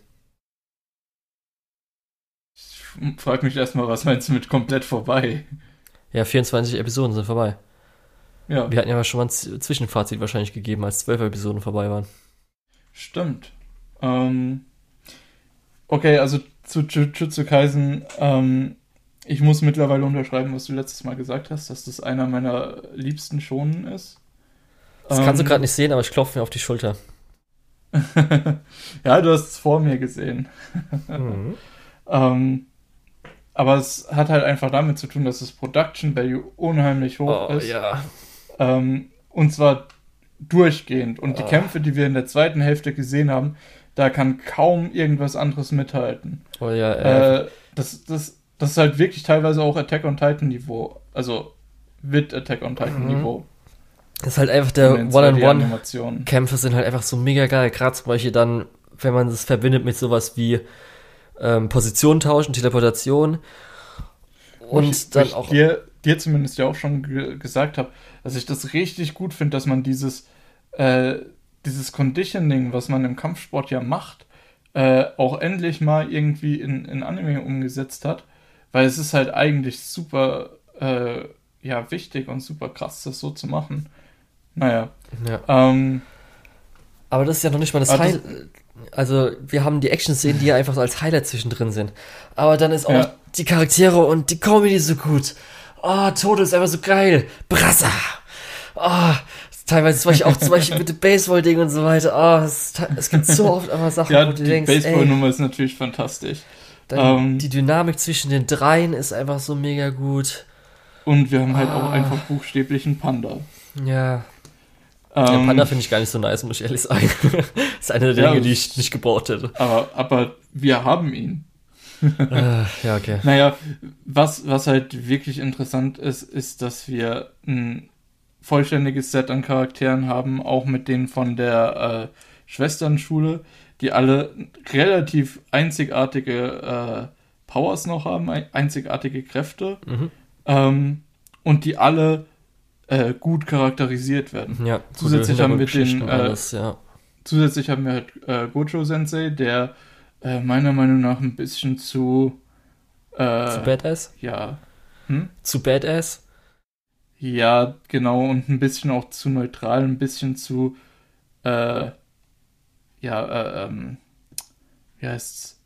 frag mich erstmal, was meinst du mit komplett vorbei? Ja, 24 Episoden sind vorbei. Ja. Wir hatten ja schon mal ein Zwischenfazit wahrscheinlich gegeben, als 12 Episoden vorbei waren. Stimmt. Ähm, okay, also zu Jujutsu Kaisen, ähm, ich muss mittlerweile unterschreiben, was du letztes Mal gesagt hast, dass das einer meiner liebsten Schonen ist. Das ähm, kannst du ähm, gerade nicht sehen, aber ich klopfe mir auf die Schulter. ja, du hast es vor mir gesehen. mhm. ähm, aber es hat halt einfach damit zu tun, dass das Production Value unheimlich hoch oh, ist. Ja. Ähm, und zwar durchgehend. Und oh. die Kämpfe, die wir in der zweiten Hälfte gesehen haben, da kann kaum irgendwas anderes mithalten. Oh ja, äh, das, das, das ist halt wirklich teilweise auch Attack on Titan Niveau. Also mit Attack on Titan mhm. Niveau. Das ist halt einfach der One-on-One-Kämpfe sind halt einfach so mega geil. Gerade zum Beispiel dann, wenn man das verbindet mit sowas wie ähm, Position tauschen, Teleportation. Und ich, dann ich auch. Dir, dir zumindest ja auch schon ge gesagt habe, dass ich das richtig gut finde, dass man dieses, äh, dieses Conditioning, was man im Kampfsport ja macht, äh, auch endlich mal irgendwie in, in Anime umgesetzt hat. Weil es ist halt eigentlich super äh, ja, wichtig und super krass, das so zu machen. Naja. Ja. Ähm, Aber das ist ja noch nicht mal das das- Highlight. Also, wir haben die Action-Szenen, die ja einfach so als Highlight zwischendrin sind. Aber dann ist auch Ja. die Charaktere und die Comedy so gut. Oh, Tode ist einfach so geil. Brassa. Oh, teilweise zum Beispiel auch zum Beispiel mit dem Baseball-Ding und so weiter. Oh, es, es gibt so oft einfach Sachen, ja, wo du die denkst, ey, Baseball-Nummer ist natürlich fantastisch. Dann ähm, die Dynamik zwischen den dreien ist einfach so mega gut. Und wir haben halt auch Ah. einfach buchstäblich einen Panda. Ja, Ähm, der Panda finde ich gar nicht so nice, muss ich ehrlich sagen. das ist eine der Ja, Dinge, die ich nicht gebaut hätte. aber, aber wir haben ihn. äh, ja, okay. Naja, was, was halt wirklich interessant ist, ist, dass wir ein vollständiges Set an Charakteren haben, auch mit denen von der äh, Schwesternschule, die alle relativ einzigartige äh, Powers noch haben, ein- einzigartige Kräfte Mhm. ähm, und die alle äh, gut charakterisiert werden. Ja, Zusätzlich haben wir den, äh, alles, ja. Zusätzlich haben wir halt äh, Gojo Sensei, der äh, meiner Meinung nach ein bisschen zu äh, Zu Badass? ja hm? Zu Badass? ja genau und ein bisschen auch zu neutral, ein bisschen zu äh, ja äh, ähm, wie heißt's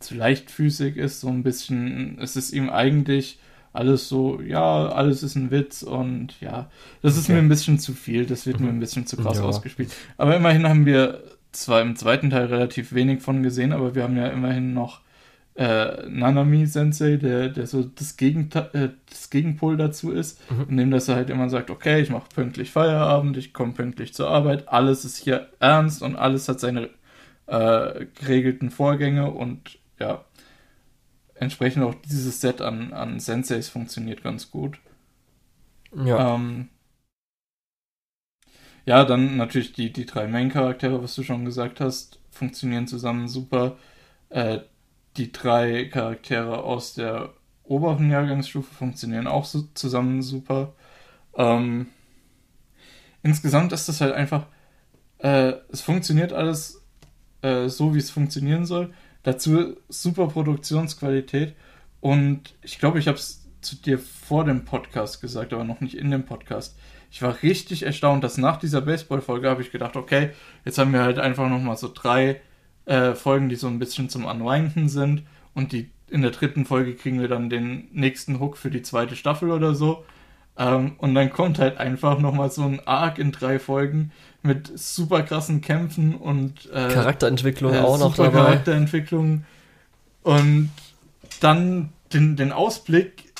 zu leichtfüßig ist, so ein bisschen. Es ist ihm eigentlich alles so, ja, alles ist ein Witz und ja, das ist Okay. mir ein bisschen zu viel, das wird mir Mhm. ein bisschen zu krass Ja. ausgespielt. Aber immerhin haben wir zwar im zweiten Teil relativ wenig von gesehen, aber wir haben ja immerhin noch äh, Nanami Sensei, der, der so das, Gegenta äh, das Gegenpol dazu ist, Mhm. indem dass er halt immer sagt, okay, ich mache pünktlich Feierabend, ich komme pünktlich zur Arbeit, alles ist hier ernst und alles hat seine äh, geregelten Vorgänge und ja, entsprechend auch dieses Set an, an Senseis funktioniert ganz gut. Ja. Ähm, ja, dann natürlich die, die drei Main-Charaktere, was du schon gesagt hast, funktionieren zusammen super. Äh, die drei Charaktere aus der oberen Jahrgangsstufe funktionieren auch so zusammen super. Ähm, insgesamt ist das halt einfach, äh, es funktioniert alles äh, so, wie es funktionieren soll. Dazu super Produktionsqualität. Und ich glaube, ich habe es zu dir vor dem Podcast gesagt, aber noch nicht in dem Podcast. Ich war richtig erstaunt, dass nach dieser Baseball-Folge habe ich gedacht, okay, jetzt haben wir halt einfach nochmal so drei äh, Folgen, die so ein bisschen zum Unwinden sind. Und die in der dritten Folge kriegen wir dann den nächsten Hook für die zweite Staffel oder so. Ähm, und dann kommt halt einfach nochmal so ein Arc in drei Folgen mit super krassen Kämpfen und äh, Charakterentwicklung äh, auch noch dabei. Charakterentwicklung und dann den, den Ausblick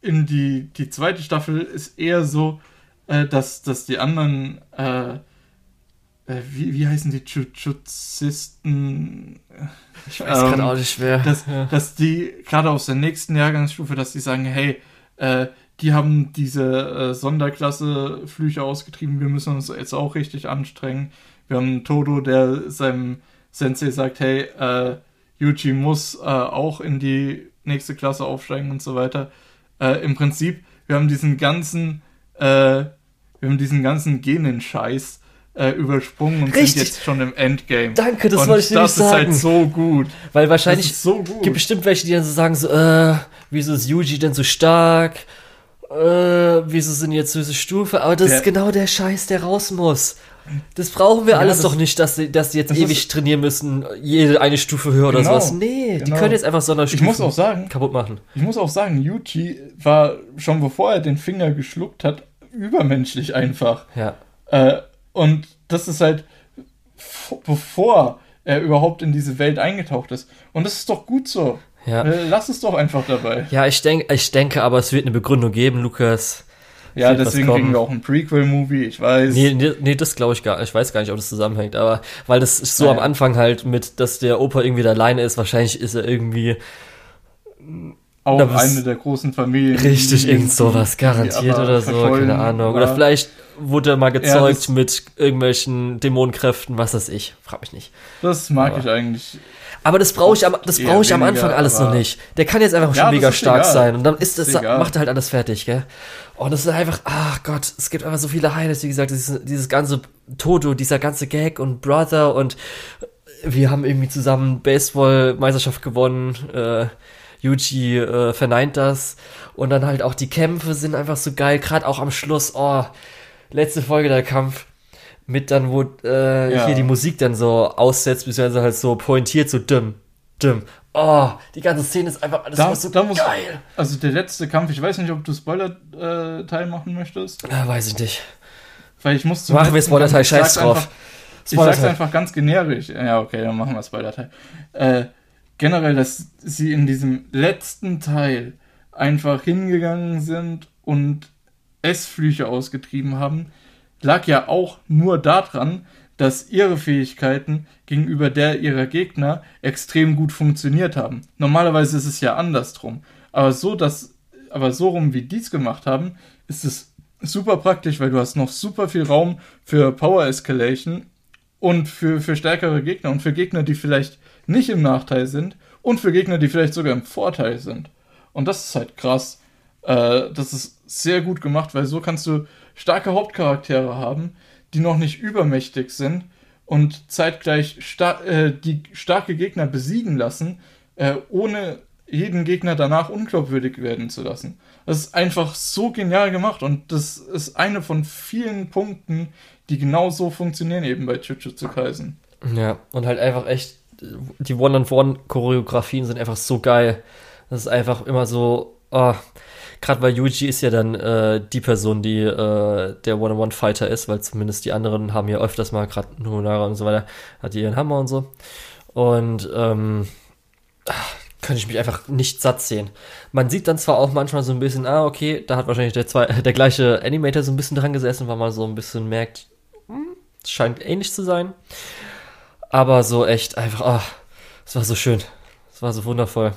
in die, die zweite Staffel ist eher so, äh, dass, dass die anderen, äh, wie, wie heißen die Jujuzisten? Ich weiß gerade ähm, auch nicht wer. dass, ja. dass die gerade aus der nächsten Jahrgangsstufe, dass die sagen, hey, äh, die haben diese äh, Sonderklasse Flüche ausgetrieben, wir müssen uns jetzt auch richtig anstrengen. Wir haben einen Todo, der seinem Sensei sagt, hey, äh, Yuji muss äh, auch in die nächste Klasse aufsteigen und so weiter. Äh, Im Prinzip, wir haben diesen ganzen, äh, wir haben diesen ganzen Genen-Scheiß äh, übersprungen und Richtig. sind jetzt schon im Endgame. Danke, das und wollte ich nämlich das ist sagen. halt so gut. Weil wahrscheinlich so gut. gibt bestimmt welche, die dann so sagen so, äh, wieso ist Yuji denn so stark? Äh, wieso sind die jetzt diese Stufe? Aber das Der- ist genau der Scheiß, der raus muss. Das brauchen wir Ja, alles doch nicht, dass sie, dass die jetzt ewig ist- trainieren müssen, jede eine Stufe höher oder Genau, sowas. Nee, die genau. können jetzt einfach Ich Sonderstufen muss auch sagen, kaputt machen. ich muss auch sagen, Yuji war schon bevor er den Finger geschluckt hat, übermenschlich einfach. Ja. Äh, und das ist halt bevor er überhaupt in diese Welt eingetaucht ist. Und das ist doch gut so. Ja. Äh, lass es doch einfach dabei. Ja, ich denke, ich denke aber, es wird eine Begründung geben, Lukas. Ja, deswegen kriegen wir auch ein Prequel-Movie, ich weiß. Nee, nee, nee das glaube ich gar nicht. Ich weiß gar nicht, ob das zusammenhängt, aber weil das ist so Ja, am. Anfang halt mit, dass der Opa irgendwie da alleine ist, wahrscheinlich ist er irgendwie auch eine der großen Familien. richtig irgend sowas, garantiert oder so, keine Ahnung. Oder vielleicht wurde er mal gezeugt das- mit irgendwelchen Dämonenkräften, was weiß ich. Frag mich nicht. Das mag Aber- ich eigentlich. Aber das brauche ich am, das Eher brauche ich am Anfang alles noch nicht. Der kann jetzt einfach Ja, schon mega stark egal. sein und dann ist das, Ist macht er halt alles fertig, gell? Und das ist einfach, ach Gott, es gibt einfach so viele Highlights, wie gesagt, dieses, dieses ganze Toto, dieser ganze Gag und Brother und wir haben irgendwie zusammen Baseball-Meisterschaft gewonnen, äh, Yuji äh, verneint das und dann halt auch die Kämpfe sind einfach so geil, gerade auch am Schluss, oh, letzte Folge der Kampf mit dann, wo äh, ja. hier die Musik dann so aussetzt, beziehungsweise halt so pointiert, so dumm, dumm. Oh, die ganze Szene ist einfach alles da, so da muss, geil. Also der letzte Kampf, ich weiß nicht, ob du Spoiler-Teil äh, machen möchtest. Ja, weiß ich nicht. Weil ich muss Machen wir Spoiler-Teil, scheiß drauf. Einfach, ich sag's einfach ganz generisch. Ja, okay, dann machen wir Spoiler-Teil. Äh, generell, dass sie in diesem letzten Teil einfach hingegangen sind und S-Flüche ausgetrieben haben, lag ja auch nur daran, dass ihre Fähigkeiten gegenüber der ihrer Gegner extrem gut funktioniert haben. Normalerweise ist es ja andersrum. Aber so, dass, aber so rum wie die es gemacht haben, ist es super praktisch, weil du hast noch super viel Raum für Power Escalation und für, für stärkere Gegner und für Gegner, die vielleicht nicht im Nachteil sind und für Gegner, die vielleicht sogar im Vorteil sind. Und das ist halt krass. Äh, das ist sehr gut gemacht, weil so kannst du starke Hauptcharaktere haben, die noch nicht übermächtig sind und zeitgleich star äh, die starke Gegner besiegen lassen, äh, ohne jeden Gegner danach unglaubwürdig werden zu lassen. Das ist einfach so genial gemacht und das ist eine von vielen Punkten, die genau so funktionieren eben bei Jujutsu Kaisen. Ja, und halt einfach echt, die One-on-One-Choreografien sind einfach so geil. Das ist einfach immer so, oh, Gerade weil Yuji ist ja dann äh, die Person, die äh, der One-on-One-Fighter ist, weil zumindest die anderen haben ja öfters mal, gerade Nunara und so weiter, hat ihren Hammer und so. Und ähm, könnte ich mich einfach nicht satt sehen. Man sieht dann zwar auch manchmal so ein bisschen, ah, okay, da hat wahrscheinlich der, zwei, der gleiche Animator so ein bisschen dran gesessen, weil man so ein bisschen merkt, hm, es scheint ähnlich zu sein. Aber so echt einfach, ah, es war so schön. Es war so wundervoll.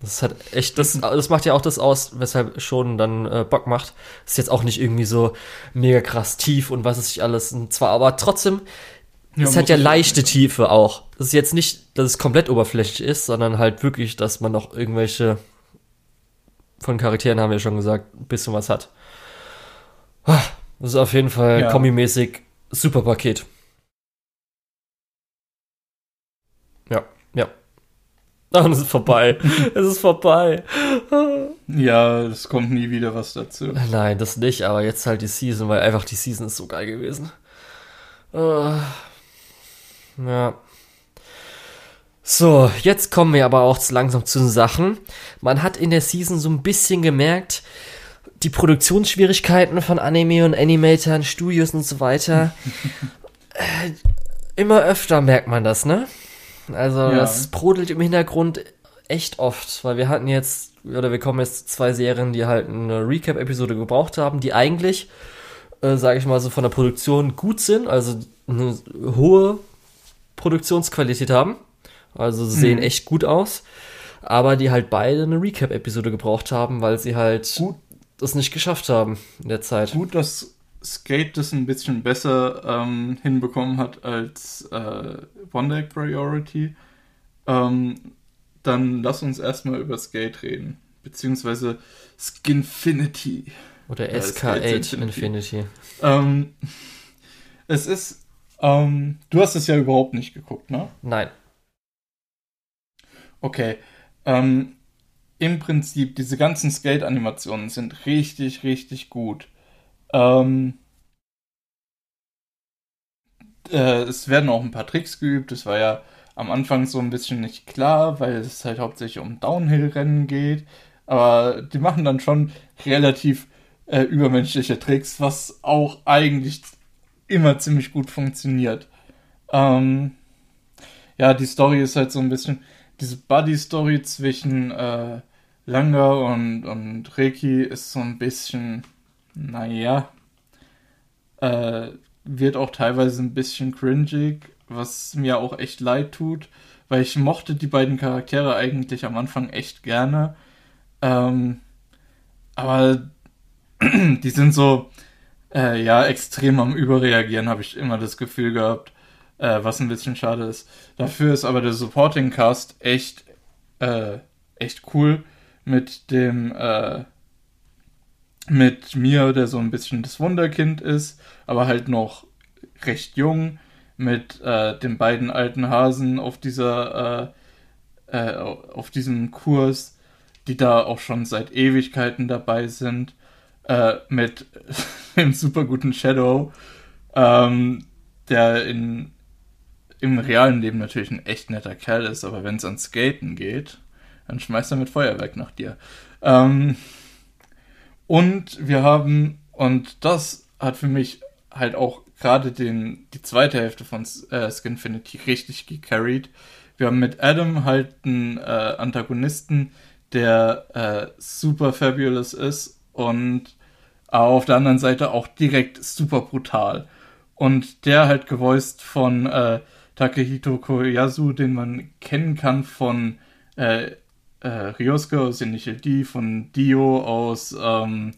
Das hat echt, das, das macht ja auch das aus, weshalb schon dann äh, Bock macht. ist jetzt auch nicht irgendwie so mega krass tief und was es sich alles. Und zwar, aber trotzdem, ja, es hat ja leichte Tiefe auch. Es ist jetzt nicht, dass es komplett oberflächlich ist, sondern halt wirklich, dass man noch irgendwelche von Charakteren haben wir schon gesagt, ein bisschen was hat. Ah, das ist auf jeden Fall ja. kombimäßig super Paket. Ja, ja. Und es ist vorbei. es ist vorbei. ja, es kommt nie wieder was dazu. Nein, das nicht, aber jetzt halt die Season, weil einfach die Season ist so geil gewesen. Uh, ja. So, jetzt kommen wir aber auch langsam zu den Sachen. Man hat in der Season so ein bisschen gemerkt, die Produktionsschwierigkeiten von Anime und Animatoren, Studios und so weiter. äh, immer öfter merkt man das, ne? Also ja. das brodelt im Hintergrund echt oft, weil wir hatten jetzt, oder wir kommen jetzt zu zwei Serien, die halt eine Recap-Episode gebraucht haben, die eigentlich, äh, sage ich mal so, von der Produktion gut sind, also eine hohe Produktionsqualität haben. Also sehen mhm. echt gut aus. Aber die halt beide eine Recap-Episode gebraucht haben, weil sie halt gut. das nicht geschafft haben in der Zeit. Gut, dass Skate das ein bisschen besser ähm, hinbekommen hat als äh, One Deck Priority, ähm, dann lass uns erstmal über Skate reden. Beziehungsweise Skinfinity. Oder äh, SK8 Infinity. Infinity. Ähm, es ist. Ähm, du hast es ja überhaupt nicht geguckt, ne? Nein. Okay. Ähm, Im Prinzip, diese ganzen Skate-Animationen sind richtig, richtig gut. Ähm, äh, es werden auch ein paar Tricks geübt. Das war ja am Anfang so ein bisschen nicht klar, weil es halt hauptsächlich um Downhill-Rennen geht. Aber die machen dann schon relativ äh, übermenschliche Tricks, was auch eigentlich immer ziemlich gut funktioniert. Ähm, ja, die Story ist halt so ein bisschen diese Buddy-Story zwischen äh, Langa und, und Reiki ist so ein bisschen naja, äh, wird auch teilweise ein bisschen cringig, was mir auch echt leid tut, weil ich mochte die beiden Charaktere eigentlich am Anfang echt gerne. Ähm, aber die sind so, äh, ja, extrem am Überreagieren, habe ich immer das Gefühl gehabt, äh, was ein bisschen schade ist. Dafür ist aber der Supporting Cast echt, äh, echt cool mit dem, äh, mit mir, der so ein bisschen das Wunderkind ist, aber halt noch recht jung, mit äh, den beiden alten Hasen auf dieser äh, äh, auf diesem Kurs, die da auch schon seit Ewigkeiten dabei sind, äh, mit dem super guten Shadow, ähm, der in, im realen Leben natürlich ein echt netter Kerl ist, aber wenn es ans Skaten geht, dann schmeißt er mit Feuerwerk nach dir. Ähm, und wir haben, und das hat für mich halt auch gerade den, die zweite Hälfte von äh, Skinfinity richtig gecarried. Wir haben mit Adam halt einen äh, Antagonisten, der äh, super fabulous ist und auf der anderen Seite auch direkt super brutal. Und der halt gevoiced von äh, Takehito Koyasu, den man kennen kann von äh, äh, Ryosuke aus Initial von Dio aus ähm,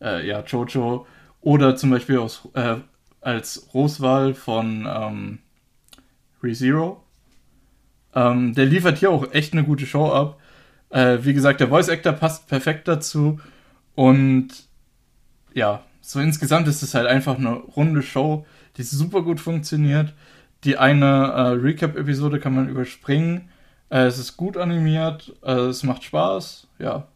äh, ja, Jojo oder zum Beispiel aus, äh, als Roswal von ähm, ReZero. Ähm, der liefert hier auch echt eine gute Show ab. Äh, wie gesagt, der Voice Actor passt perfekt dazu und ja, so insgesamt ist es halt einfach eine runde Show, die super gut funktioniert. Die eine äh, Recap-Episode kann man überspringen. Äh, es ist gut animiert, äh, es macht Spaß, ja.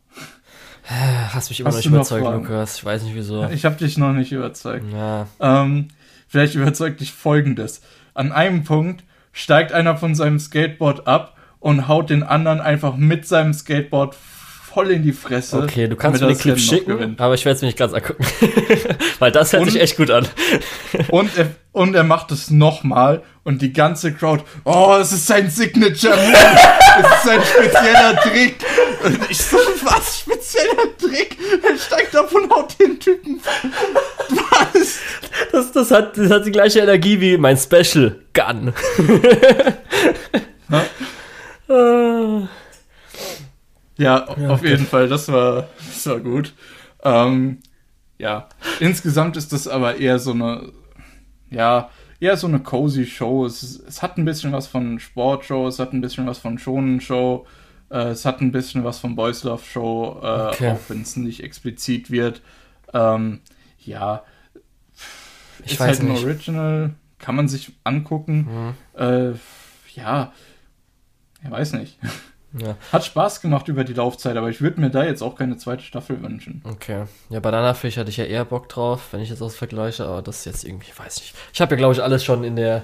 Hast mich immer Hast noch nicht überzeugt, Lukas. Ich weiß nicht wieso. Ich habe dich noch nicht überzeugt. Ja. Ähm, vielleicht überzeugt dich folgendes. An einem Punkt steigt einer von seinem Skateboard ab und haut den anderen einfach mit seinem Skateboard voll in die Fresse. Okay, du kannst mir den Clip schicken, aber ich werde es mir nicht ganz angucken. Weil das hört und, sich echt gut an. und, er, und er macht es nochmal und die ganze Crowd, oh, es ist sein Signature Move, es ist sein spezieller Trick. Und ich so, was, spezieller Trick? Er steigt auf und haut den Typen. Was? Das, das, hat, das hat die gleiche Energie wie mein Special Gun. Ja, ja auf jeden Fall, das war, das war gut. Ähm, ja, insgesamt ist das aber eher so eine, ja, eher so eine cozy Show. Es, es hat ein bisschen was von Sportshow, es hat ein bisschen was von Shonen Show, äh, es hat ein bisschen was von Boys Love Show, äh, okay. auch wenn es nicht explizit wird. Ähm, ja, ich ist halt ein nicht. Original, kann man sich angucken. Mhm. Äh, ja, ich weiß nicht. Ja. Hat Spaß gemacht über die Laufzeit, aber ich würde mir da jetzt auch keine zweite Staffel wünschen. Okay. Ja, Banana Fish hatte ich ja eher Bock drauf, wenn ich jetzt das vergleiche, aber das ist jetzt irgendwie, weiß ich. Ich habe ja, glaube ich, alles schon in der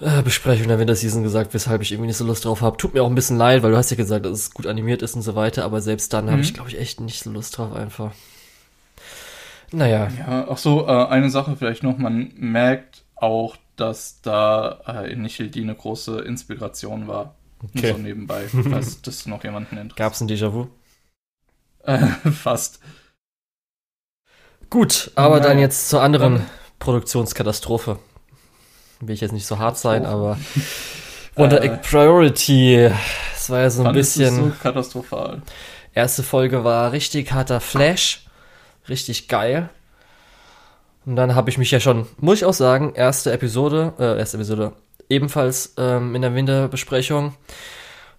äh, Besprechung der Winterseason gesagt, weshalb ich irgendwie nicht so Lust drauf habe. Tut mir auch ein bisschen leid, weil du hast ja gesagt, dass es gut animiert ist und so weiter, aber selbst dann mhm. habe ich, glaube ich, echt nicht so Lust drauf einfach. Naja. Ja, ach so, äh, eine Sache vielleicht noch, man merkt auch, dass da äh, Initial D eine große Inspiration war. Okay. So nebenbei, falls das noch jemanden interessiert. Gab es ein Déjà-vu? Äh, fast. Gut, aber Nein. dann jetzt zur anderen Produktionskatastrophe. Will ich jetzt nicht so hart sein, aber Wonder äh, Egg Priority. Das war ja so ein bisschen. so katastrophal. Erste Folge war richtig harter Flash. Richtig geil. Und dann habe ich mich ja schon, muss ich auch sagen, erste Episode, äh, erste Episode, ebenfalls ähm, in der Winterbesprechung.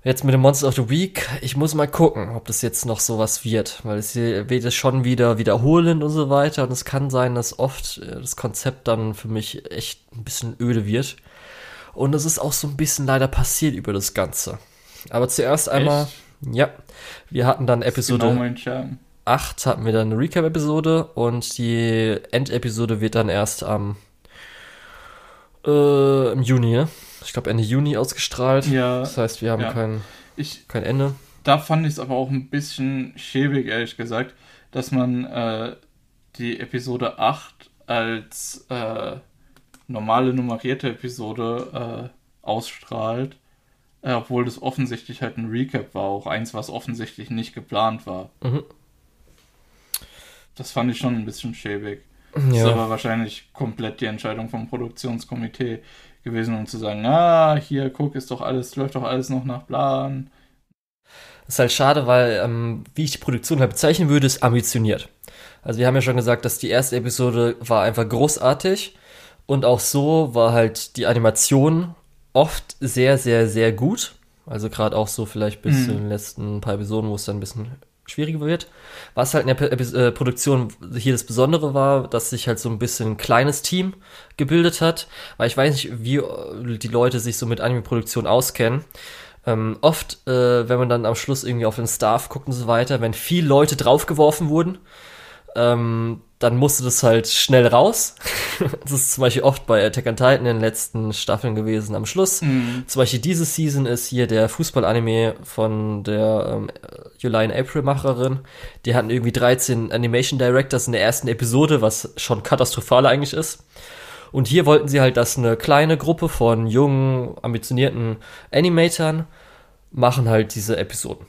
Jetzt mit dem Monster of the Week. Ich muss mal gucken, ob das jetzt noch sowas wird, weil es wird es schon wieder wiederholend und so weiter. Und es kann sein, dass oft äh, das Konzept dann für mich echt ein bisschen öde wird. Und es ist auch so ein bisschen leider passiert über das Ganze. Aber zuerst einmal, echt? ja, wir hatten dann Episode genau 8 hatten wir dann eine Recap-Episode und die Endepisode wird dann erst am äh, im Juni, ja? Ich glaube Ende Juni ausgestrahlt. Ja. Das heißt, wir haben ja. kein, ich, kein Ende. Da fand ich es aber auch ein bisschen schäbig, ehrlich gesagt, dass man äh, die Episode 8 als äh, normale nummerierte Episode äh, ausstrahlt, äh, obwohl das offensichtlich halt ein Recap war, auch eins, was offensichtlich nicht geplant war. Mhm. Das fand ich schon ein bisschen schäbig. Ja. Das ist aber wahrscheinlich komplett die Entscheidung vom Produktionskomitee gewesen, um zu sagen, ah, hier, guck, ist doch alles, läuft doch alles noch nach Plan. Das ist halt schade, weil, ähm, wie ich die Produktion halt bezeichnen würde, ist ambitioniert. Also wir haben ja schon gesagt, dass die erste Episode war einfach großartig und auch so war halt die Animation oft sehr, sehr, sehr gut. Also gerade auch so vielleicht bis mhm. zu den letzten paar Episoden, wo es dann ein bisschen schwieriger wird. Was halt in der äh, Produktion hier das Besondere war, dass sich halt so ein bisschen ein kleines Team gebildet hat, weil ich weiß nicht, wie äh, die Leute sich so mit Anime-Produktion auskennen. Ähm, oft, äh, wenn man dann am Schluss irgendwie auf den Staff guckt und so weiter, wenn viele Leute draufgeworfen wurden, ähm, dann musste das halt schnell raus. das ist zum Beispiel oft bei Attack on Titan in den letzten Staffeln gewesen am Schluss. Mhm. Zum Beispiel diese Season ist hier der Fußball-Anime von der ähm, July and April-Macherin. Die hatten irgendwie 13 Animation Directors in der ersten Episode, was schon katastrophal eigentlich ist. Und hier wollten sie halt, dass eine kleine Gruppe von jungen, ambitionierten Animatoren machen halt diese Episoden.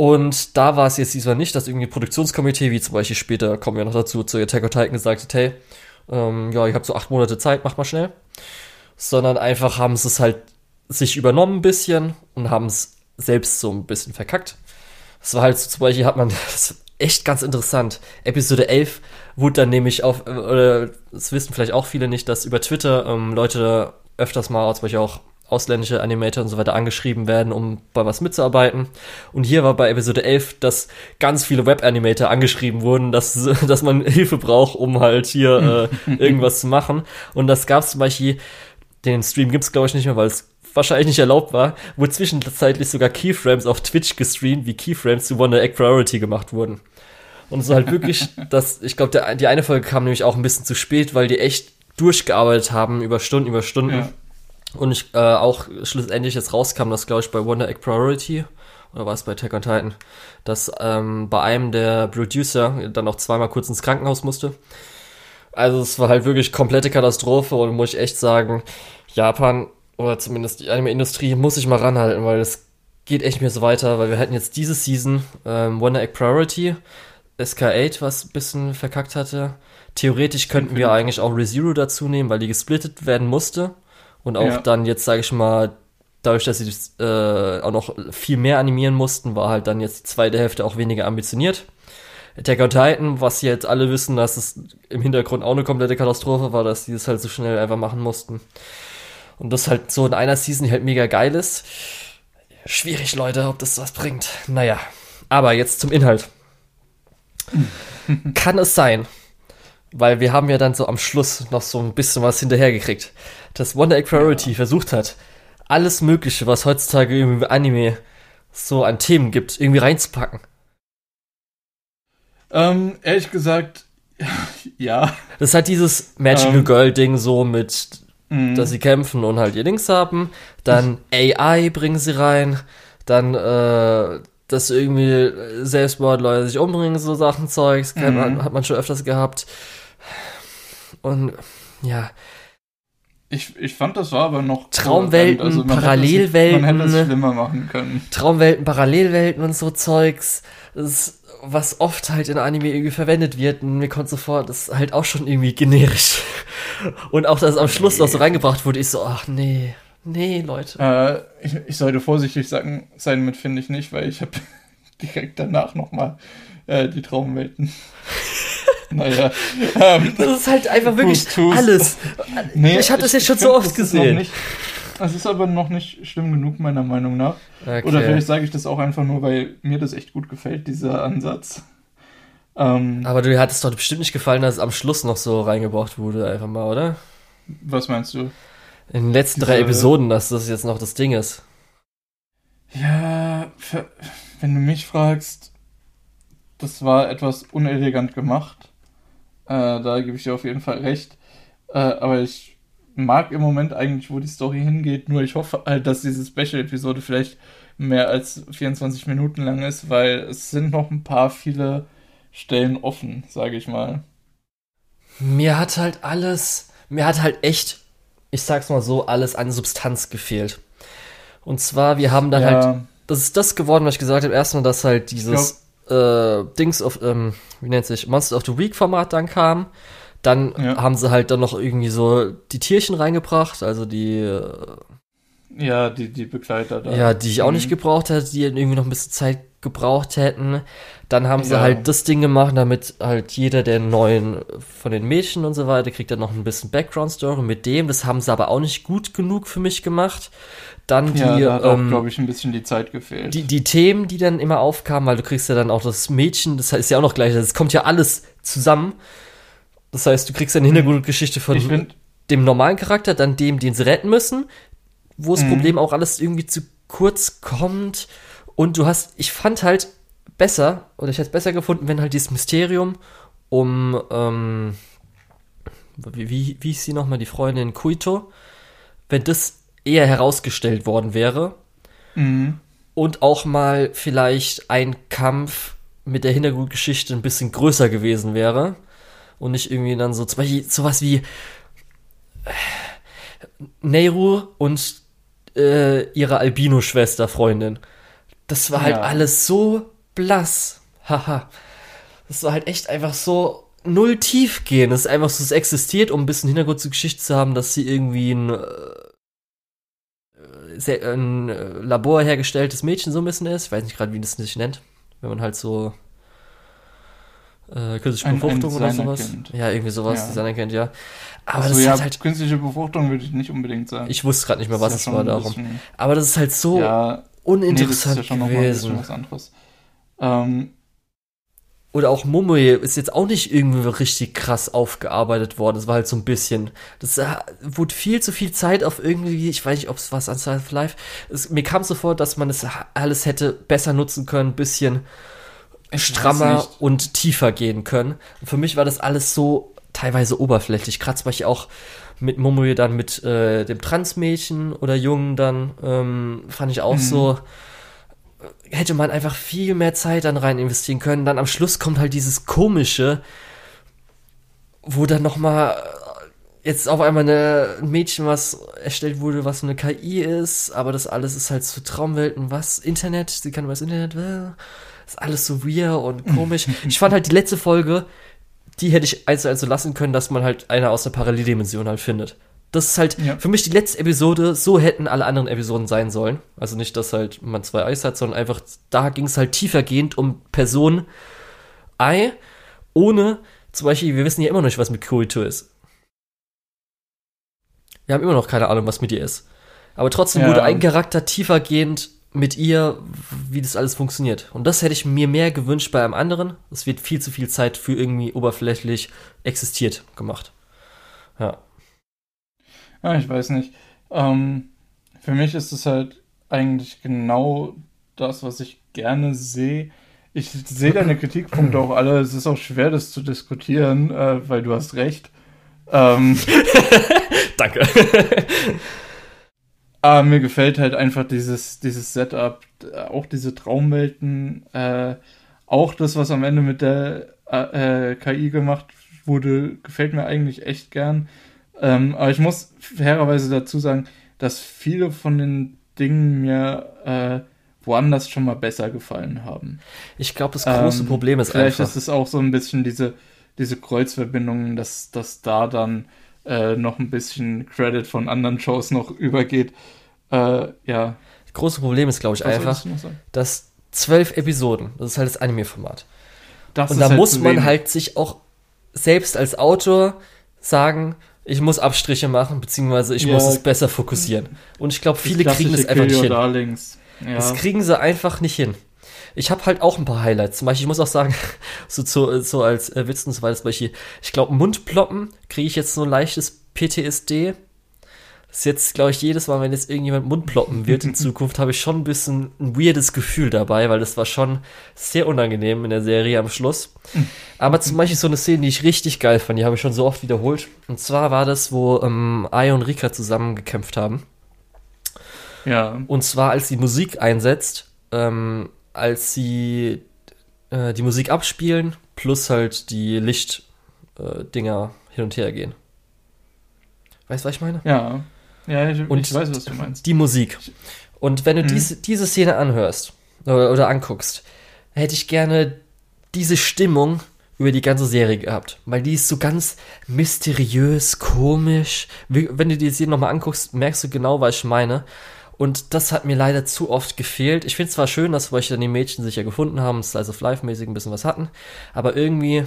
Und da war es jetzt diesmal nicht, dass irgendwie Produktionskomitee, wie zum Beispiel später kommen wir noch dazu, zu Attack on Titan gesagt hat, hey, ähm, ja, ich habe so acht Monate Zeit, mach mal schnell. Sondern einfach haben sie es halt sich übernommen ein bisschen und haben es selbst so ein bisschen verkackt. Das war halt so, zum Beispiel hat man, das echt ganz interessant. Episode 11 wurde dann nämlich auf, äh, oder das wissen vielleicht auch viele nicht, dass über Twitter ähm, Leute öfters mal, zum Beispiel auch ausländische Animator und so weiter angeschrieben werden, um bei was mitzuarbeiten. Und hier war bei Episode 11, dass ganz viele Web-Animator angeschrieben wurden, dass, dass man Hilfe braucht, um halt hier äh, irgendwas zu machen. Und das gab es zum Beispiel, den Stream gibt's glaube ich nicht mehr, weil es wahrscheinlich nicht erlaubt war, wo zwischenzeitlich sogar Keyframes auf Twitch gestreamt, wie Keyframes zu Wonder Egg Priority gemacht wurden. Und so halt wirklich, dass, ich glaube, die eine Folge kam nämlich auch ein bisschen zu spät, weil die echt durchgearbeitet haben über Stunden, über Stunden. Ja. Und ich äh, auch schlussendlich jetzt rauskam, dass glaube ich bei Wonder Egg Priority oder war es bei Tech on Titan, dass ähm, bei einem der Producer dann auch zweimal kurz ins Krankenhaus musste. Also es war halt wirklich komplette Katastrophe und muss ich echt sagen, Japan oder zumindest die Anime-Industrie muss ich mal ranhalten, weil es geht echt mir so weiter, weil wir hatten jetzt diese Season ähm, Wonder Egg Priority, SK8, was ein bisschen verkackt hatte. Theoretisch könnten wir eigentlich auch ReZero dazu nehmen, weil die gesplittet werden musste. Und auch ja. dann jetzt, sage ich mal, dadurch, dass sie äh, auch noch viel mehr animieren mussten, war halt dann jetzt die zweite Hälfte auch weniger ambitioniert. Attack on Titan, was jetzt alle wissen, dass es im Hintergrund auch eine komplette Katastrophe war, dass die das halt so schnell einfach machen mussten. Und das halt so in einer Season, die halt mega geil ist. Schwierig, Leute, ob das was bringt. Naja. Aber jetzt zum Inhalt. Kann es sein, weil wir haben ja dann so am Schluss noch so ein bisschen was hinterhergekriegt, dass Wonder Egg Priority ja. versucht hat, alles Mögliche, was heutzutage irgendwie Anime so an Themen gibt, irgendwie reinzupacken. Ähm, ehrlich gesagt, ja. Das ist halt dieses Magical ähm, Girl Ding so mit, mhm. dass sie kämpfen und halt ihr Dings haben. Dann AI bringen sie rein. Dann, äh, dass irgendwie Selbstmordleute sich umbringen, so Sachen Zeugs, mhm. hat man schon öfters gehabt. Und ja, ich, ich fand, das war aber noch. Traumwelten, also Parallelwelten. Hätte es, man hätte es schlimmer machen können. Traumwelten, Parallelwelten und so Zeugs. Ist, was oft halt in Anime irgendwie verwendet wird. Und mir kommt so vor, das ist halt auch schon irgendwie generisch. Und auch, dass es am Schluss nee. noch so reingebracht wurde, ich so, ach nee. Nee, Leute. Äh, ich, ich sollte vorsichtig sagen, sein mit, finde ich nicht, weil ich habe direkt danach nochmal äh, die Traumwelten naja. Ähm, das ist halt einfach wirklich tust, alles. Nee, ich hatte es jetzt schon so oft gesehen. Das ist aber noch nicht schlimm genug, meiner Meinung nach. Okay. Oder vielleicht sage ich das auch einfach nur, weil mir das echt gut gefällt, dieser Ansatz. Ähm, aber du hattest doch bestimmt nicht gefallen, dass es am Schluss noch so reingebracht wurde, einfach mal, oder? Was meinst du? In den letzten Diese, drei Episoden, dass das jetzt noch das Ding ist. Ja, wenn du mich fragst, das war etwas unelegant gemacht. Äh, da gebe ich dir auf jeden Fall recht. Äh, aber ich mag im Moment eigentlich, wo die Story hingeht. Nur ich hoffe halt, dass diese Special-Episode vielleicht mehr als 24 Minuten lang ist, weil es sind noch ein paar viele Stellen offen, sage ich mal. Mir hat halt alles, mir hat halt echt, ich sag's mal so, alles an Substanz gefehlt. Und zwar, wir haben dann ja. halt, das ist das geworden, was ich gesagt habe, erstmal, dass halt dieses äh, Dings of, ähm, wie nennt sich, Monster of the Week Format dann kam. Dann ja. haben sie halt dann noch irgendwie so die Tierchen reingebracht, also die. Äh, ja, die, die Begleiter da. Ja, die ich auch mhm. nicht gebraucht hätte, die irgendwie noch ein bisschen Zeit gebraucht hätten. Dann haben sie Ja. halt das Ding gemacht, damit halt jeder der neuen von den Mädchen und so weiter kriegt dann noch ein bisschen Background-Story mit dem. Das haben sie aber auch nicht gut genug für mich gemacht. Dann die, Ja, da ähm, glaube ich, ein bisschen die Zeit gefehlt. die, die Themen, die dann immer aufkamen, weil du kriegst ja dann auch das Mädchen, das ist ja auch noch gleich, es kommt ja alles zusammen. Das heißt, du kriegst eine Hintergrundgeschichte von ich finde, dem normalen Charakter, dann dem, den sie retten müssen, wo das Mhm. Problem auch alles irgendwie zu kurz kommt. Und du hast, ich fand halt besser, oder ich hätte es besser gefunden, wenn halt dieses Mysterium um, ähm, wie, wie, wie hieß sie nochmal, die Freundin Kuito, wenn das eher herausgestellt worden wäre mhm. und auch mal vielleicht ein Kampf mit der Hintergrundgeschichte ein bisschen größer gewesen wäre und nicht irgendwie dann so zum Beispiel sowas wie äh, Nehru und äh, ihre Albino-Schwester, Freundin. Das war halt Ja. alles so blass. Haha. Das war halt echt einfach so null tief gehen. Es ist einfach so, es existiert, um ein bisschen Hintergrund zur Geschichte zu haben, dass sie irgendwie ein, äh, sehr, ein äh, Labor hergestelltes Mädchen so ein bisschen ist. Ich weiß nicht gerade, wie das sich nennt. Wenn man halt so äh, künstliche Ein- ein Befruchtung oder sowas. kennt. Ja, irgendwie sowas, Ja. Designer kennt, ja. Aber also, das ja, ist halt, künstliche Befruchtung würde ich nicht unbedingt sagen. ich wusste gerade nicht mehr, was Das es ja war darum. Aber das ist halt so ja, nee, das ist uninteressant ja schon noch mal ein bisschen gewesen. was anderes. Ähm, Oder auch Momoe ist jetzt auch nicht irgendwie richtig krass aufgearbeitet worden. Das war halt so ein bisschen. Das äh, wurde viel zu viel Zeit auf irgendwie, ich weiß nicht, ob es was an of Life. Es, mir kam so vor, dass man es alles hätte besser nutzen können, bisschen Ich weiß strammer und tiefer gehen können. Und für mich war das alles so teilweise oberflächlich. Gerade zum Beispiel auch mit Momoe dann mit äh, dem Transmädchen oder Jungen dann, ähm, fand ich auch Mhm. so, äh, hätte man einfach viel mehr Zeit dann rein investieren können. Dann am Schluss kommt halt dieses komische, wo dann noch mal äh, jetzt auf einmal eine, ein Mädchen, was erstellt wurde, was eine KI ist, aber das alles ist halt so Traumwelten, was Internet, sie kann über das Internet, äh, ist alles so weird und komisch. ich fand halt die letzte Folge, die hätte ich eins zu eins so lassen können, dass man halt eine aus der Paralleldimension halt findet. Das ist halt Ja. für mich die letzte Episode, so hätten alle anderen Episoden sein sollen. Also nicht, dass halt man zwei Eis hat, sondern einfach, da ging es halt tiefergehend um Person Ei, ohne, zum Beispiel, wir wissen ja immer noch nicht, was mit Kurito ist. Wir haben immer noch keine Ahnung, was mit ihr ist. Aber trotzdem Ja. wurde ein Charakter tiefergehend mit ihr, wie das alles funktioniert. Und das hätte ich mir mehr gewünscht bei einem anderen. Es wird viel zu viel Zeit für irgendwie oberflächlich existiert gemacht. Ja. Ja, ich weiß nicht. Ähm, für mich ist es halt eigentlich genau das, was ich gerne sehe. Ich sehe deine Kritikpunkte auch alle. Es ist auch schwer, das zu diskutieren, äh, weil du hast recht. Ähm, Danke. aber mir gefällt halt einfach dieses, dieses Setup, äh, auch diese Traumwelten, äh, auch das, was am Ende mit der äh, äh, KI gemacht wurde, gefällt mir eigentlich echt gern. Ähm, aber ich muss fairerweise dazu sagen, dass viele von den Dingen mir äh, woanders schon mal besser gefallen haben. Ich glaube, das große Ähm, Problem ist Vielleicht einfach. ist es auch so ein bisschen diese, diese Kreuzverbindungen, dass, dass da dann äh, noch ein bisschen Credit von anderen Shows noch übergeht. Äh, ja. Das große Problem ist, glaube ich, Was einfach, dass zwölf Episoden, das ist halt das Anime-Format. Und da halt muss man wenig. halt sich auch selbst als Autor sagen, ich muss Abstriche machen, beziehungsweise ich Ja. muss es besser fokussieren. Und ich glaube, viele kriegen das einfach nicht hin. Ja. Das kriegen sie einfach nicht hin. Ich habe halt auch ein paar Highlights. Zum Beispiel, ich muss auch sagen, so, so, so als äh, Witz und so weiter, zum Beispiel, ich glaube, Mundploppen kriege ich jetzt so ein leichtes PTSD. Das ist jetzt, glaube ich, jedes Mal, wenn jetzt irgendjemand Mundploppen wird in Zukunft, habe ich schon ein bisschen ein weirdes Gefühl dabei, weil das war schon sehr unangenehm in der Serie am Schluss. Aber zum Beispiel so eine Szene, die ich richtig geil fand, die habe ich schon so oft wiederholt. Und zwar war das, wo ähm, Ai und Rika zusammen gekämpft haben. ja. Und zwar, als die Musik einsetzt, ähm, als sie äh, die Musik abspielen, plus halt die Lichtdinger äh, hin und her gehen. Weißt du, was ich meine? Ja. Ja, ich, Und ich weiß, was du meinst. Die Musik. Und wenn du Mhm. diese, diese Szene anhörst oder, oder anguckst, hätte ich gerne diese Stimmung über die ganze Serie gehabt. Weil die ist so ganz mysteriös, komisch. Wenn du die Szene nochmal anguckst, merkst du genau, was ich meine. Und das hat mir leider zu oft gefehlt. Ich finde es zwar schön, dass solche dann die Mädchen sich ja gefunden haben, Slice of Life-mäßig ein bisschen was hatten, aber irgendwie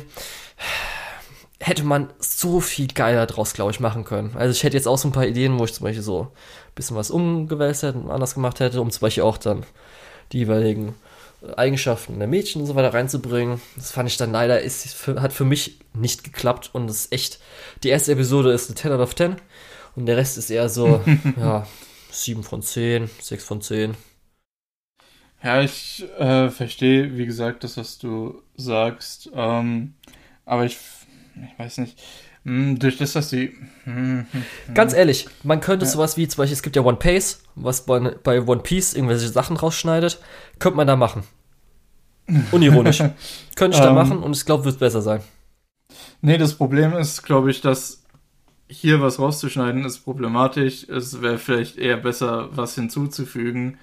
hätte man so viel geiler draus, glaube ich, machen können. Also ich hätte jetzt auch so ein paar Ideen, wo ich zum Beispiel so ein bisschen was umgewälzt hätte und anders gemacht hätte, um zum Beispiel auch dann die jeweiligen Eigenschaften der Mädchen und so weiter reinzubringen. Das fand ich dann leider, ist, hat für mich nicht geklappt und es ist echt, die erste Episode ist eine 10 out of 10 und der Rest ist eher so, ja, 7 von 10, 6 von 10. Ja, ich äh, verstehe, wie gesagt, das, was du sagst. Ähm, aber ich, ich weiß nicht. Hm, durch das, dass sie. Hm, hm, Ganz ehrlich, man könnte ja. sowas wie zum Beispiel, es gibt ja One Piece, was bei, bei One Piece irgendwelche Sachen rausschneidet, könnte man da machen. Unironisch. könnte ich da ähm, machen und ich glaube, wird besser sein. Nee, das Problem ist, glaube ich, dass hier was rauszuschneiden ist problematisch. Es wäre vielleicht eher besser, was hinzuzufügen,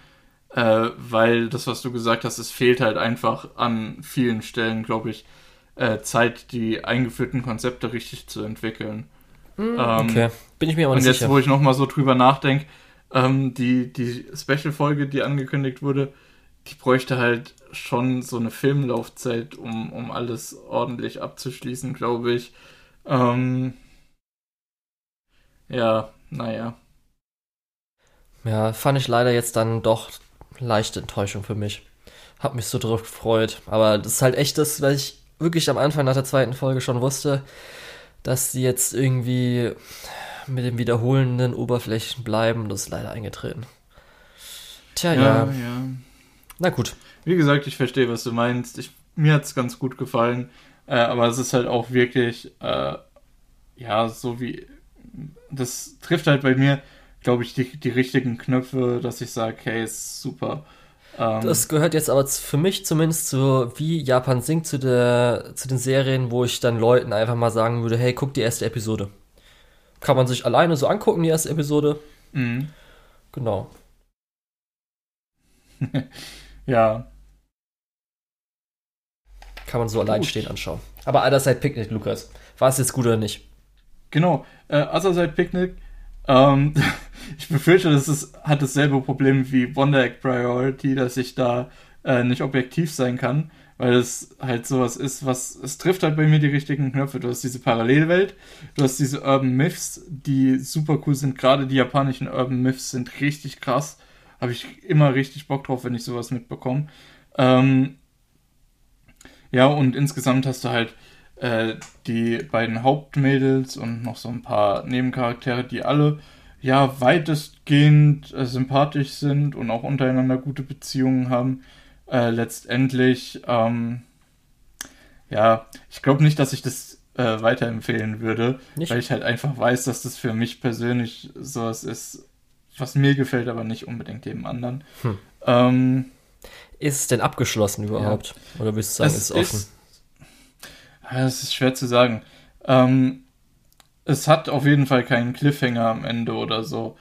äh, weil das, was du gesagt hast, es fehlt halt einfach an vielen Stellen, glaube ich, äh, Zeit, die eingeführten Konzepte richtig zu entwickeln. Mm, okay, bin ich mir aber nicht sicher. Und jetzt, wo ich nochmal so drüber nachdenke, ähm, die, die Special-Folge, die angekündigt wurde, die bräuchte halt schon so eine Filmlaufzeit, um, um alles ordentlich abzuschließen, glaube ich. Ähm, ja, naja. Ja, fand ich leider jetzt dann doch leichte Enttäuschung für mich. Hab mich so drauf gefreut. Aber das ist halt echt das, was ich wirklich am Anfang nach der zweiten Folge schon wusste, dass sie jetzt irgendwie mit dem wiederholenden Oberflächen bleiben. Das ist leider eingetreten. Tja, ja. ja. ja. Na gut. Wie gesagt, ich verstehe, was du meinst. Ich, mir hat es ganz gut gefallen. Äh, aber es ist halt auch wirklich, äh, ja, so wie. Das trifft halt bei mir, glaube ich, die, die richtigen Knöpfe, dass ich sage, hey, ist super. Ähm, das gehört jetzt aber für mich zumindest so wie Japan singt zu, der, zu den Serien, wo ich dann Leuten einfach mal sagen würde, hey, guck die erste Episode. Kann man sich alleine so angucken, die erste Episode. Mhm. Genau. ja. Kann man so allein stehen anschauen. Aber Other Side Picnic, Lukas. War es jetzt gut oder nicht? Genau. Äh, Other Picnic ähm, ich befürchte, das ist, hat dasselbe Problem wie Wonder Egg Priority, dass ich da äh, nicht objektiv sein kann, weil es halt sowas ist, was, es trifft halt bei mir die richtigen Knöpfe. Du hast diese Parallelwelt, du hast diese Urban Myths, die super cool sind. Gerade die japanischen Urban Myths sind richtig krass. Habe ich immer richtig Bock drauf, wenn ich sowas mitbekomme. Ähm, ja, und insgesamt hast du halt äh, die beiden Hauptmädels und noch so ein paar Nebencharaktere, die alle ja weitestgehend äh, sympathisch sind und auch untereinander gute Beziehungen haben. Äh, letztendlich, ähm, ja, ich glaube nicht, dass ich das äh, weiterempfehlen würde, nicht? weil ich halt einfach weiß, dass das für mich persönlich sowas ist, was mir gefällt, aber nicht unbedingt dem anderen. Hm. Ähm, ist es denn abgeschlossen überhaupt? Ja. Oder willst du sagen, es ist offen? Ist, es ist schwer zu sagen. Ähm, es hat auf jeden Fall keinen Cliffhanger am Ende oder so.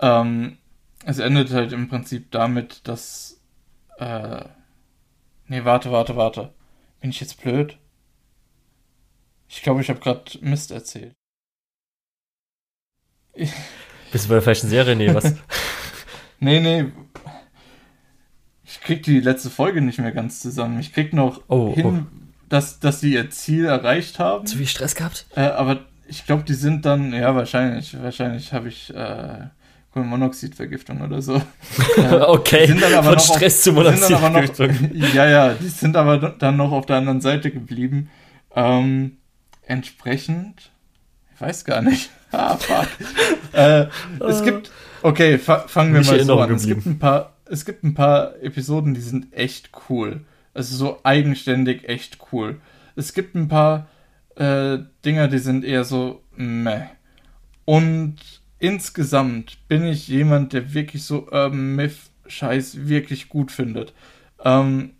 Ähm, es endet halt im Prinzip damit, dass. Äh, nee, warte, warte, warte. Bin ich jetzt blöd? Ich glaube, ich habe gerade Mist erzählt. Bist du bei der falschen Serie? Nee, was? nee, nee. Ich krieg die letzte Folge nicht mehr ganz zusammen. Ich krieg noch oh, hin, oh dass, dass sie ihr Ziel erreicht haben. Zu viel Stress gehabt? Äh, aber ich glaube, die sind dann, ja, wahrscheinlich, wahrscheinlich habe ich äh, Kohlenmonoxidvergiftung oder so. Äh, okay, sind dann aber von Stress auf, zu Monoxidvergiftung. ja, ja, die sind aber dann noch auf der anderen Seite geblieben. Ähm, entsprechend, ich weiß gar nicht. ah, fuck. äh, es gibt, okay, fa fangen wir mal so an. Es gibt, ein paar, es gibt ein paar Episoden, die sind echt cool. Also so eigenständig echt cool. Es gibt ein paar äh, Dinger, die sind eher so meh. Und insgesamt bin ich jemand, der wirklich so Urban Myth Scheiß wirklich gut findet. Ähm,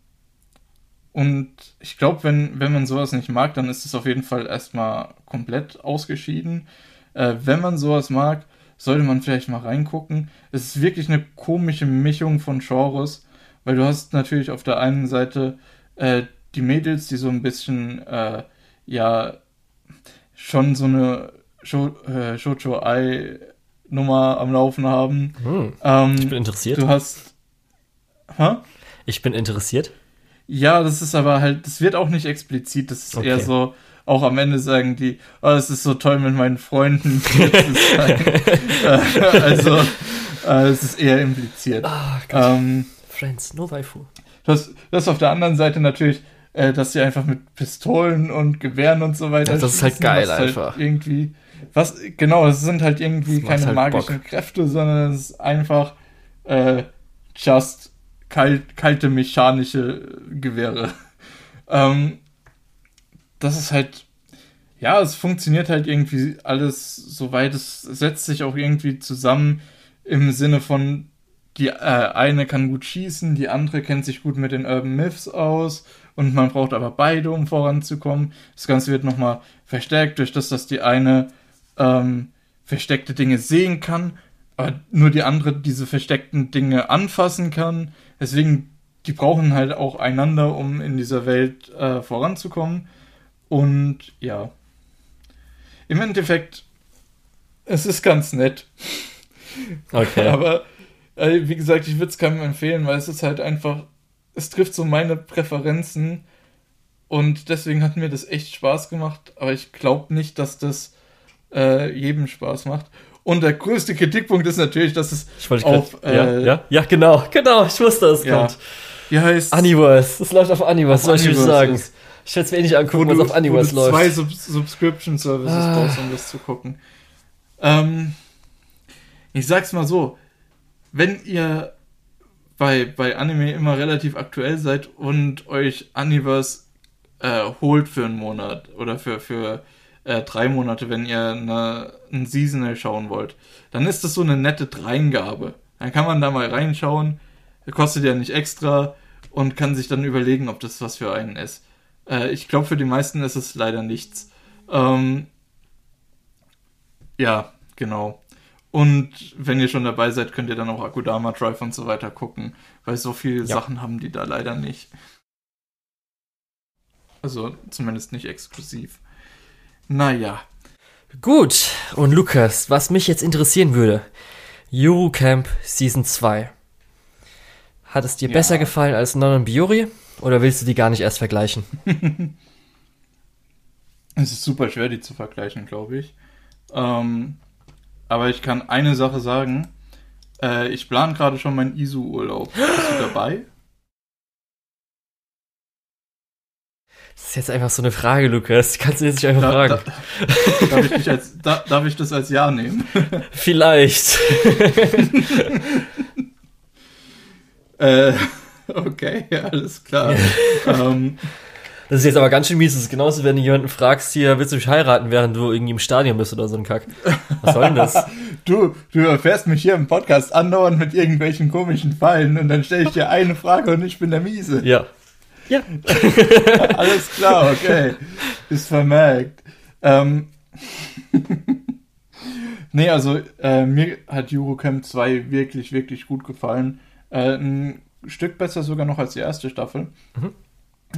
und ich glaube, wenn, wenn man sowas nicht mag, dann ist es auf jeden Fall erstmal komplett ausgeschieden. Äh, wenn man sowas mag, sollte man vielleicht mal reingucken. Es ist wirklich eine komische Mischung von Genres weil du hast natürlich auf der einen Seite äh, die Mädels, die so ein bisschen, äh, ja, schon so eine Sho äh, Shoujo Ai Nummer am Laufen haben. Hm. Ähm, Ich bin interessiert. du hast. Hä? Ich bin interessiert. Ja, das ist aber halt, das wird auch nicht explizit, das ist Okay. eher so, auch am Ende sagen die, oh, es ist so toll mit meinen Freunden. hier zu sein. Also, äh, es ist eher impliziert. Ah, Gott. Ähm, Friends, no Waifu. das, das auf der anderen Seite natürlich, äh, dass sie einfach mit Pistolen und Gewehren und so weiter. Ja, das ist halt geil was einfach. irgendwie, was, genau, es sind halt irgendwie keine halt magischen Kräfte, sondern es ist einfach äh, just kalt, kalte mechanische Gewehre. ähm, das ist halt, ja, es funktioniert halt irgendwie alles soweit. Es setzt sich auch irgendwie zusammen im Sinne von, die äh, eine kann gut schießen, die andere kennt sich gut mit den Urban Myths aus und man braucht aber beide, um voranzukommen. Das Ganze wird nochmal verstärkt durch das, dass die eine ähm, versteckte Dinge sehen kann, aber nur die andere diese versteckten Dinge anfassen kann. Deswegen, die brauchen halt auch einander, um in dieser Welt äh, voranzukommen. Und ja, im Endeffekt, es ist ganz nett. Okay. Aber äh, wie gesagt, ich würde es keinem empfehlen, weil es ist halt einfach, es trifft so meine Präferenzen und deswegen hat mir das echt Spaß gemacht, aber ich glaube nicht, dass das äh, jedem Spaß macht. Und der größte Kritikpunkt ist natürlich, dass es auf, grad, ja, äh, ja, ja, genau, genau, ich wusste, es ja, kommt. wie heißt Aniverse, das läuft auf Aniverse, soll ich dir sagen. ist- Ich werde es mir eh nicht angucken, du, was auf du läuft. zwei Sub Subscription Services Ah. brauchst, um das zu gucken. Ähm, ich sag's mal so, wenn ihr bei, bei Anime immer relativ aktuell seid und euch Universe äh, holt für einen Monat oder für, für äh, drei Monate, wenn ihr eine, ein Seasonal schauen wollt, dann ist das so eine nette Dreingabe. Dann kann man da mal reinschauen, kostet ja nicht extra und kann sich dann überlegen, ob das was für einen ist. Äh, ich glaube, für die meisten ist es leider nichts. Ähm, ja, genau. Und wenn ihr schon dabei seid, könnt ihr dann auch Akudama Drive und so weiter gucken, weil so viele Ja. Sachen haben die da leider nicht. Also zumindest nicht exklusiv. Naja. Gut, und Lukas, was mich jetzt interessieren würde, Eurocamp Season 2. Hat es dir Ja. besser gefallen als Non und Biori? Oder willst du die gar nicht erst vergleichen? Es ist super schwer, die zu vergleichen, glaube ich. Ähm, aber ich kann eine Sache sagen. Äh, ich plane gerade schon meinen ISU-Urlaub. Bist du dabei? Das ist jetzt einfach so eine Frage, Lukas. Kannst du jetzt nicht einfach Da, fragen. da, darf, ich als, da, darf ich das als Ja nehmen? Vielleicht. äh, okay, alles klar. ähm, Das ist jetzt aber ganz schön mies. Das ist genauso, wenn du jemanden fragst, hier, willst du mich heiraten, während du irgendwie im Stadion bist oder so ein Kack. Was soll denn das? du, du erfährst mich hier im Podcast andauernd mit irgendwelchen komischen Fallen und dann stelle ich dir eine Frage und ich bin der Miese. Ja. Ja. Alles klar, okay. Ist vermerkt. Ähm, nee, also äh, mir hat Eurocamp 2 wirklich, wirklich gut gefallen. Äh, ein Stück besser sogar noch als die erste Staffel. Mhm.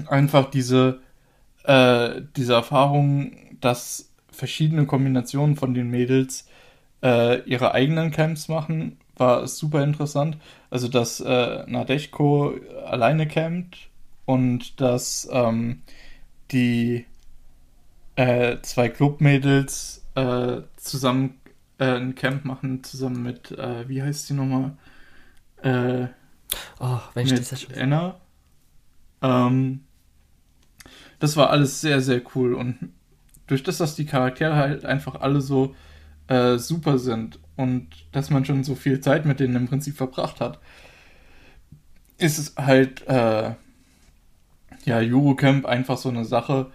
Einfach diese, äh, diese Erfahrung, dass verschiedene Kombinationen von den Mädels äh, ihre eigenen Camps machen, war super interessant. Also, dass äh, Nadeshko alleine campt und dass ähm, die äh, zwei Clubmädels äh, zusammen äh, ein Camp machen, zusammen mit, äh, wie heißt die nochmal? Äh, Oh, wenn ich das schon. Anna. Ähm, das war alles sehr, sehr cool. Und durch das, dass die Charaktere halt einfach alle so äh, super sind und dass man schon so viel Zeit mit denen im Prinzip verbracht hat, ist es halt, äh, ja, Eurocamp einfach so eine Sache,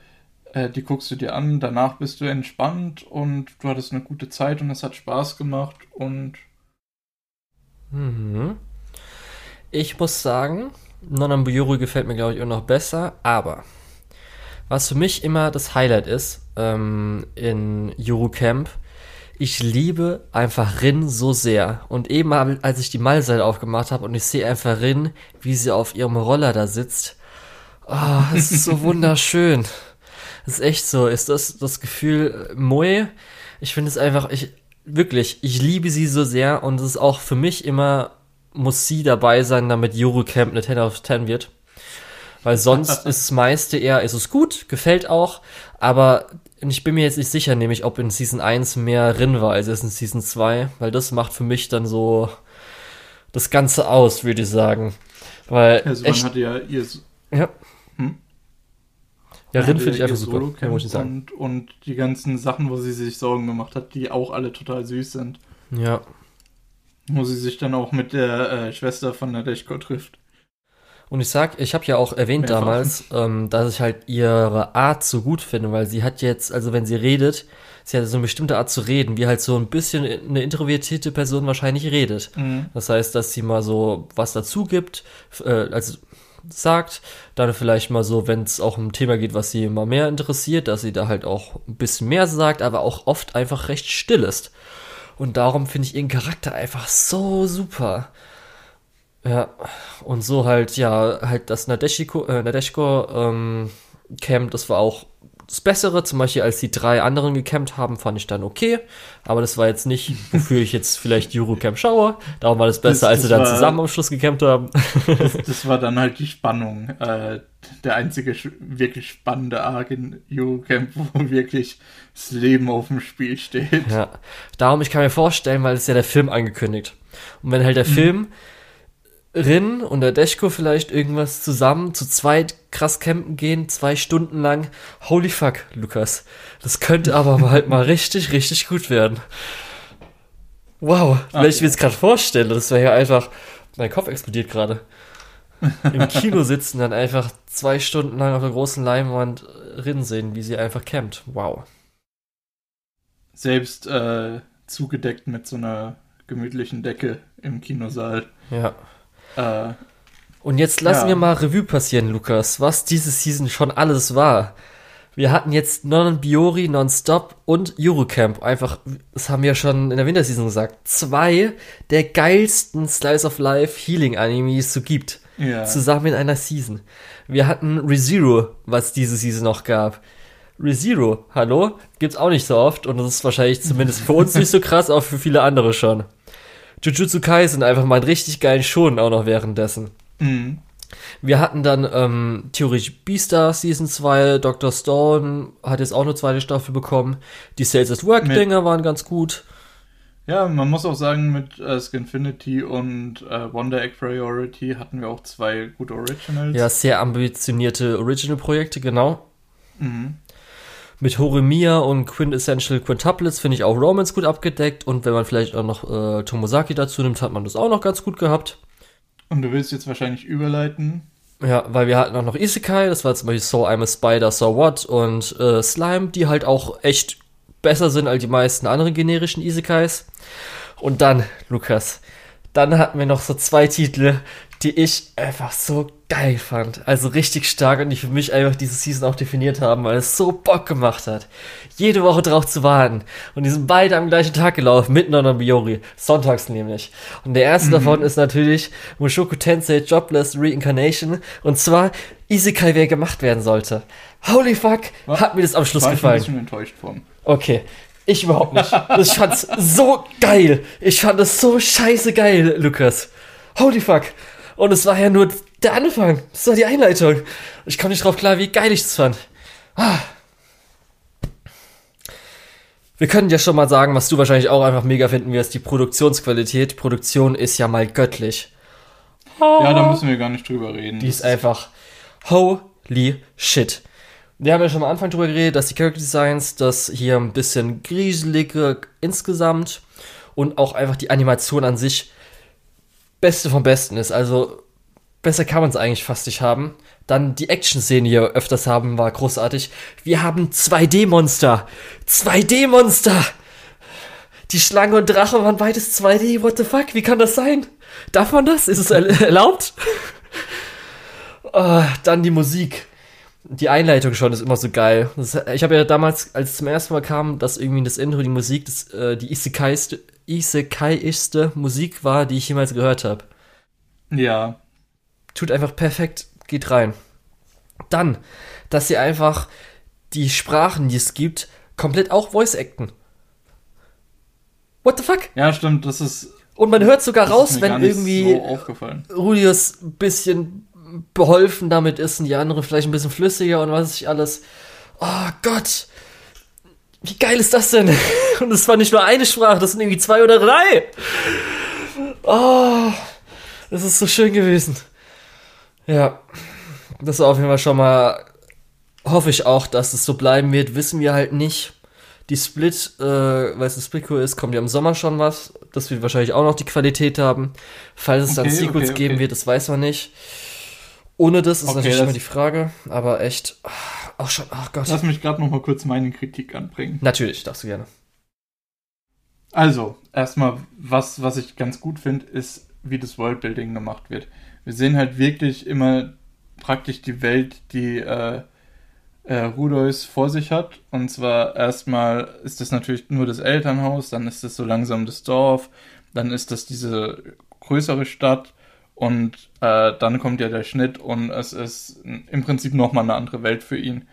äh, die guckst du dir an, danach bist du entspannt und du hattest eine gute Zeit und es hat Spaß gemacht und Mhm. Ich muss sagen, Nonambuyuru gefällt mir, glaube ich, auch noch besser, aber was für mich immer das Highlight ist ähm, in Eurocamp, ich liebe einfach Rin so sehr. Und eben, als ich die Malseite aufgemacht habe und ich sehe einfach Rin, wie sie auf ihrem Roller da sitzt, oh, es ist so wunderschön. Das ist echt so. Ist das das Gefühl, äh, Moe? Ich finde es einfach, ich, wirklich, ich liebe sie so sehr und es ist auch für mich immer, muss sie dabei sein, damit Eurocamp eine 10 auf 10 wird. Weil sonst ist das meiste eher, ist es gut, gefällt auch, aber ich bin mir jetzt nicht sicher, nämlich ob in Season 1 mehr Rin war als in Season 2, weil das macht für mich dann so das Ganze aus, würde ich sagen. Weil Also man echt, hatte ja ihr, ja. Hm? Ja, Rin finde ich einfach super, ja, muss ich sagen. und, und die ganzen Sachen, wo sie sich Sorgen gemacht hat, die auch alle total süß sind. Ja, Wo sie sich dann auch mit der äh, Schwester von Nadeshko trifft. Und ich sag, ich habe ja auch erwähnt Mehrfach. damals, ähm, dass ich halt ihre Art so gut finde, weil sie hat jetzt, also wenn sie redet, sie hat so eine bestimmte Art zu reden, wie halt so ein bisschen eine introvertierte Person wahrscheinlich redet. Mhm. Das heißt, dass sie mal so was dazu gibt, äh, also sagt, dann vielleicht mal so, wenn es auch um ein Thema geht, was sie mal mehr interessiert, dass sie da halt auch ein bisschen mehr sagt, aber auch oft einfach recht still ist. Und darum finde ich ihren Charakter einfach so super. Ja, und so halt, ja, halt das Nadeshiko, äh, Nadeshko ähm, Camp, das war auch das Bessere, zum Beispiel als die drei anderen gecampt haben, fand ich dann okay, aber das war jetzt nicht, wofür ich jetzt vielleicht Eurocamp schaue, darum war das besser, Das- als sie dann war- zusammen am Schluss gecampt haben. Das, das war dann halt die Spannung. Äh, der einzige wirklich spannende Arc in Eurocamp, wo wirklich das Leben auf dem Spiel steht. Ja, darum, ich kann mir vorstellen, weil es ja der Film angekündigt. Und wenn halt der Film Rin und der Deschko vielleicht irgendwas zusammen zu zweit krass campen gehen, zwei Stunden lang. Holy fuck, Lukas. Das könnte aber halt mal richtig, richtig gut werden. Wow, wenn ich mir jetzt gerade vorstelle, das wäre ja einfach. Mein Kopf explodiert gerade. Im Kino sitzen, dann einfach zwei Stunden lang auf der großen Leinwand Rin sehen, wie sie einfach campt. Wow. Selbst äh, zugedeckt mit so einer gemütlichen Decke im Kinosaal. Ja. Äh, Und jetzt lassen Ja. wir mal Revue passieren, Lukas, was diese Season schon alles war. Wir hatten jetzt Non-Biori, Non-Stop und Eurocamp. Einfach, das haben wir schon in der Winterseason gesagt, zwei der geilsten Slice of Life Healing Animes so gibt. ja. Zusammen in einer Season. Wir hatten ReZero, was diese Season noch gab. ReZero, hallo? Gibt's auch nicht so oft und das ist wahrscheinlich zumindest für uns nicht so krass, aber für viele andere schon. Jujutsu Kaisen einfach mal einen richtig geilen Schonen auch noch währenddessen. Mhm. Wir hatten dann ähm, theoretisch Beastars Season 2, Dr. Stone hat jetzt auch eine zweite Staffel bekommen. Die Sales at Work Mit- Dinger waren ganz gut. Ja, man muss auch sagen, mit äh, Skinfinity und äh, Wonder Egg Priority hatten wir auch zwei gute Originals. Ja, sehr ambitionierte Original-Projekte, genau. Mhm. Mit Horimiya und Quintessential Quintuplets finde ich auch Romance gut abgedeckt und wenn man vielleicht auch noch äh, Tomosaki dazu nimmt, hat man das auch noch ganz gut gehabt. Und du willst jetzt wahrscheinlich überleiten. Ja, weil wir hatten auch noch Isekai, das war zum Beispiel So I'm a Spider, So What und äh, Slime, die halt auch echt besser sind als die meisten anderen generischen Isekais. Und dann, Lukas, dann hatten wir noch so zwei Titel, die ich einfach so geil fand. Also richtig stark und die für mich einfach diese Season auch definiert haben, weil es so Bock gemacht hat. Jede Woche drauf zu warten. Und die sind beide am gleichen Tag gelaufen, miteinander Biori. Sonntags nämlich. Und der erste davon ist natürlich Mushoku Tensei Jobless Reincarnation. Und zwar Isekai, wer gemacht werden sollte. Holy fuck, Was? hat mir das am Schluss War ich ein gefallen. bisschen enttäuscht von. Okay. Ich überhaupt nicht. Ich fand's so geil. Ich fand es so scheiße geil, Lukas. Holy fuck. Und es war ja nur der Anfang. Das war die Einleitung. Ich komme nicht drauf klar, wie geil ich das fand. Ah. Wir können ja schon mal sagen, was du wahrscheinlich auch einfach mega finden wirst, die Produktionsqualität. Produktion ist ja mal göttlich. Ja, da müssen wir gar nicht drüber reden. Die ist einfach holy shit. Wir haben ja schon am Anfang drüber geredet, dass die Character Designs, das hier ein bisschen grieseliger insgesamt und auch einfach die Animation an sich beste vom Besten ist. Also besser kann man es eigentlich fast nicht haben. Dann die Action-Szene, die wir öfters haben, war großartig. Wir haben 2D-Monster. 2D-Monster! Die Schlange und Drache waren beides 2D. What the fuck? Wie kann das sein? Darf man das? Ist es erl- erlaubt? Ah, dann die Musik. Die Einleitung schon ist immer so geil. Das, ich habe ja damals, als es zum ersten Mal kam, dass irgendwie das Intro, die Musik, das, äh, die Isekai-ste- Isekai-ischste Musik war, die ich jemals gehört habe. ja. Tut einfach perfekt, geht rein. Dann, dass sie einfach die Sprachen, die es gibt, komplett auch Voice-Acten. What the fuck? Ja, stimmt, das ist. Und man hört sogar raus, wenn irgendwie So. Rudius ein bisschen beholfen damit ist und die andere vielleicht ein bisschen flüssiger und was ich alles. Oh Gott! Wie geil ist das denn? Und es war nicht nur eine Sprache, das sind irgendwie zwei oder drei. Oh, das ist so schön gewesen. Ja, das ist auf jeden Fall schon mal. Hoffe ich auch, dass es so bleiben wird. Wissen wir halt nicht. Die Split, äh, weil es ein Splitco ist, kommt ja im Sommer schon was. Das wird wahrscheinlich auch noch die Qualität haben. Falls es dann Okay, Sequels okay, geben okay. wird, das weiß man nicht. Ohne das ist natürlich immer die Frage. Aber echt, ah, auch schon, ach Gott. Lass mich gerade noch mal kurz meine Kritik anbringen. Natürlich, darfst du gerne. Also, erstmal, was, was ich ganz gut finde, ist, wie das Worldbuilding gemacht wird. Wir sehen halt wirklich immer praktisch die Welt, die äh, äh, Rudolf vor sich hat. Und zwar erstmal ist das natürlich nur das Elternhaus, dann ist das so langsam das Dorf, dann ist das diese größere Stadt und äh, dann kommt ja der Schnitt und es ist im Prinzip nochmal eine andere Welt für ihn.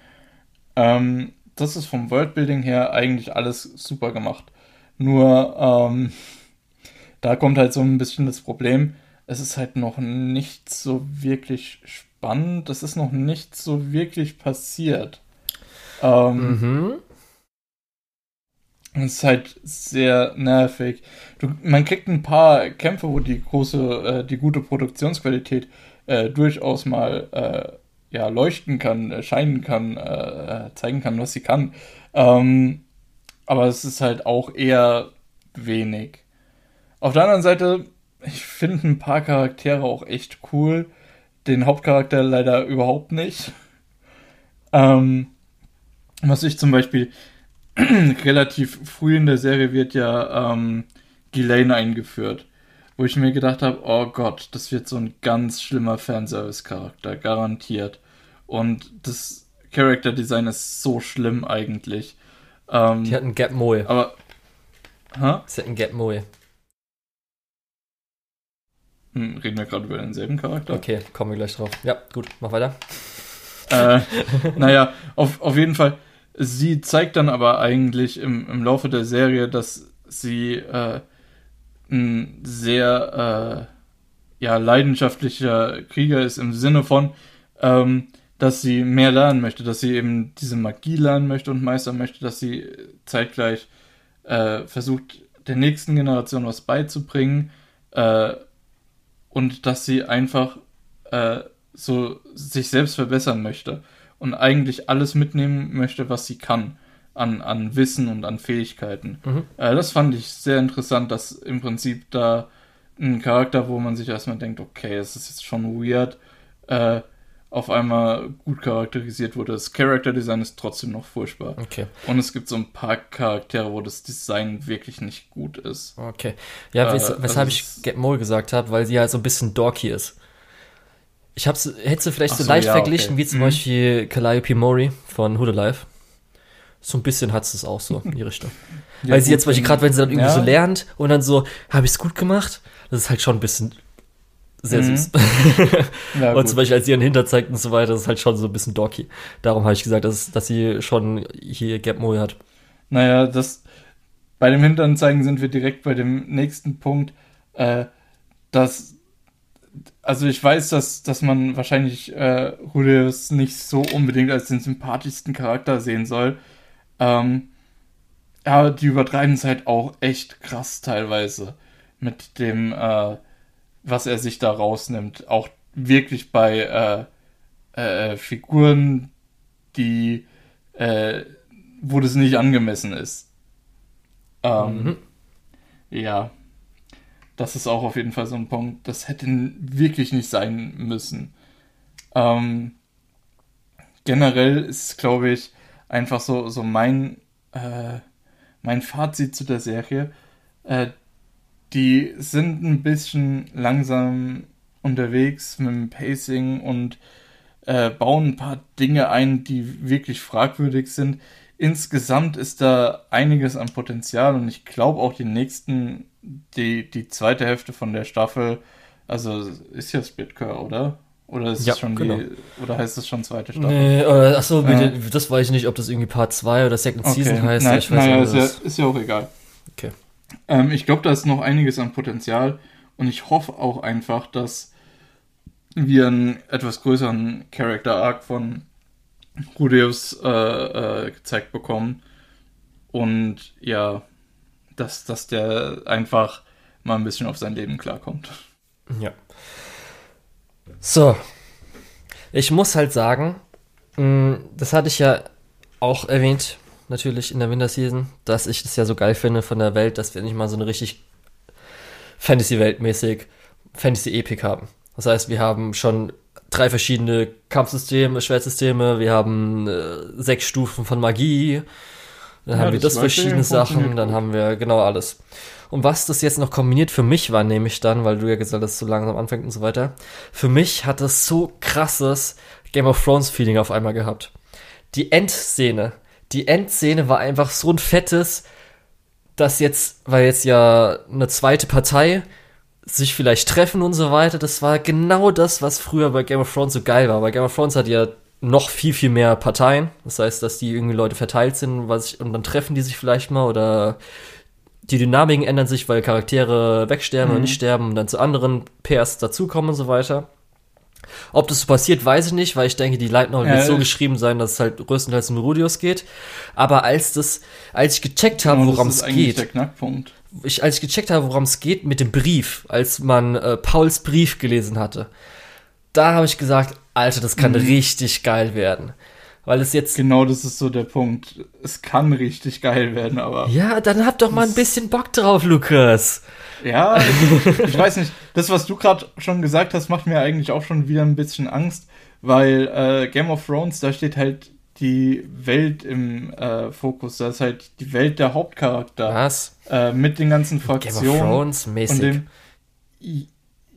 Ähm, das ist vom Worldbuilding her eigentlich alles super gemacht. Nur, ähm, da kommt halt so ein bisschen das Problem, es ist halt noch nicht so wirklich spannend, es ist noch nicht so wirklich passiert. Ähm, Mhm. Es ist halt sehr nervig. Du, man kriegt ein paar Kämpfe, wo die große, äh, die gute Produktionsqualität äh, durchaus mal äh, ja, leuchten kann, äh, scheinen kann, äh, äh, zeigen kann, was sie kann. Ähm, aber es ist halt auch eher wenig. Auf der anderen Seite, ich finde ein paar Charaktere auch echt cool. Den Hauptcharakter leider überhaupt nicht. Ähm, was ich zum Beispiel relativ früh in der Serie wird ja ähm, Ghislaine eingeführt. Wo ich mir gedacht habe, oh Gott, das wird so ein ganz schlimmer Fanservice-Charakter, garantiert. Und das Character Design ist so schlimm eigentlich. Ähm, Die hat einen Gap Moe. aber. Hä? Sie hat einen Gap Moe. Hm, reden wir gerade über denselben Charakter? Okay, kommen wir gleich drauf. Ja, gut, mach weiter. äh, naja, auf, auf jeden Fall. Sie zeigt dann aber eigentlich im, im Laufe der Serie, dass sie äh, ein sehr äh, ja, leidenschaftlicher Krieger ist im Sinne von, ähm, dass sie mehr lernen möchte, dass sie eben diese Magie lernen möchte und meistern möchte, dass sie zeitgleich äh, versucht, der nächsten Generation was beizubringen äh, und dass sie einfach äh, so sich selbst verbessern möchte und eigentlich alles mitnehmen möchte, was sie kann an, an Wissen und an Fähigkeiten. Mhm. Äh, das fand ich sehr interessant, dass im Prinzip da ein Charakter, wo man sich erstmal denkt, okay, es ist jetzt schon weird, äh, auf einmal gut charakterisiert wurde. Das Character Design ist trotzdem noch furchtbar. Okay, Und es gibt so ein paar Charaktere, wo das Design wirklich nicht gut ist. okay. Ja, Äh, wes weshalb also ich Gap Moe gesagt habe, weil sie halt so ein bisschen dorky ist. Ich hab's, hätte sie vielleicht Ach so, leicht ja, verglichen, okay. wie zum Mhm. Beispiel Calliope Mori von Hood Alive. So ein bisschen hat es auch so in die Richtung. Ja, Weil sie jetzt zum Beispiel wenn- gerade, wenn sie dann irgendwie ja. so lernt und dann so, habe ich es gut gemacht? Das ist halt schon ein bisschen sehr Mhm. süß. Und gut. zum Beispiel, als sie ihren Hinter zeigt und so weiter, das ist halt schon so ein bisschen dorky. Darum habe ich gesagt, dass, dass sie schon hier Gap Moe hat. Naja, das bei dem Hintern zeigen sind wir direkt bei dem nächsten Punkt, äh, dass also ich weiß, dass, dass man wahrscheinlich äh, Julius nicht so unbedingt als den sympathischsten Charakter sehen soll. Ähm, aber die übertreiben es halt auch echt krass teilweise mit dem, äh, was er sich da rausnimmt. Auch wirklich bei äh, äh, Figuren, die äh, wo das nicht angemessen ist. Ähm, Mhm. Ja, das ist auch auf jeden Fall so ein Punkt. Das hätte wirklich nicht sein müssen. Ähm, generell ist, glaube ich, einfach so, so mein, äh, mein Fazit zu der Serie. Äh, die sind ein bisschen langsam unterwegs mit dem Pacing und äh, bauen ein paar Dinge ein, die wirklich fragwürdig sind. Insgesamt ist da einiges an Potenzial und ich glaube auch die nächsten, die, die zweite Hälfte von der Staffel, also ist ja Splitcore, oder? Oder ist Ja, es schon genau. die, oder heißt es schon zweite Staffel? Nee, äh, achso, Ja. das weiß ich nicht, ob das irgendwie Part 2 oder Second Season heißt. Nein, ich weiß naja, ist ja, ist ja auch egal. Okay. Ähm, ich glaube, da ist noch einiges an Potenzial und ich hoffe auch einfach, dass wir einen etwas größeren Character Arc von Rudeus äh, äh, gezeigt bekommen und ja, dass, dass der einfach mal ein bisschen auf sein Leben klarkommt. Ja. So. Ich muss halt sagen, mm, das hatte ich ja auch erwähnt, natürlich in der Winterseason, dass ich das ja so geil finde von der Welt, dass wir nicht mal so eine richtig Fantasy-Weltmäßig Fantasy-Epik haben. Das heißt, wir haben schon drei verschiedene Kampfsysteme, Schwertsysteme, wir haben äh, sechs Stufen von Magie, dann ja, haben wir das, das verschiedene Sachen, dann haben wir genau alles. Und was das jetzt noch kombiniert für mich war, nämlich dann, weil du ja gesagt hast, so langsam anfängt und so weiter, für mich hat das so krasses Game of Thrones Feeling auf einmal gehabt. Die Endszene, die Endszene war einfach so ein fettes, dass jetzt, weil jetzt ja eine zweite Partei sich vielleicht treffen und so weiter, das war genau das, was früher bei Game of Thrones so geil war. Bei Game of Thrones hat ja noch viel, viel mehr Parteien. Das heißt, dass die irgendwie Leute verteilt sind was ich, und dann treffen die sich vielleicht mal oder die Dynamiken ändern sich, weil Charaktere wegsterben mhm. oder nicht sterben und dann zu anderen Pairs dazukommen und so weiter. Ob das so passiert, weiß ich nicht, weil ich denke, die Light Novel ja, wird so geschrieben sein, dass es halt größtenteils um Rudius geht. Aber als das, als ich gecheckt habe, genau, worum es geht, ich, als ich gecheckt habe, worum es geht mit dem Brief, als man äh, Pauls Brief gelesen hatte, da habe ich gesagt, Alter, das kann mhm. richtig geil werden. Weil es jetzt. Genau, das ist so der Punkt. Es kann richtig geil werden, aber. Ja, dann habt doch mal ein bisschen Bock drauf, Lukas. Ja, ich, ich weiß nicht. Das, was du gerade schon gesagt hast, macht mir eigentlich auch schon wieder ein bisschen Angst, weil äh, Game of Thrones, da steht halt die Welt im äh, Fokus. Da ist halt die Welt der Hauptcharakter. Was? Äh, mit den ganzen Fraktionen. Game of Thrones mäßig. Dem,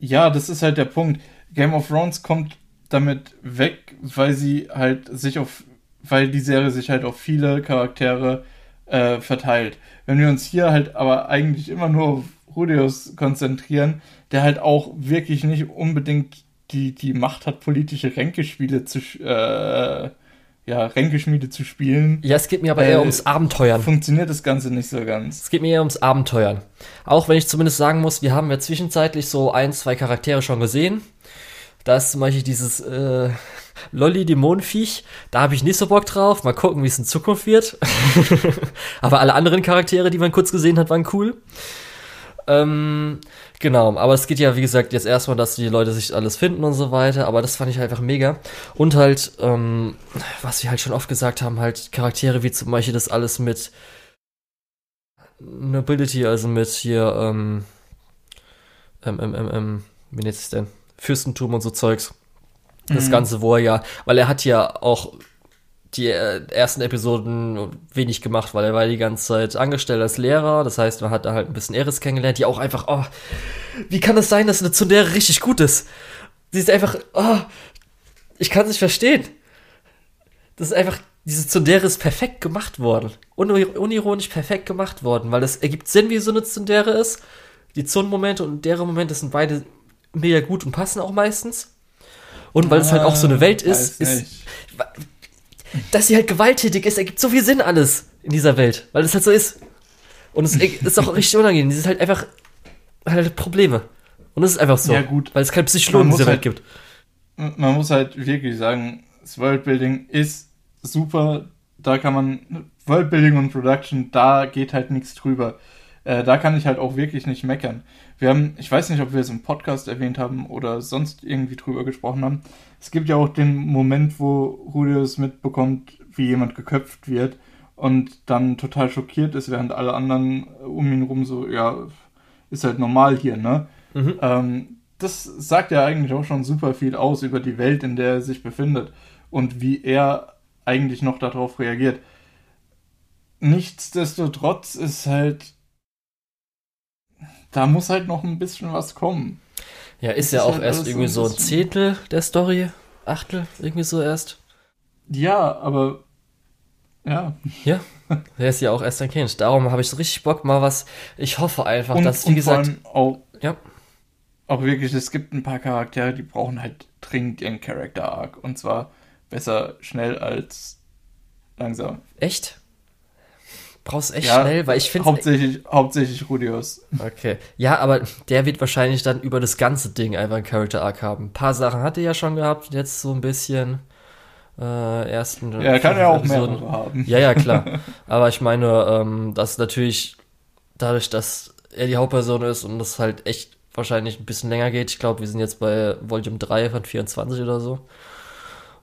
ja, das ist halt der Punkt. Game of Thrones kommt damit weg, weil sie halt sich auf, weil die Serie sich halt auf viele Charaktere äh, verteilt. Wenn wir uns hier halt aber eigentlich immer nur auf Rudeus konzentrieren, der halt auch wirklich nicht unbedingt die, die Macht hat, politische Ränkespiele zu, äh, ja, Ränkeschmiede zu spielen. Ja, es geht mir aber eher ums Abenteuern. Funktioniert das Ganze nicht so ganz. Es geht mir eher ums Abenteuern. Auch wenn ich zumindest sagen muss, wir haben ja zwischenzeitlich so ein, zwei Charaktere schon gesehen. Da ist zum Beispiel dieses äh, Lolli-Dämonenviech. Da habe ich nicht so Bock drauf. Mal gucken, wie es in Zukunft wird. aber alle anderen Charaktere, die man kurz gesehen hat, waren cool. Ähm, genau, aber es geht ja, wie gesagt, jetzt erstmal, dass die Leute sich alles finden und so weiter, aber das fand ich einfach mega. Und halt, ähm, was wir halt schon oft gesagt haben, halt Charaktere wie zum Beispiel das alles mit Nobility, also mit hier, ähm, ähm, ähm, ähm, ähm wie nennt es denn? Fürstentum und so Zeugs. Das mhm. Ganze, wo er ja, weil er hat ja auch die äh, ersten Episoden wenig gemacht, weil er war die ganze Zeit angestellt als Lehrer. Das heißt, man hat da halt ein bisschen Eris kennengelernt, die auch einfach, oh, wie kann es das sein, dass eine Zundere richtig gut ist? Sie ist einfach, oh, ich kann es nicht verstehen. Das ist einfach, diese Zundere ist perfekt gemacht worden. unironisch perfekt gemacht worden, weil das ergibt Sinn, wie so eine Zundere ist. Die Zund-Momente und deren Momente sind beide mega gut und passen auch meistens. Und weil ah, es halt auch so eine Welt ist, ist dass sie halt gewalttätig ist, ergibt so viel Sinn alles in dieser Welt, weil es halt so ist. Und es ist auch richtig unangenehm. Sie ist halt einfach halt Probleme. Und es ist einfach so. Ja, gut. Weil es keine Psychologen in dieser halt, Welt gibt. Man muss halt wirklich sagen, das Worldbuilding ist super. Da kann man, Worldbuilding und Production, da geht halt nichts drüber. Äh, da kann ich halt auch wirklich nicht meckern. Wir haben, ich weiß nicht, ob wir es im Podcast erwähnt haben oder sonst irgendwie drüber gesprochen haben. Es gibt ja auch den Moment, wo Rudius mitbekommt, wie jemand geköpft wird und dann total schockiert ist, während alle anderen um ihn rum so, ja, ist halt normal hier, ne? Mhm. Ähm, das sagt ja eigentlich auch schon super viel aus über die Welt, in der er sich befindet und wie er eigentlich noch darauf reagiert. Nichtsdestotrotz ist halt da muss halt noch ein bisschen was kommen. Ja, ist das ja ist auch halt erst irgendwie so ein Zehntel der Story. Achtel, irgendwie so erst. Ja, aber. Ja. Ja. Der ist ja auch erst ein Kind. Darum habe ich so richtig Bock, mal was. Ich hoffe einfach, und, dass, wie gesagt. Auch, ja. Auch wirklich, es gibt ein paar Charaktere, die brauchen halt dringend ihren Character Arc. Und zwar besser schnell als langsam. Echt? Brauchst echt Ja, schnell, weil ich finde. Hauptsächlich, hauptsächlich Rudius. Okay. Ja, aber der wird wahrscheinlich dann über das ganze Ding einfach einen Character Arc haben. Ein paar Sachen hat er ja schon gehabt, jetzt so ein bisschen äh, ersten. Ja, kann er auch Episoden. mehrere haben. Ja, ja, klar. Aber ich meine, ähm, dass natürlich dadurch, dass er die Hauptperson ist und das halt echt wahrscheinlich ein bisschen länger geht. Ich glaube, wir sind jetzt bei Volume 3 von 24 oder so.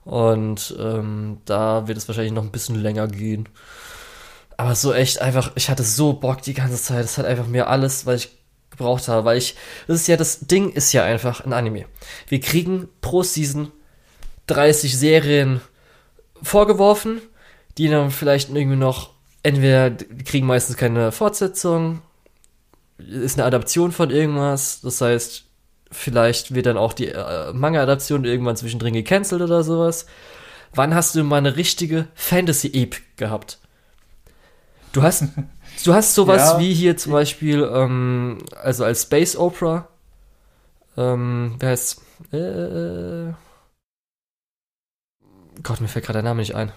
Und ähm, da wird es wahrscheinlich noch ein bisschen länger gehen. Aber so echt einfach, ich hatte so Bock die ganze Zeit. Es hat einfach mir alles, was ich gebraucht habe. Weil ich, das ist ja, das Ding ist ja einfach ein Anime. Wir kriegen pro Season 30 Serien vorgeworfen, die dann vielleicht irgendwie noch, entweder kriegen meistens keine Fortsetzung, ist eine Adaption von irgendwas, das heißt, vielleicht wird dann auch die äh, Manga-Adaption irgendwann zwischendrin gecancelt oder sowas. Wann hast du mal eine richtige Fantasy-Epic gehabt? Du hast, du hast sowas Ja. wie hier zum Beispiel, ähm, also als Space Opera, ähm, wer heißt, äh, Gott, mir fällt gerade der Name nicht ein.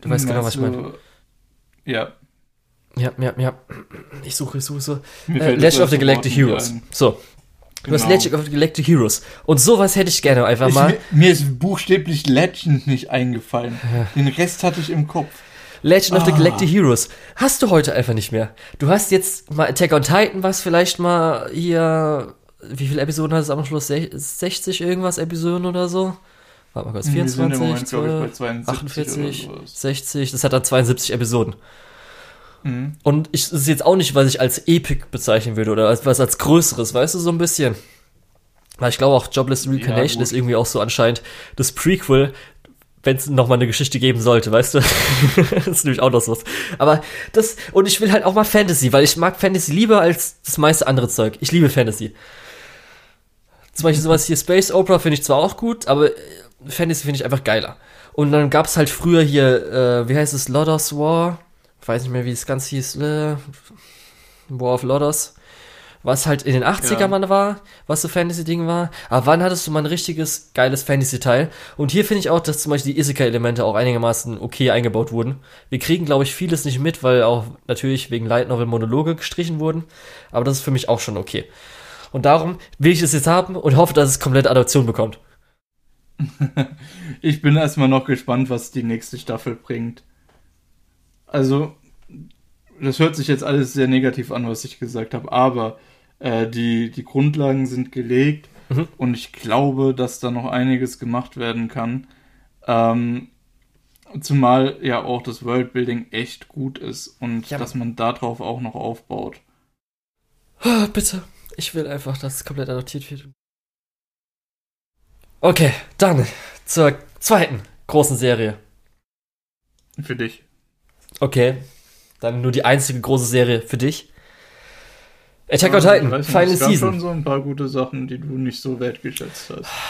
Du weißt genau, was ich meine. Ja. Ja, ja, ja. Ich suche, ich suche Äh, Legend of the Galactic Heroes. So, du hast Genau. Legend of the Galactic Heroes. Und sowas hätte ich gerne einfach Ich, mal. mir, mir ist buchstäblich Legend nicht eingefallen. Den Rest hatte ich im Kopf. Legend of the Ah. Galactic Heroes. Hast du heute einfach nicht mehr. Du hast jetzt mal Attack on Titan, was vielleicht mal hier. Wie viele Episoden hat es am Schluss? Sech- 60 irgendwas Episoden oder so? Warte mal kurz. Wir sind 24, im Moment, glaube ich, bei 12, 72 48, oder sowas. 60. Das hat dann 72 Episoden. Mhm. Und ich, das ist jetzt auch nicht, was ich als Epic bezeichnen würde oder als, was als größeres, weißt du, so ein bisschen. Weil ich glaube auch Jobless Reincarnation gut. ist irgendwie auch so anscheinend das Prequel, wenn es nochmal eine Geschichte geben sollte, weißt du? das ist nämlich auch noch sowas. Aber das, und ich will halt auch mal Fantasy, weil ich mag Fantasy lieber als das meiste andere Zeug. Ich liebe Fantasy. Zum Beispiel sowas hier Space Opera finde ich zwar auch gut, aber äh, Fantasy finde ich einfach geiler. Und dann gab es halt früher hier, äh, wie heißt es, Lodos War? Ich weiß nicht mehr, wie es ganz hieß. Äh, War of Lodos. Was halt in den 80er Ja. war, was so Fantasy-Ding war. Aber wann hattest du mal ein richtiges, geiles Fantasy-Teil? Und hier finde ich auch, dass zum Beispiel die Isekai-Elemente auch einigermaßen okay eingebaut wurden. Wir kriegen, glaube ich, vieles nicht mit, weil auch natürlich wegen Light Novel Monologe gestrichen wurden. Aber das ist für mich auch schon okay. Und darum will ich es jetzt haben und hoffe, dass es komplette Adoption bekommt. Ich bin erstmal noch gespannt, was die nächste Staffel bringt. Also, das hört sich jetzt alles sehr negativ an, was ich gesagt habe, aber äh, die, die Grundlagen sind gelegt Mhm. und ich glaube, dass da noch einiges gemacht werden kann. Ähm, zumal ja auch das Worldbuilding echt gut ist und Ja, dass man darauf auch noch aufbaut. Ah, Bitte. Ich will einfach, dass es komplett adoptiert wird. Okay, dann zur zweiten großen Serie. Für dich. Okay, dann nur die einzige große Serie für dich. Attack on Ja, ich Titan, nicht, Final es gab Season. schon so ein paar gute Sachen, die du nicht so wertgeschätzt hast.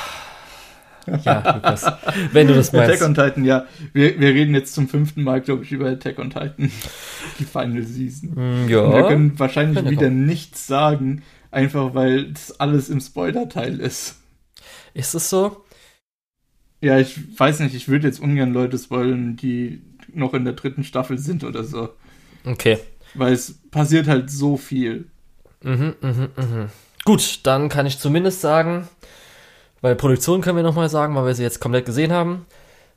Ja, Lukas, wenn du das Attack meinst. on Titan, ja. Wir, wir reden jetzt zum fünften Mal, glaube ich, über Attack on Titan. Die Final Season. Mm, Und wir Ja, können wahrscheinlich ja wieder nichts sagen, einfach weil das alles im Spoiler-Teil ist. ist es so? Ja, ich weiß nicht, ich würde jetzt ungern Leute spoilern, die noch in der dritten Staffel sind oder so. Okay. Weil es passiert halt so viel. Mhm, mhm, mhm. Gut, dann kann ich zumindest sagen, weil Produktion können wir nochmal sagen, weil wir sie jetzt komplett gesehen haben.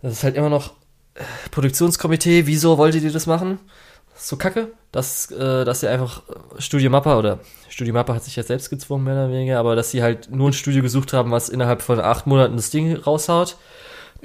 Das ist halt immer noch äh, Produktionskomitee. Wieso wolltet ihr das machen? Das ist so kacke, dass, äh, dass ihr einfach äh, Studio Mappa oder Studio Mappa hat sich jetzt selbst gezwungen, mehr oder weniger, aber dass sie halt nur ein Studio gesucht haben, was innerhalb von acht Monaten das Ding raushaut.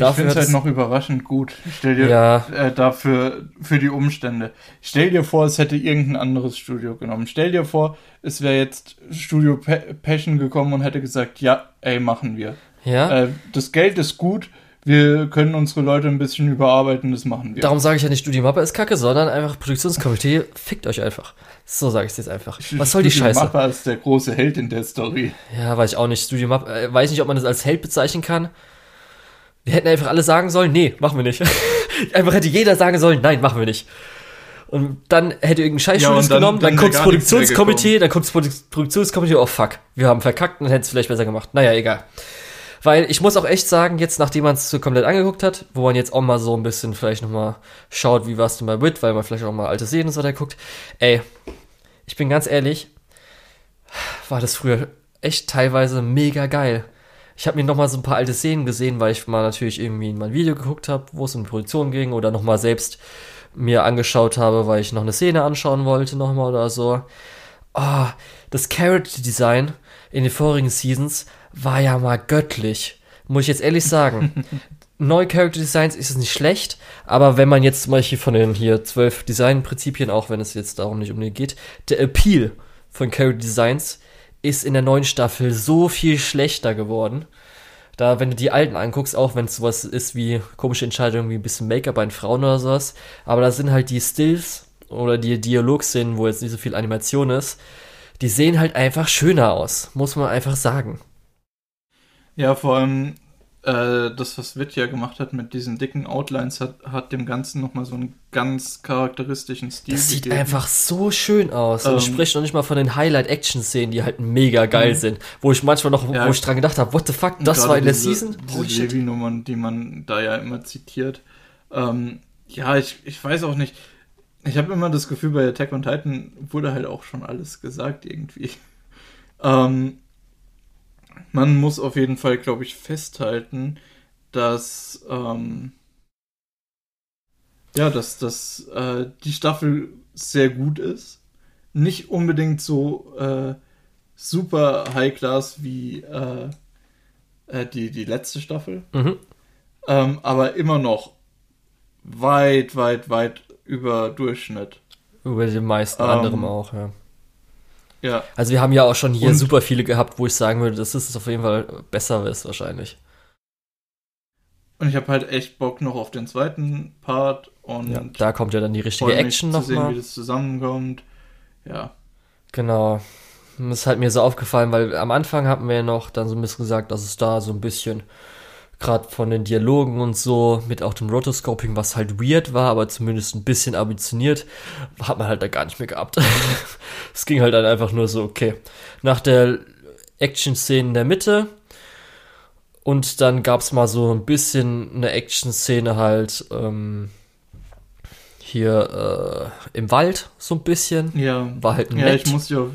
Ich finde es halt noch überraschend gut. Stell dir Ja. äh, dafür für die Umstände. Stell dir vor, es hätte irgendein anderes Studio genommen. Stell dir vor, es wäre jetzt Studio Pe Passion gekommen und hätte gesagt, ja, ey, machen wir. Ja. Äh, das Geld ist gut, wir können unsere Leute ein bisschen überarbeiten, das machen wir. Darum sage ich ja nicht, Studio Mappa ist kacke, sondern einfach Produktionskomitee, fickt euch einfach. So sage ich es jetzt einfach. Was soll die Studio Scheiße? Mappa ist der große Held in der Story. Ja, weiß ich auch nicht. Studio Map, äh, weiß nicht, ob man das als Held bezeichnen kann. Wir hätten einfach alle sagen sollen, nee, machen wir nicht. einfach hätte jeder sagen sollen, nein, machen wir nicht. Und dann hätte irgendein Ja, und dann- genommen, dann, dann kommt das Produktionskomitee, dann kommt das Produ- Produktionskomitee, oh fuck, wir haben verkackt und hätten es vielleicht besser gemacht. Naja, egal. Weil ich muss auch echt sagen, jetzt nachdem man es so komplett angeguckt hat, wo man jetzt auch mal so ein bisschen vielleicht nochmal schaut, wie war es denn bei Wit, weil man vielleicht auch mal alte Serien und so weiter guckt. Ey, ich bin ganz ehrlich, war das früher echt teilweise mega geil. Ich habe mir nochmal so ein paar alte Szenen gesehen, weil ich mal natürlich irgendwie mal ein Video geguckt habe, wo es um Produktion ging oder nochmal selbst mir angeschaut habe, weil ich noch eine Szene anschauen wollte nochmal oder so. Oh, das Character Design in den vorigen Seasons war ja mal göttlich. Muss ich jetzt ehrlich sagen. Neue Character Designs ist es nicht schlecht, aber wenn man jetzt zum Beispiel von den hier zwölf Design-Prinzipien, auch wenn es jetzt darum nicht um den geht, der Appeal von Character Designs ist in der neuen Staffel so viel schlechter geworden. Da, wenn du die alten anguckst, auch wenn es sowas ist wie komische Entscheidungen wie ein bisschen Make-up bei Frauen oder sowas, aber da sind halt die Stills oder die Dialogszenen, wo jetzt nicht so viel Animation ist, die sehen halt einfach schöner aus, muss man einfach sagen. Ja, vor allem äh, das, was ja gemacht hat mit diesen dicken Outlines, hat, hat dem Ganzen nochmal so einen ganz charakteristischen Stil Das sieht gegeben. einfach so schön aus. Ähm, und ich spreche noch nicht mal von den Highlight-Action-Szenen, die halt mega geil mhm. sind. Wo ich manchmal noch, ja, wo ich dran gedacht habe, what the fuck, das war in der diese, Season? Diese Levi-Nummern, die man da ja immer zitiert. Ähm, ja, ich, ich weiß auch nicht. Ich habe immer das Gefühl, bei Attack on Titan wurde halt auch schon alles gesagt irgendwie. Ähm, man muss auf jeden Fall, glaube ich, festhalten, dass ähm, ja, dass, dass äh, die Staffel sehr gut ist. Nicht unbedingt so äh, super High Class wie äh, äh die, die letzte Staffel. Mhm. Ähm, aber immer noch weit, weit, weit über Durchschnitt. Über die meisten ähm, anderen auch, ja. Ja. Also wir haben ja auch schon hier und, super viele gehabt, wo ich sagen würde, das ist auf jeden Fall besser ist wahrscheinlich. Und ich habe halt echt Bock noch auf den zweiten Part und ja, da kommt ja dann die richtige Action nochmal. zu sehen, wie das zusammenkommt. Ja. Genau. Das ist halt mir so aufgefallen, weil am Anfang hatten wir ja noch dann so ein bisschen gesagt, dass es da so ein bisschen gerade von den Dialogen und so, mit auch dem Rotoscoping, was halt weird war, aber zumindest ein bisschen ambitioniert, hat man halt da gar nicht mehr gehabt. es ging halt dann einfach nur so, okay. Nach der Action-Szene in der Mitte und dann gab's mal so ein bisschen eine Action-Szene halt ähm, hier äh, im Wald, so ein bisschen. Ja. War halt nett. Ja, ich muss dir auf,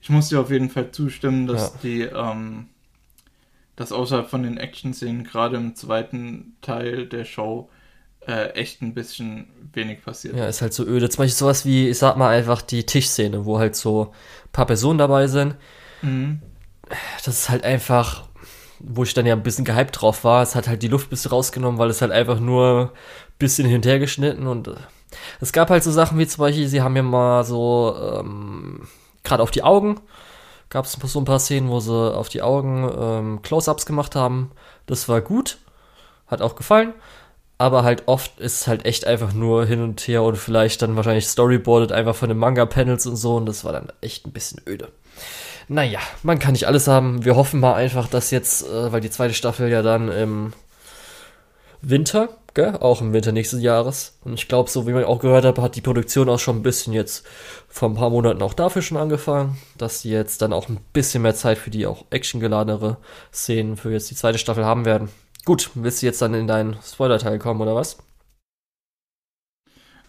ich muss dir auf jeden Fall zustimmen, dass ja. die ähm, dass außerhalb von den Action-Szenen gerade im zweiten Teil der Show äh, echt ein bisschen wenig passiert. Ja, ist halt so öde. Zum Beispiel sowas wie, ich sag mal einfach die Tischszene, wo halt so ein paar Personen dabei sind. Mhm. Das ist halt einfach, wo ich dann ja ein bisschen gehypt drauf war, es hat halt die Luft ein bisschen rausgenommen, weil es halt einfach nur ein bisschen hinterher geschnitten und äh, es gab halt so Sachen wie zum Beispiel, sie haben ja mal so ähm, gerade auf die Augen gab es so ein paar Szenen, wo sie auf die Augen ähm, Close-ups gemacht haben. Das war gut, hat auch gefallen. Aber halt oft ist es halt echt einfach nur hin und her und vielleicht dann wahrscheinlich storyboardet einfach von den Manga-Panels und so. Und das war dann echt ein bisschen öde. Naja, man kann nicht alles haben. Wir hoffen mal einfach, dass jetzt, äh, weil die zweite Staffel ja dann im Winter gell? Auch im Winter nächstes Jahres. Und ich glaube, so wie man auch gehört hat, hat die Produktion auch schon ein bisschen jetzt vor ein paar Monaten auch dafür schon angefangen, dass sie jetzt dann auch ein bisschen mehr Zeit für die auch actiongeladenere Szenen für jetzt die zweite Staffel haben werden. Gut, willst du jetzt dann in deinen Spoiler-Teil kommen, oder was?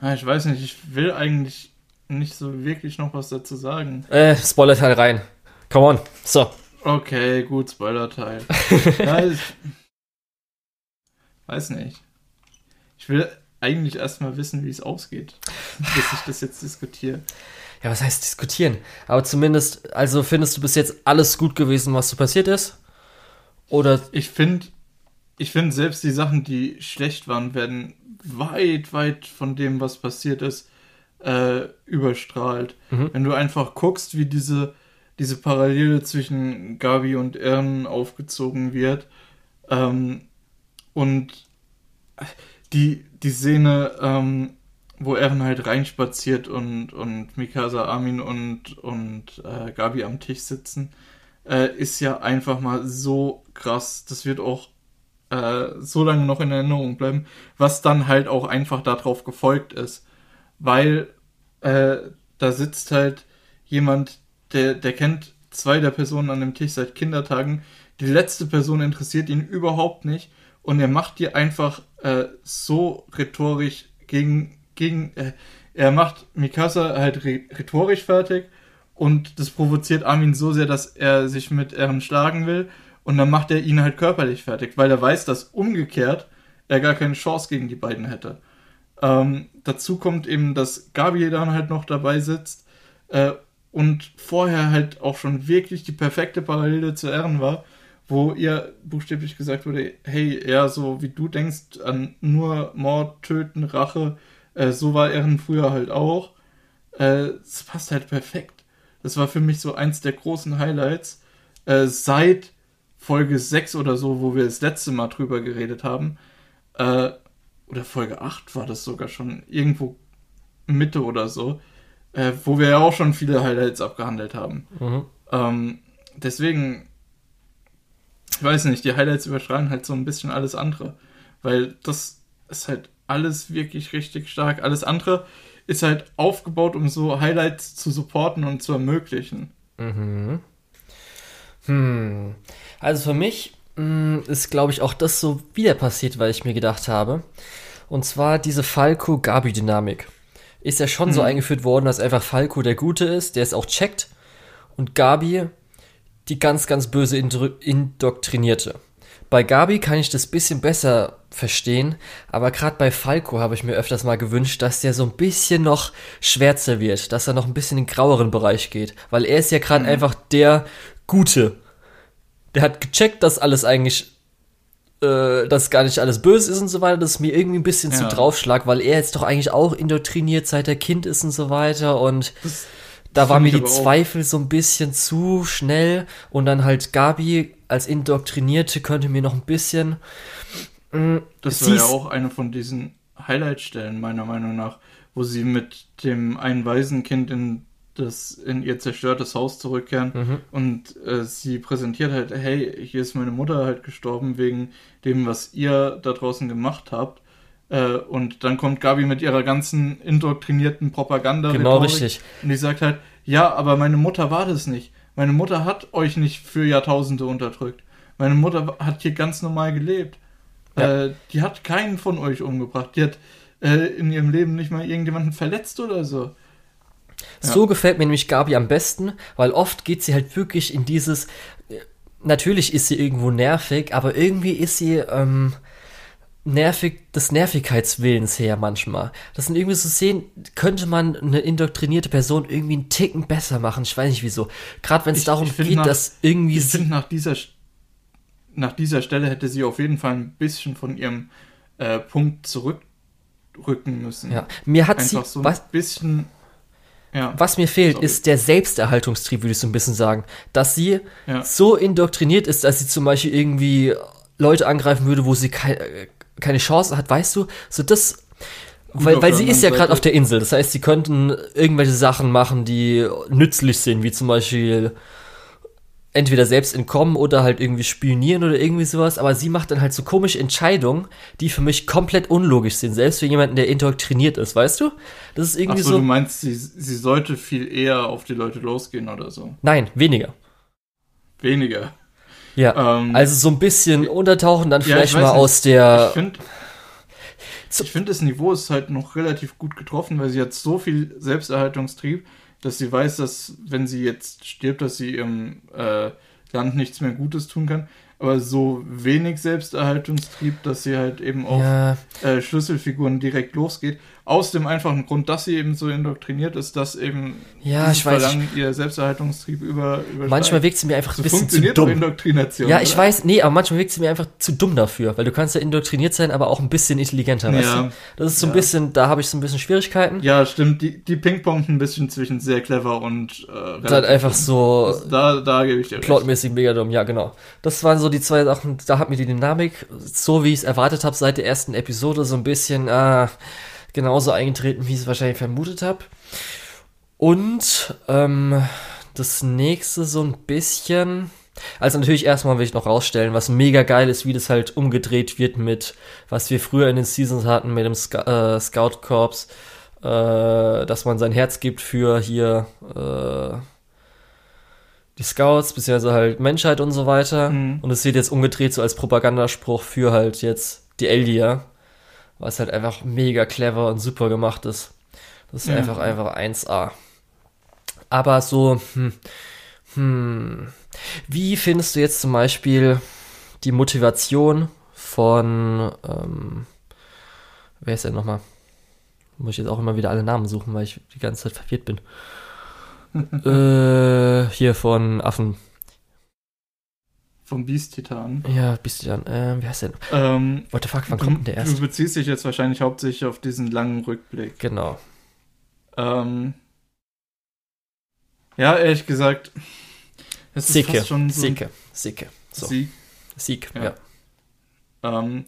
Ah, ich weiß nicht, ich will eigentlich nicht so wirklich noch was dazu sagen. Äh, Spoiler-Teil rein. Come on. So. Okay, gut, Spoiler-Teil. ja, ich weiß nicht. Ich will eigentlich erstmal wissen, wie es ausgeht, bis ich das jetzt diskutiere. Ja, was heißt diskutieren? Aber zumindest, also findest du bis jetzt alles gut gewesen, was so passiert ist? Oder? Ich finde, ich finde selbst die Sachen, die schlecht waren, werden weit, weit von dem, was passiert ist, äh, überstrahlt. Mhm. Wenn du einfach guckst, wie diese, diese Parallele zwischen Gabi und Ern aufgezogen wird, ähm, und die, die Szene, ähm, wo Eren halt reinspaziert und, und Mikasa, Armin und, und äh, Gabi am Tisch sitzen, äh, ist ja einfach mal so krass. Das wird auch äh, so lange noch in Erinnerung bleiben, was dann halt auch einfach darauf gefolgt ist. Weil äh, da sitzt halt jemand, der, der kennt zwei der Personen an dem Tisch seit Kindertagen, die letzte Person interessiert ihn überhaupt nicht und er macht dir einfach äh, so rhetorisch gegen, gegen äh, er macht Mikasa halt rhetorisch fertig und das provoziert Armin so sehr, dass er sich mit Eren schlagen will und dann macht er ihn halt körperlich fertig, weil er weiß, dass umgekehrt er gar keine Chance gegen die beiden hätte. Ähm, dazu kommt eben, dass Gabi dann halt noch dabei sitzt äh, und vorher halt auch schon wirklich die perfekte Parallele zu Eren war, wo ihr buchstäblich gesagt wurde, hey, eher so wie du denkst an nur Mord, Töten, Rache, äh, so war Eren früher halt auch. Äh, es äh, passt halt perfekt. Das war für mich so eins der großen Highlights äh, seit Folge 6 oder so, wo wir das letzte Mal drüber geredet haben. Äh, oder Folge 8 war das sogar schon, irgendwo Mitte oder so, äh, wo wir ja auch schon viele Highlights abgehandelt haben. Mhm. Ähm, deswegen, ich weiß nicht, die Highlights überschreien halt so ein bisschen alles andere. Weil das ist halt alles wirklich richtig stark. Alles andere ist halt aufgebaut, um so Highlights zu supporten und zu ermöglichen. Mhm. Hm. Also für mich mh, hm, ist, glaube ich, auch das so wieder passiert, weil ich mir gedacht habe. Und zwar diese Falco-Gabi-Dynamik. Ist ja schon hm. so eingeführt worden, dass einfach Falco der Gute ist, der es auch checkt. Und Gabi die ganz, ganz böse Indoktrinierte. Bei Gabi kann ich das bisschen besser verstehen, aber gerade bei Falco habe ich mir öfters mal gewünscht, dass der so ein bisschen noch schwärzer wird, dass er noch ein bisschen in den graueren Bereich geht, weil er ist ja gerade mhm. einfach der Gute. Der hat gecheckt, dass alles eigentlich, äh, dass gar nicht alles böse ist und so weiter, das ist mir irgendwie ein bisschen ja. zu draufschlag, weil er jetzt doch eigentlich auch indoktriniert, seit er Kind ist und so weiter und das da waren mir die Zweifel so ein bisschen zu schnell und dann halt Gabi als Indoktrinierte könnte mir noch ein bisschen. Mh, mm, das war ja auch eine von diesen Highlight-Stellen, meiner Meinung nach, wo sie mit dem einen Waisenkind in das in ihr zerstörtes Haus zurückkehren mhm. und äh, sie präsentiert halt, hey, hier ist meine Mutter halt gestorben wegen dem, was ihr da draußen gemacht habt. Äh, und dann kommt Gabi mit ihrer ganzen indoktrinierten Propaganda. Genau, richtig. Und die sagt halt, ja, aber meine Mutter war das nicht. Meine Mutter hat euch nicht für Jahrtausende unterdrückt. Meine Mutter hat hier ganz normal gelebt. Ja. Äh, die hat keinen von euch umgebracht. Die hat äh, in ihrem Leben nicht mal irgendjemanden verletzt oder so. So ja. gefällt mir nämlich Gabi am besten, weil oft geht sie halt wirklich in dieses. Äh, natürlich ist sie irgendwo nervig, aber irgendwie ist sie. Ähm, nervig, des Nervigkeitswillens her manchmal. Das sind irgendwie so Szenen, könnte man eine indoktrinierte Person irgendwie einen Ticken besser machen. Ich weiß nicht wieso. Gerade wenn es darum geht, nach, dass irgendwie. Ich finde, nach dieser, nach dieser Stelle hätte sie auf jeden Fall ein bisschen von ihrem äh, Punkt zurückrücken müssen. Ja, mir hat Einfach sie. so ein was, bisschen. Ja. Was mir fehlt, Sorry. ist der Selbsterhaltungstrieb, würde ich so ein bisschen sagen. Dass sie ja. so indoktriniert ist, dass sie zum Beispiel irgendwie Leute angreifen würde, wo sie kein, keine Chance hat, weißt du, so das, weil, weil sie ist ja gerade auf der Insel. Das heißt, sie könnten irgendwelche Sachen machen, die nützlich sind, wie zum Beispiel entweder selbst entkommen oder halt irgendwie spionieren oder irgendwie sowas. Aber sie macht dann halt so komische Entscheidungen, die für mich komplett unlogisch sind, selbst für jemanden, der indoktriniert ist, weißt du? Das ist irgendwie Ach so. Du meinst, sie, sie sollte viel eher auf die Leute losgehen oder so? Nein, weniger. Weniger. Ja, ähm, also so ein bisschen untertauchen, dann vielleicht ja, mal nicht. aus der. Ich finde, find, das Niveau ist halt noch relativ gut getroffen, weil sie hat so viel Selbsterhaltungstrieb, dass sie weiß, dass wenn sie jetzt stirbt, dass sie ihrem äh, Land nichts mehr Gutes tun kann aber so wenig Selbsterhaltungstrieb, dass sie halt eben auf ja. äh, Schlüsselfiguren direkt losgeht. Aus dem einfachen Grund, dass sie eben so indoktriniert ist, dass eben ja, ich weiß, Verlangen ihr Selbsterhaltungstrieb über Manchmal wirkt sie mir einfach so ein bisschen zu dumm. Indoktrination. Ja, ich oder? weiß, nee, aber manchmal wirkt sie mir einfach zu dumm dafür, weil du kannst ja indoktriniert sein, aber auch ein bisschen intelligenter, ja. weißt du? Das ist so ein bisschen, da habe ich so ein bisschen Schwierigkeiten. Ja, stimmt, die, die Ping-Pongt ein bisschen zwischen sehr clever und äh, halt einfach so das, da, da gebe ich dir plotmäßig mega dumm, ja, genau. Das waren so die zwei Sachen, da hat mir die Dynamik, so wie ich es erwartet habe, seit der ersten Episode so ein bisschen äh, genauso eingetreten, wie ich es wahrscheinlich vermutet habe. Und ähm, das nächste so ein bisschen. Also natürlich erstmal will ich noch rausstellen, was mega geil ist, wie das halt umgedreht wird mit, was wir früher in den Seasons hatten mit dem Sc äh, Scout Corps, äh, dass man sein Herz gibt für hier äh, die Scouts, beziehungsweise halt Menschheit und so weiter. Mhm. Und es wird jetzt umgedreht so als Propagandaspruch für halt jetzt die Eldia, was halt einfach mega clever und super gemacht ist. Das ist Ja. einfach, einfach 1A. Aber so, hm, hm, wie findest du jetzt zum Beispiel die Motivation von, ähm, wer ist denn nochmal? Muss ich jetzt auch immer wieder alle Namen suchen, weil ich die ganze Zeit verwirrt bin. äh, hier von Affen. Vom Beast-Titan. Ja, bist du dann, äh, wie heißt der? denn? Ähm, What the fuck, wann du, kommt denn der erst? du beziehst dich jetzt wahrscheinlich hauptsächlich auf diesen langen Rückblick. Genau. Ähm, ja, ehrlich gesagt, es ist Sicke, fast schon so ein Sicke, Sicke. So, Sieg. Sieg, Ja. ja. Ähm,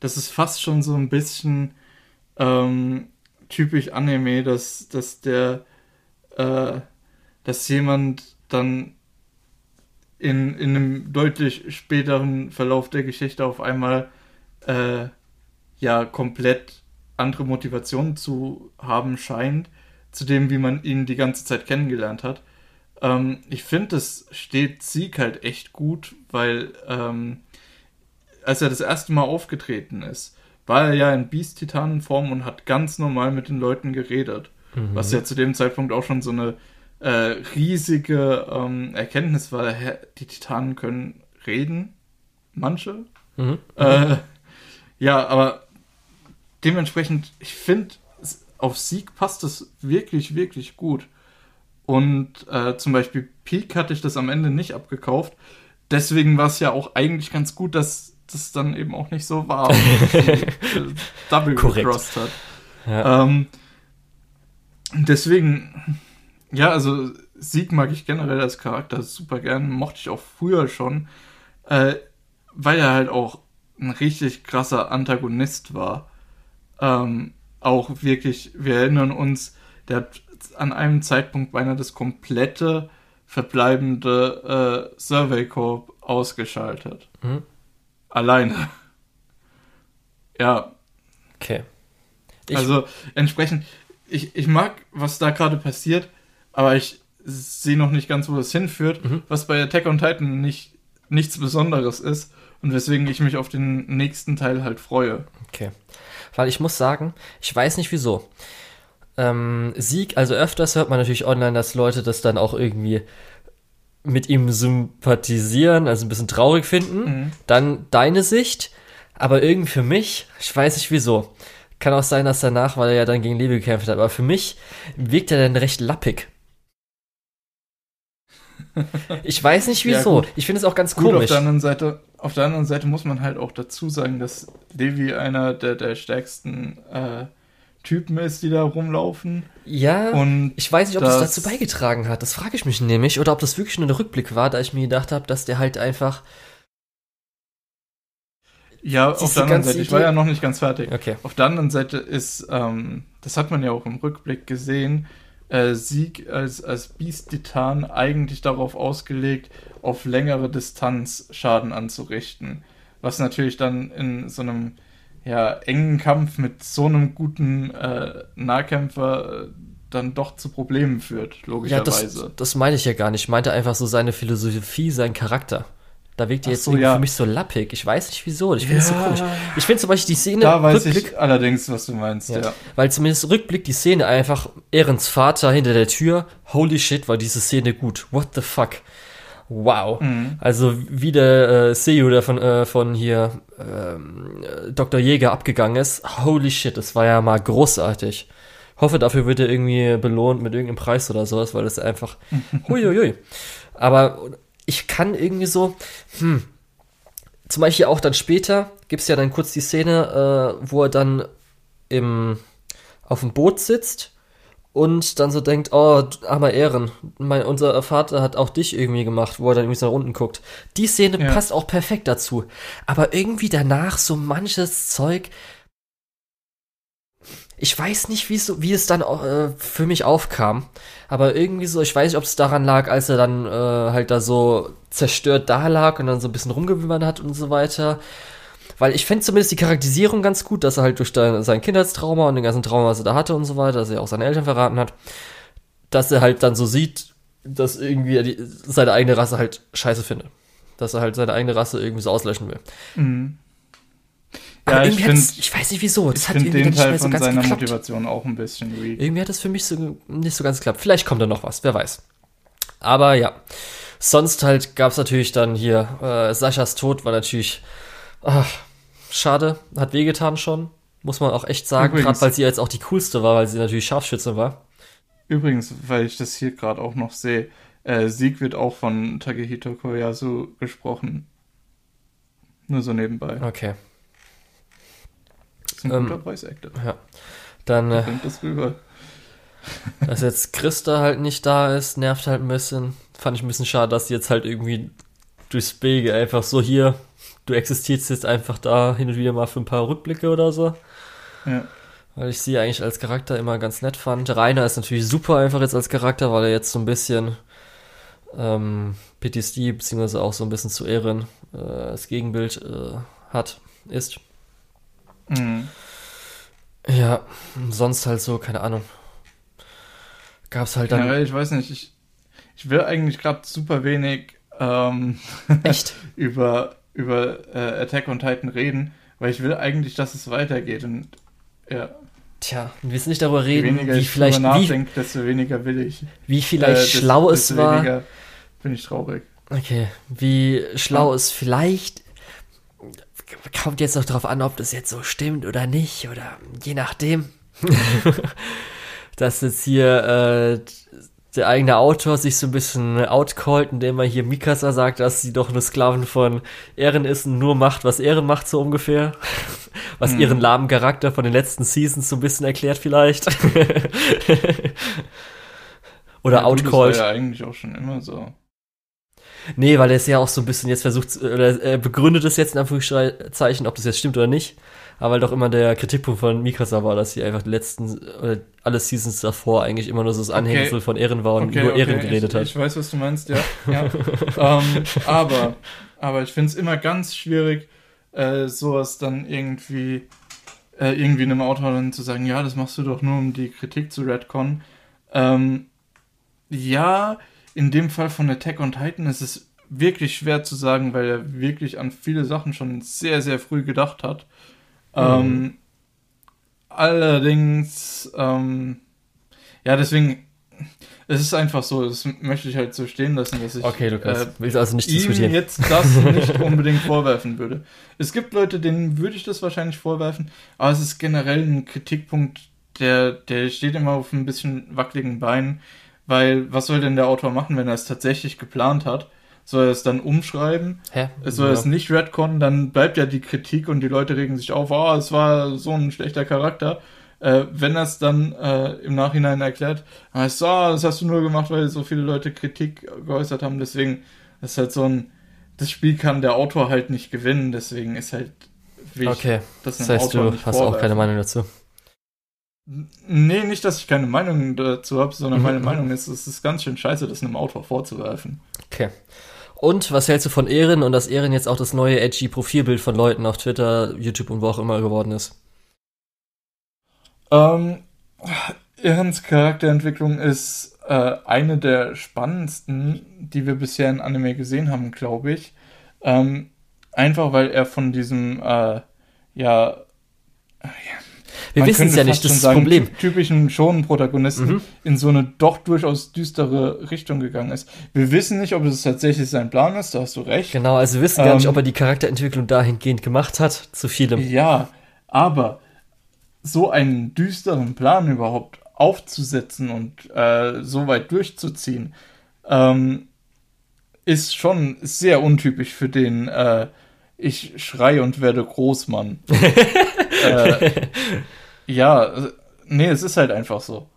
das ist fast schon so ein bisschen ähm, typisch Anime, dass, dass der, äh, dass jemand dann in, in einem deutlich späteren Verlauf der Geschichte auf einmal äh, ja komplett andere Motivationen zu haben scheint, zu dem, wie man ihn die ganze Zeit kennengelernt hat. Ähm, ich finde, das steht Sieg halt echt gut, weil ähm, als er das erste Mal aufgetreten ist, war er ja in Beast-Titanenform und hat ganz normal mit den Leuten geredet. Mhm. Was ja zu dem Zeitpunkt auch schon so eine äh, riesige ähm, Erkenntnis war. Hä, Die Titanen können reden. Manche. Mhm. Äh, ja, aber dementsprechend, ich finde, auf Sieg passt das wirklich, wirklich gut. Und äh, zum Beispiel Peak hatte ich das am Ende nicht abgekauft. Deswegen war es ja auch eigentlich ganz gut, dass das dann eben auch nicht so war. äh, Double gecrossed hat. Ja. Ähm, deswegen, ja, also Sieg mag ich generell als Charakter super gern, mochte ich auch früher schon, äh, weil er halt auch ein richtig krasser Antagonist war. Ähm, auch wirklich, wir erinnern uns, der hat an einem Zeitpunkt beinahe das komplette verbleibende äh, Survey Corp ausgeschaltet. Mhm. Alleine. Ja, Okay. Ich, also entsprechend, ich, ich mag, was da gerade passiert, aber ich sehe noch nicht ganz, wo das hinführt, Mhm. was bei Attack on Titan nicht, nichts Besonderes ist und weswegen ich mich auf den nächsten Teil halt freue. okay. Weil ich muss sagen, ich weiß nicht wieso. Ähm, Sieg, also öfters hört man natürlich online, dass Leute das dann auch irgendwie mit ihm sympathisieren, also ein bisschen traurig finden. Mhm. Dann deine Sicht, aber irgendwie für mich, ich weiß nicht wieso. Kann auch sein, dass danach, weil er ja dann gegen Levi gekämpft hat, aber für mich wirkt er dann recht lappig. Ich weiß nicht Ja, wieso. gut. ich finde es auch ganz Gut, auf komisch. der anderen Seite, auf der anderen Seite muss man halt auch dazu sagen, dass Levi einer der, der stärksten äh, Typen ist, die da rumlaufen. Ja, Und ich weiß nicht, ob das, das- dazu beigetragen hat. Das frage ich mich nämlich. Oder ob das wirklich nur ein Rückblick war, da ich mir gedacht habe, dass der halt einfach. ja, auf der anderen Seite, ich war Idee- ja noch nicht ganz fertig. Okay. Auf der anderen Seite ist, ähm, das hat man ja auch im Rückblick gesehen, äh, Sieg als, als Beast-Titan eigentlich darauf ausgelegt, auf längere Distanz Schaden anzurichten. Was natürlich dann in so einem ja, engen Kampf mit so einem guten äh, Nahkämpfer äh, dann doch zu Problemen führt, Ja, logischerweise. das, das meine ich ja gar nicht. Ich meinte einfach so seine Philosophie, sein Charakter. Da wirkt die jetzt so, irgendwie ja. für mich so lappig. Ich weiß nicht wieso. Ich finde es so Ja. komisch. Ich finde zum Beispiel die Szene da weiß Rückblick, ich allerdings, was du meinst, Ja. weil zumindest Rückblick die Szene einfach Ehrens Vater hinter der Tür. Holy shit, war diese Szene gut. What the fuck? Wow. Mhm. Also wie der äh, Seiyu der von, äh, von hier ähm, äh, Dr. Jäger abgegangen ist. Holy shit, das war ja mal großartig. Hoffe, dafür wird er irgendwie belohnt mit irgendeinem Preis oder sowas, weil das einfach. Huiuiui. Aber ich kann irgendwie so. Hm, zum Beispiel auch dann später gibt es ja dann kurz die Szene, äh, wo er dann im, auf dem Boot sitzt und dann so denkt, oh, armer Ehren, mein, unser Vater hat auch dich irgendwie gemacht, wo er dann irgendwie so nach unten guckt. Die Szene Ja. passt auch perfekt dazu. Aber irgendwie danach so manches Zeug. Ich weiß nicht, wie es, so- wie es dann äh, für mich aufkam. Aber irgendwie so, ich weiß nicht, ob es daran lag, als er dann äh, halt da so zerstört da lag und dann so ein bisschen rumgewimmert hat und so weiter. Weil ich finde zumindest die Charakterisierung ganz gut, dass er halt durch sein Kindheitstrauma und den ganzen Trauma, was er da hatte und so weiter, dass er auch seine Eltern verraten hat, dass er halt dann so sieht, dass irgendwie er die, seine eigene Rasse halt scheiße findet. Dass er halt seine eigene Rasse irgendwie so auslöschen will. Mhm. Aber Ja, ich irgendwie hat's- ich weiß nicht wieso. Das ich hat find irgendwie den nicht mehr Teil so von ganz seiner geklappt. Motivation auch ein bisschen weak. Irgendwie hat es für mich so nicht so ganz geklappt. Vielleicht kommt da noch was, wer weiß. Aber ja. Sonst halt gab es natürlich dann hier, äh, Saschas Tod war natürlich ach, schade, hat wehgetan schon, muss man auch echt sagen, gerade weil sie jetzt auch die coolste war, weil sie natürlich Scharfschütze war. Übrigens, weil ich das hier gerade auch noch sehe, äh, Sieg wird auch von Takehito Koyasu gesprochen. Nur so nebenbei. Okay, Das ist ein Ähm, guter Voice Actor. dann, äh, Bringt das rüber. dass jetzt Christa halt nicht da ist, nervt halt ein bisschen. Fand ich ein bisschen schade, dass sie jetzt halt irgendwie durchs Bild einfach so hier, du existierst jetzt einfach da hin und wieder mal für ein paar Rückblicke oder so. Ja. Weil ich sie eigentlich als Charakter immer ganz nett fand. Rainer ist natürlich super einfach jetzt als Charakter, weil er jetzt so ein bisschen ähm, PTSD, beziehungsweise auch so ein bisschen zu Ehren äh, das Gegenbild äh, hat, ist. Mhm. Ja, sonst halt so, keine Ahnung. Gab's halt dann. Generell, ich weiß nicht, ich, ich will eigentlich gerade super wenig ähm, Echt? über, über äh, Attack on Titan reden, weil ich will eigentlich, dass es weitergeht. Und ja, Tja, wir müssen nicht darüber reden, wie ich vielleicht, drüber wie, nachdenke, desto weniger will ich. wie vielleicht Äh, desto- schlau es desto war. Bin ich traurig. Okay, wie schlau es vielleicht kommt jetzt noch drauf an, ob das jetzt so stimmt oder nicht, oder je nachdem. Dass jetzt hier äh, der eigene Autor sich so ein bisschen outcallt, indem er hier Mikasa sagt, dass sie doch eine Sklavin von Ehren ist und nur macht, was Ehren macht, so ungefähr. Was Hm. ihren lahmen Charakter von den letzten Seasons so ein bisschen erklärt vielleicht. oder Ja, gut, Das outcallt. war ja eigentlich auch schon immer so. Nee, weil er es ja auch so ein bisschen jetzt versucht, oder er begründet es jetzt in Anführungszeichen, ob das jetzt stimmt oder nicht. Aber weil doch immer der Kritikpunkt von Mikasa war, dass sie einfach die letzten, oder alle Seasons davor eigentlich immer nur so das Anhängsel von Ehren war und nur Ehren geredet ich, hat. Ich weiß, was du meinst, ja. ja. ähm, aber, aber ich finde es immer ganz schwierig, äh, sowas dann irgendwie, äh, irgendwie einem Autor dann zu sagen, ja, das machst du doch nur, um die Kritik zu Redcon. Ähm, ja, in dem Fall von Attack on Titan ist es wirklich schwer zu sagen, weil er wirklich an viele Sachen schon sehr, sehr früh gedacht hat. Ähm, allerdings, ähm, ja, deswegen, es ist einfach so, das möchte ich halt so stehen lassen, dass ich Okay, du kannst, äh, willst also nicht ihm jetzt das nicht unbedingt vorwerfen würde. Es gibt Leute, denen würde ich das wahrscheinlich vorwerfen, aber es ist generell ein Kritikpunkt, der, der steht immer auf ein bisschen wackeligen Beinen, weil was soll denn der Autor machen, wenn er es tatsächlich geplant hat? Soll er es dann umschreiben? Hä? Soll er es nicht retconnen? Dann bleibt ja die Kritik und die Leute regen sich auf, oh, es war so ein schlechter Charakter. Äh, wenn er es dann äh, im Nachhinein erklärt, heißt es, ah, das hast du nur gemacht, weil so viele Leute Kritik geäußert haben. Deswegen ist halt so ein, das Spiel kann der Autor halt nicht gewinnen. Deswegen ist halt wichtig, Okay, das das einem heißt, Autor du hast auch keine. Meinung dazu. Nee, nicht, dass ich keine Meinung dazu habe, sondern meine Mhm. Meinung ist, es ist ganz schön scheiße, das einem Autor vorzuwerfen. Okay. Und was hältst du von Ehren und dass Ehren jetzt auch das neue edgy Profilbild von Leuten auf Twitter, YouTube und wo auch immer geworden ist? Ähm, Ehrens Charakterentwicklung ist äh, eine der spannendsten, die wir bisher in Anime gesehen haben, glaube ich. Ähm, einfach weil er von diesem, äh, ja, Wir wissen es ja nicht, das ist das Problem. ty- typischen Shonen-Protagonisten Mhm. in so eine doch durchaus düstere Richtung gegangen ist. Wir wissen nicht, ob es tatsächlich sein Plan ist, da hast du recht. Genau, also wir wissen gar nicht, Ähm, ob er die Charakterentwicklung dahingehend gemacht hat, zu vielem. Ja, aber so einen düsteren Plan überhaupt aufzusetzen und äh, so weit durchzuziehen, ähm, ist schon sehr untypisch für den äh, Ich schrei und werde Großmann. äh, ja, nee, es ist halt einfach so.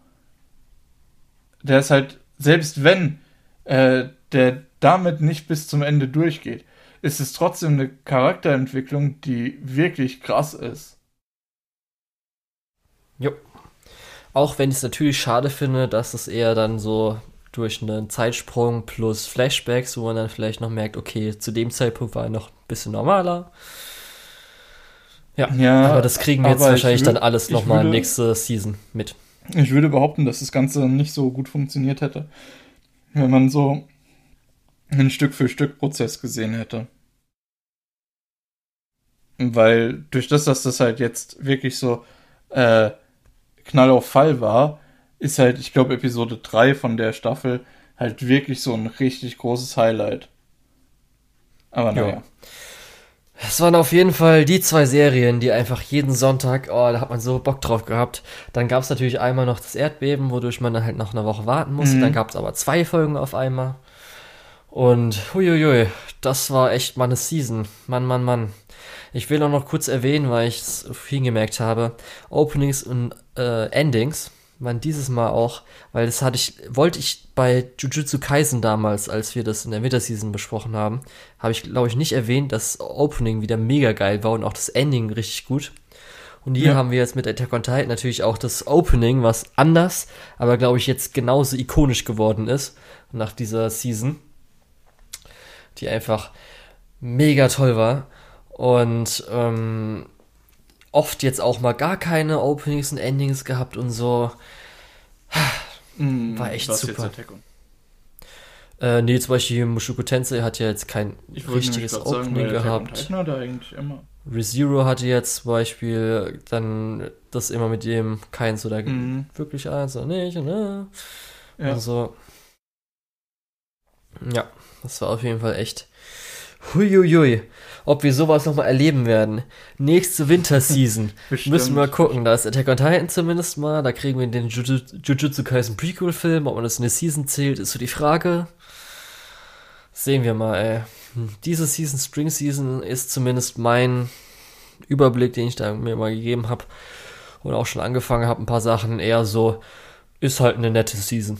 Der ist halt, selbst wenn äh, der damit nicht bis zum Ende durchgeht, ist es trotzdem eine Charakterentwicklung, die wirklich krass ist. Jo. Auch wenn ich es natürlich schade finde, dass es eher dann so durch einen Zeitsprung plus Flashbacks, wo man dann vielleicht noch merkt, okay, zu dem Zeitpunkt war er noch ein bisschen normaler. Ja, Ja, aber das kriegen wir jetzt wahrscheinlich dann alles nochmal nächste Season mit. Ich würde behaupten, dass das Ganze nicht so gut funktioniert hätte. wenn man so einen Stück für Stück Prozess gesehen hätte. Weil durch das, dass das halt jetzt wirklich so äh, Knall auf Fall war, ist halt, ich glaube, Episode 3 von der Staffel halt wirklich so ein richtig großes Highlight. Aber naja. Es waren auf jeden Fall die zwei Serien, die einfach jeden Sonntag, oh, da hat man so Bock drauf gehabt. Dann gab es natürlich einmal noch das Erdbeben, wodurch man dann halt noch eine Woche warten musste. Mhm. Dann gab es aber zwei Folgen auf einmal. Und huiuiui, das war echt mal eine Season. Mann, Mann, Mann. Ich will auch noch kurz erwähnen, weil ich es viel gemerkt habe. Openings und äh, Endings waren dieses Mal auch, weil das hatte ich, wollte ich bei Jujutsu Kaisen damals, als wir das in der Winterseason besprochen haben, habe ich, glaube ich, nicht erwähnt, dass Opening wieder mega geil war und auch das Ending richtig gut. Und hier ja. haben wir jetzt mit Attack on Titan natürlich auch das Opening, was anders, aber glaube ich jetzt genauso ikonisch geworden ist nach dieser Season, die einfach mega toll war. Und ähm, oft jetzt auch mal gar keine Openings und Endings gehabt und so. War echt Was super. Äh, nee, zum Beispiel Mushoku Tensei hat ja jetzt kein richtiges Opening sagen, gehabt. ReZero hatte jetzt zum Beispiel dann das immer mit dem keins oder mhm. wirklich eins oder nicht, ne? Ja. Also. Ja, das war auf jeden Fall echt. Huiuiui ob wir sowas nochmal erleben werden. Nächste Winterseason. Müssen wir mal gucken. Da ist Attack on Titan zumindest mal. Da kriegen wir den Jujutsu Kaisen Prequel-Film. Ob man das in eine Season zählt, ist so die Frage. Sehen wir mal, ey. Hm, diese Season, Spring Season, ist zumindest mein Überblick, den ich da mir mal gegeben habe. Und auch schon angefangen habe, ein paar Sachen eher so. Ist halt eine nette Season.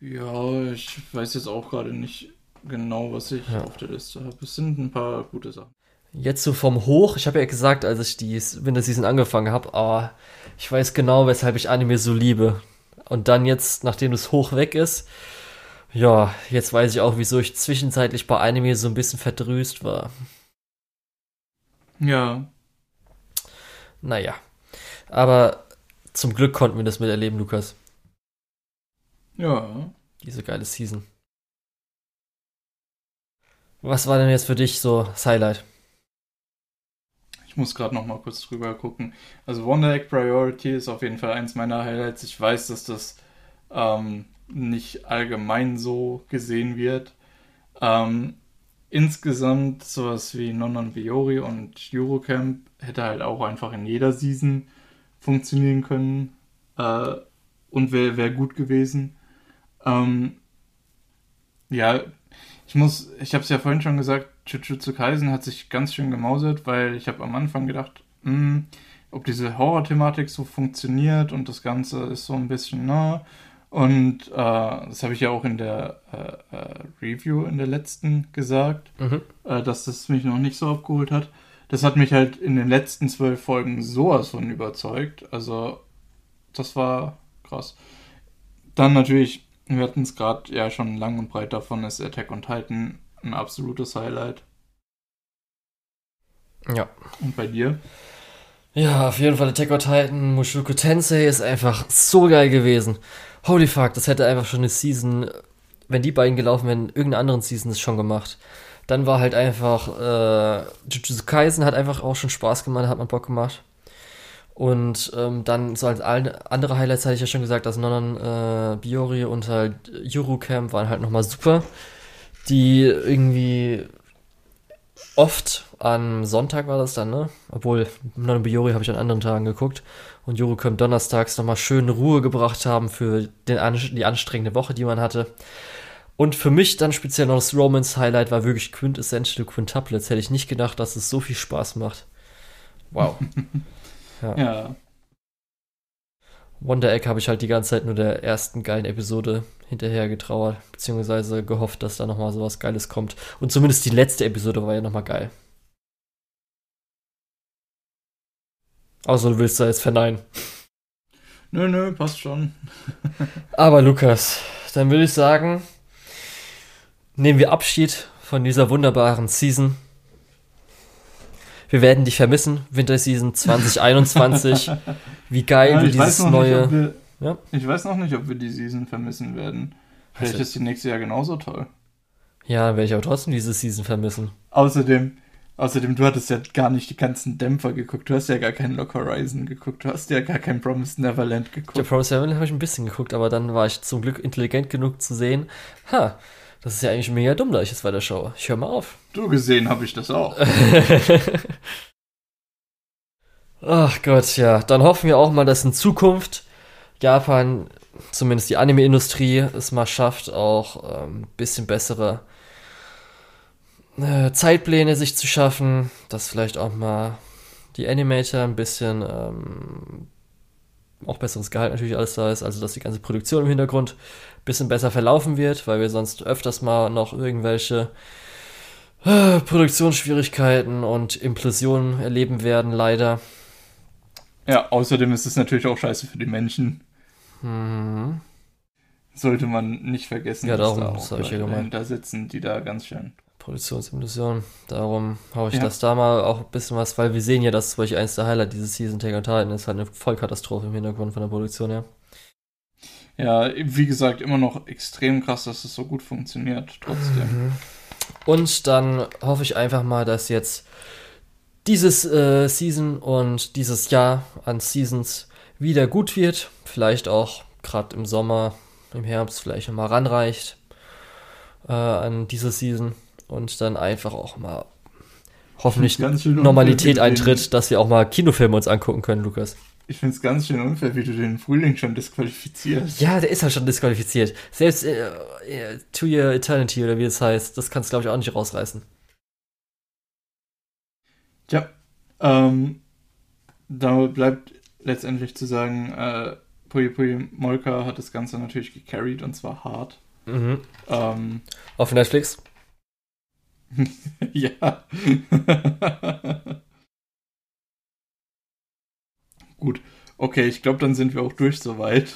Ja, ich weiß jetzt auch gerade nicht genau, was ich ja. auf der Liste habe. Es sind ein paar gute Sachen. Jetzt so vom Hoch, ich habe ja gesagt, als ich die Winterseason angefangen habe, ah, ich weiß genau, weshalb ich Anime so liebe. Und dann jetzt, nachdem das Hoch weg ist, ja, jetzt weiß ich auch, wieso ich zwischenzeitlich bei Anime so ein bisschen verdrüst war. Ja. Naja. Aber zum Glück konnten wir das miterleben, Lukas. Ja. Diese geile Season. Was war denn jetzt für dich so das Highlight? Ich muss gerade noch mal kurz drüber gucken. Also Wonder Egg Priority ist auf jeden Fall eins meiner Highlights. Ich weiß, dass das ähm, nicht allgemein so gesehen wird. Ähm, insgesamt sowas wie Nonon Biori und Eurocamp hätte halt auch einfach in jeder Season funktionieren können äh, und wäre wär gut gewesen. Ähm, ja, ich muss, ich habe es ja vorhin schon gesagt, Jujutsu Kaisen hat sich ganz schön gemausert, weil ich habe am Anfang gedacht, mh, hm, ob diese Horror-Thematik so funktioniert und das Ganze ist so ein bisschen, na. Ne? Und äh, das habe ich ja auch in der äh, äh, Review in der letzten gesagt, mhm. Äh, dass das mich noch nicht so abgeholt hat. Das hat mich halt in den letzten zwölf Folgen sowas von überzeugt. Also, das war krass. Dann natürlich wir hatten es gerade ja schon lang und breit davon, ist Attack on Titan ein absolutes Highlight. Ja. Und bei dir? Ja, auf jeden Fall Attack on Titan, Mushoku Tensei ist einfach so geil gewesen. Holy fuck, das hätte einfach schon eine Season, wenn die beiden gelaufen wären, irgendeine anderen Season ist schon gemacht. Dann war halt einfach, äh, Jujutsu Kaisen hat einfach auch schon Spaß gemacht, hat man Bock gemacht. Und ähm, dann so als andere Highlights hatte ich ja schon gesagt, dass Nonon äh, Biori und halt Eurocamp waren halt nochmal super. Die irgendwie oft am Sonntag war das dann, ne? Obwohl Nonon Biori habe ich an anderen Tagen geguckt und Eurocamp donnerstags nochmal schön Ruhe gebracht haben für den, die anstrengende Woche, die man hatte. Und für mich dann speziell noch das Romance Highlight war wirklich Quintessential Quintuplets. Hätte ich nicht gedacht, dass es so viel Spaß macht. Wow. Ja. ja. Wonder Egg habe ich halt die ganze Zeit nur der ersten geilen Episode hinterher getrauert, beziehungsweise gehofft, dass da nochmal sowas Geiles kommt. Und zumindest die letzte Episode war ja nochmal geil. Außer du willst da jetzt verneinen. Nö, nö, passt schon. Aber Lukas, dann würde ich sagen, nehmen wir Abschied von dieser wunderbaren Season wir werden dich vermissen, Winterseason 2021. Wie geil ja, du dieses neue. Nicht, wir, Ja. Ich weiß noch nicht, ob wir die Season vermissen werden. Vielleicht Also- ist die nächste Jahr genauso toll. Ja, werde ich aber trotzdem diese Season vermissen. Außerdem, außerdem, du hattest ja gar nicht die ganzen Dämpfer geguckt. Du hast ja gar keinen Lock Horizon geguckt. Du hast ja gar kein Promised Neverland geguckt. Pro 7 habe ich ein bisschen geguckt, aber dann war ich zum Glück intelligent genug zu sehen, ha, das ist ja eigentlich mega dumm, da ich jetzt weiter schaue. Ich höre mal auf. Du gesehen habe ich das auch. Ach Gott, ja. Dann hoffen wir auch mal, dass in Zukunft Japan, zumindest die Anime-Industrie, es mal schafft, auch ein ähm, bisschen bessere äh, Zeitpläne sich zu schaffen, dass vielleicht auch mal die Animator ein bisschen ähm, auch besseres Gehalt natürlich alles da ist, also dass die ganze Produktion im Hintergrund bisschen besser verlaufen wird, weil wir sonst öfters mal noch irgendwelche äh, Produktionsschwierigkeiten und Implosionen erleben werden, leider. Ja, außerdem ist es natürlich auch scheiße für die Menschen. Mhm. Sollte man nicht vergessen, Ja, darum, da das auch ja Leute gemeint. dahinter sitzen, die da ganz schön. Produktionsillusion. Darum hau ich Ja. das da mal auch ein bisschen was, weil wir sehen ja, dass zum Beispiel eins der Highlight dieses Season Tag on Titan ist halt eine Vollkatastrophe im Hintergrund von der Produktion her. Ja, wie gesagt, immer noch extrem krass, dass es so gut funktioniert, trotzdem. Und dann hoffe ich einfach mal, dass jetzt dieses äh, Season und dieses Jahr an Seasons wieder gut wird. Vielleicht auch gerade im Sommer, im Herbst vielleicht noch mal ranreicht äh, an diese Season. Und dann einfach auch mal hoffentlich Normalität eintritt, dass wir auch mal Kinofilme uns angucken können, Lukas. Ich finde es ganz schön unfair, wie du den Frühling schon disqualifizierst. Ja, der ist halt schon disqualifiziert. Selbst äh, äh, To Your Eternity oder wie es heißt, das kannst du glaube ich auch nicht rausreißen. Ja, ähm, da bleibt letztendlich zu sagen, äh, Puyo Puyo Molka hat das Ganze natürlich gecarried und zwar hart. Mhm. Ähm, Auf Netflix. ja. Gut, okay, ich glaube, dann sind wir auch durch soweit.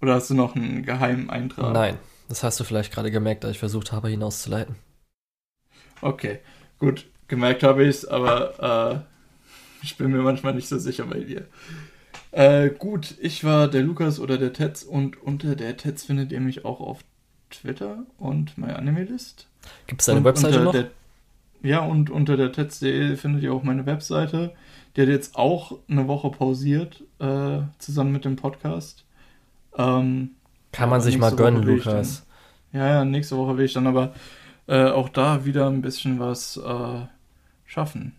Oder hast du noch einen geheimen Eintrag? Nein, das hast du vielleicht gerade gemerkt, da ich versucht habe, hinauszuleiten. Okay, gut, gemerkt habe ich es, aber äh, ich bin mir manchmal nicht so sicher bei dir. Äh, gut, ich war der Lukas oder der Tetz und unter der Tetz findet ihr mich auch auf Twitter und MyAnimeList. Gibt es deine Und Webseite noch? Der, ja, und unter der tetz.de findet ihr auch meine Webseite. Die hat jetzt auch eine Woche pausiert, äh, zusammen mit dem Podcast. Ähm, Kann man sich mal Woche gönnen, Lukas. ja, ja, nächste Woche will ich dann aber äh, auch da wieder ein bisschen was äh, schaffen.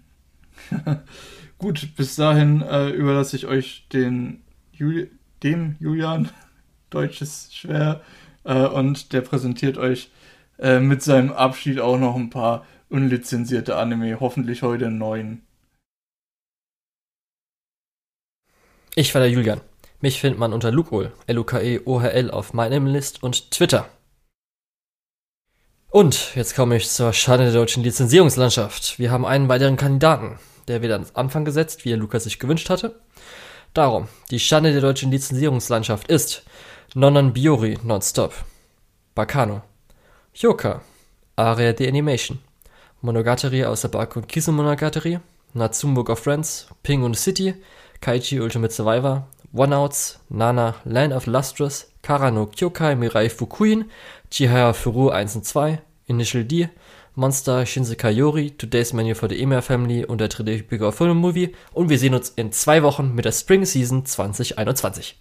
Gut, bis dahin äh, überlasse ich euch den Juli dem Julian. Deutsch ist schwer. Äh, und der präsentiert euch äh, mit seinem Abschied auch noch ein paar unlizenzierte Anime. Hoffentlich heute neun. Ich war der Julian. Mich findet man unter Lukohl, L-U-K-E-O-H-L auf meinem List und Twitter. Und jetzt komme ich zur Schade der deutschen Lizenzierungslandschaft. Wir haben einen weiteren Kandidaten. Der wird ans Anfang gesetzt, wie der Lukas sich gewünscht hatte. Darum, die Schande der deutschen Lizenzierungslandschaft ist Nonon Biori Nonstop, Bakano, Yoka, Area the Animation, Monogatari aus der Baku und Kisu Monogatari, Natsum Book of Friends, Ping und City, Kaichi Ultimate Survivor, One Outs, Nana, Land of Lustrous, Kara no Kyokai Mirai Fukuin, Chihaya Furu 1 und 2, Initial D, Monster Shinsekai Yori, Today's Menu for the Emir Family und der 3D Bigger Film Movie und wir sehen uns in zwei Wochen mit der Spring Season 2021.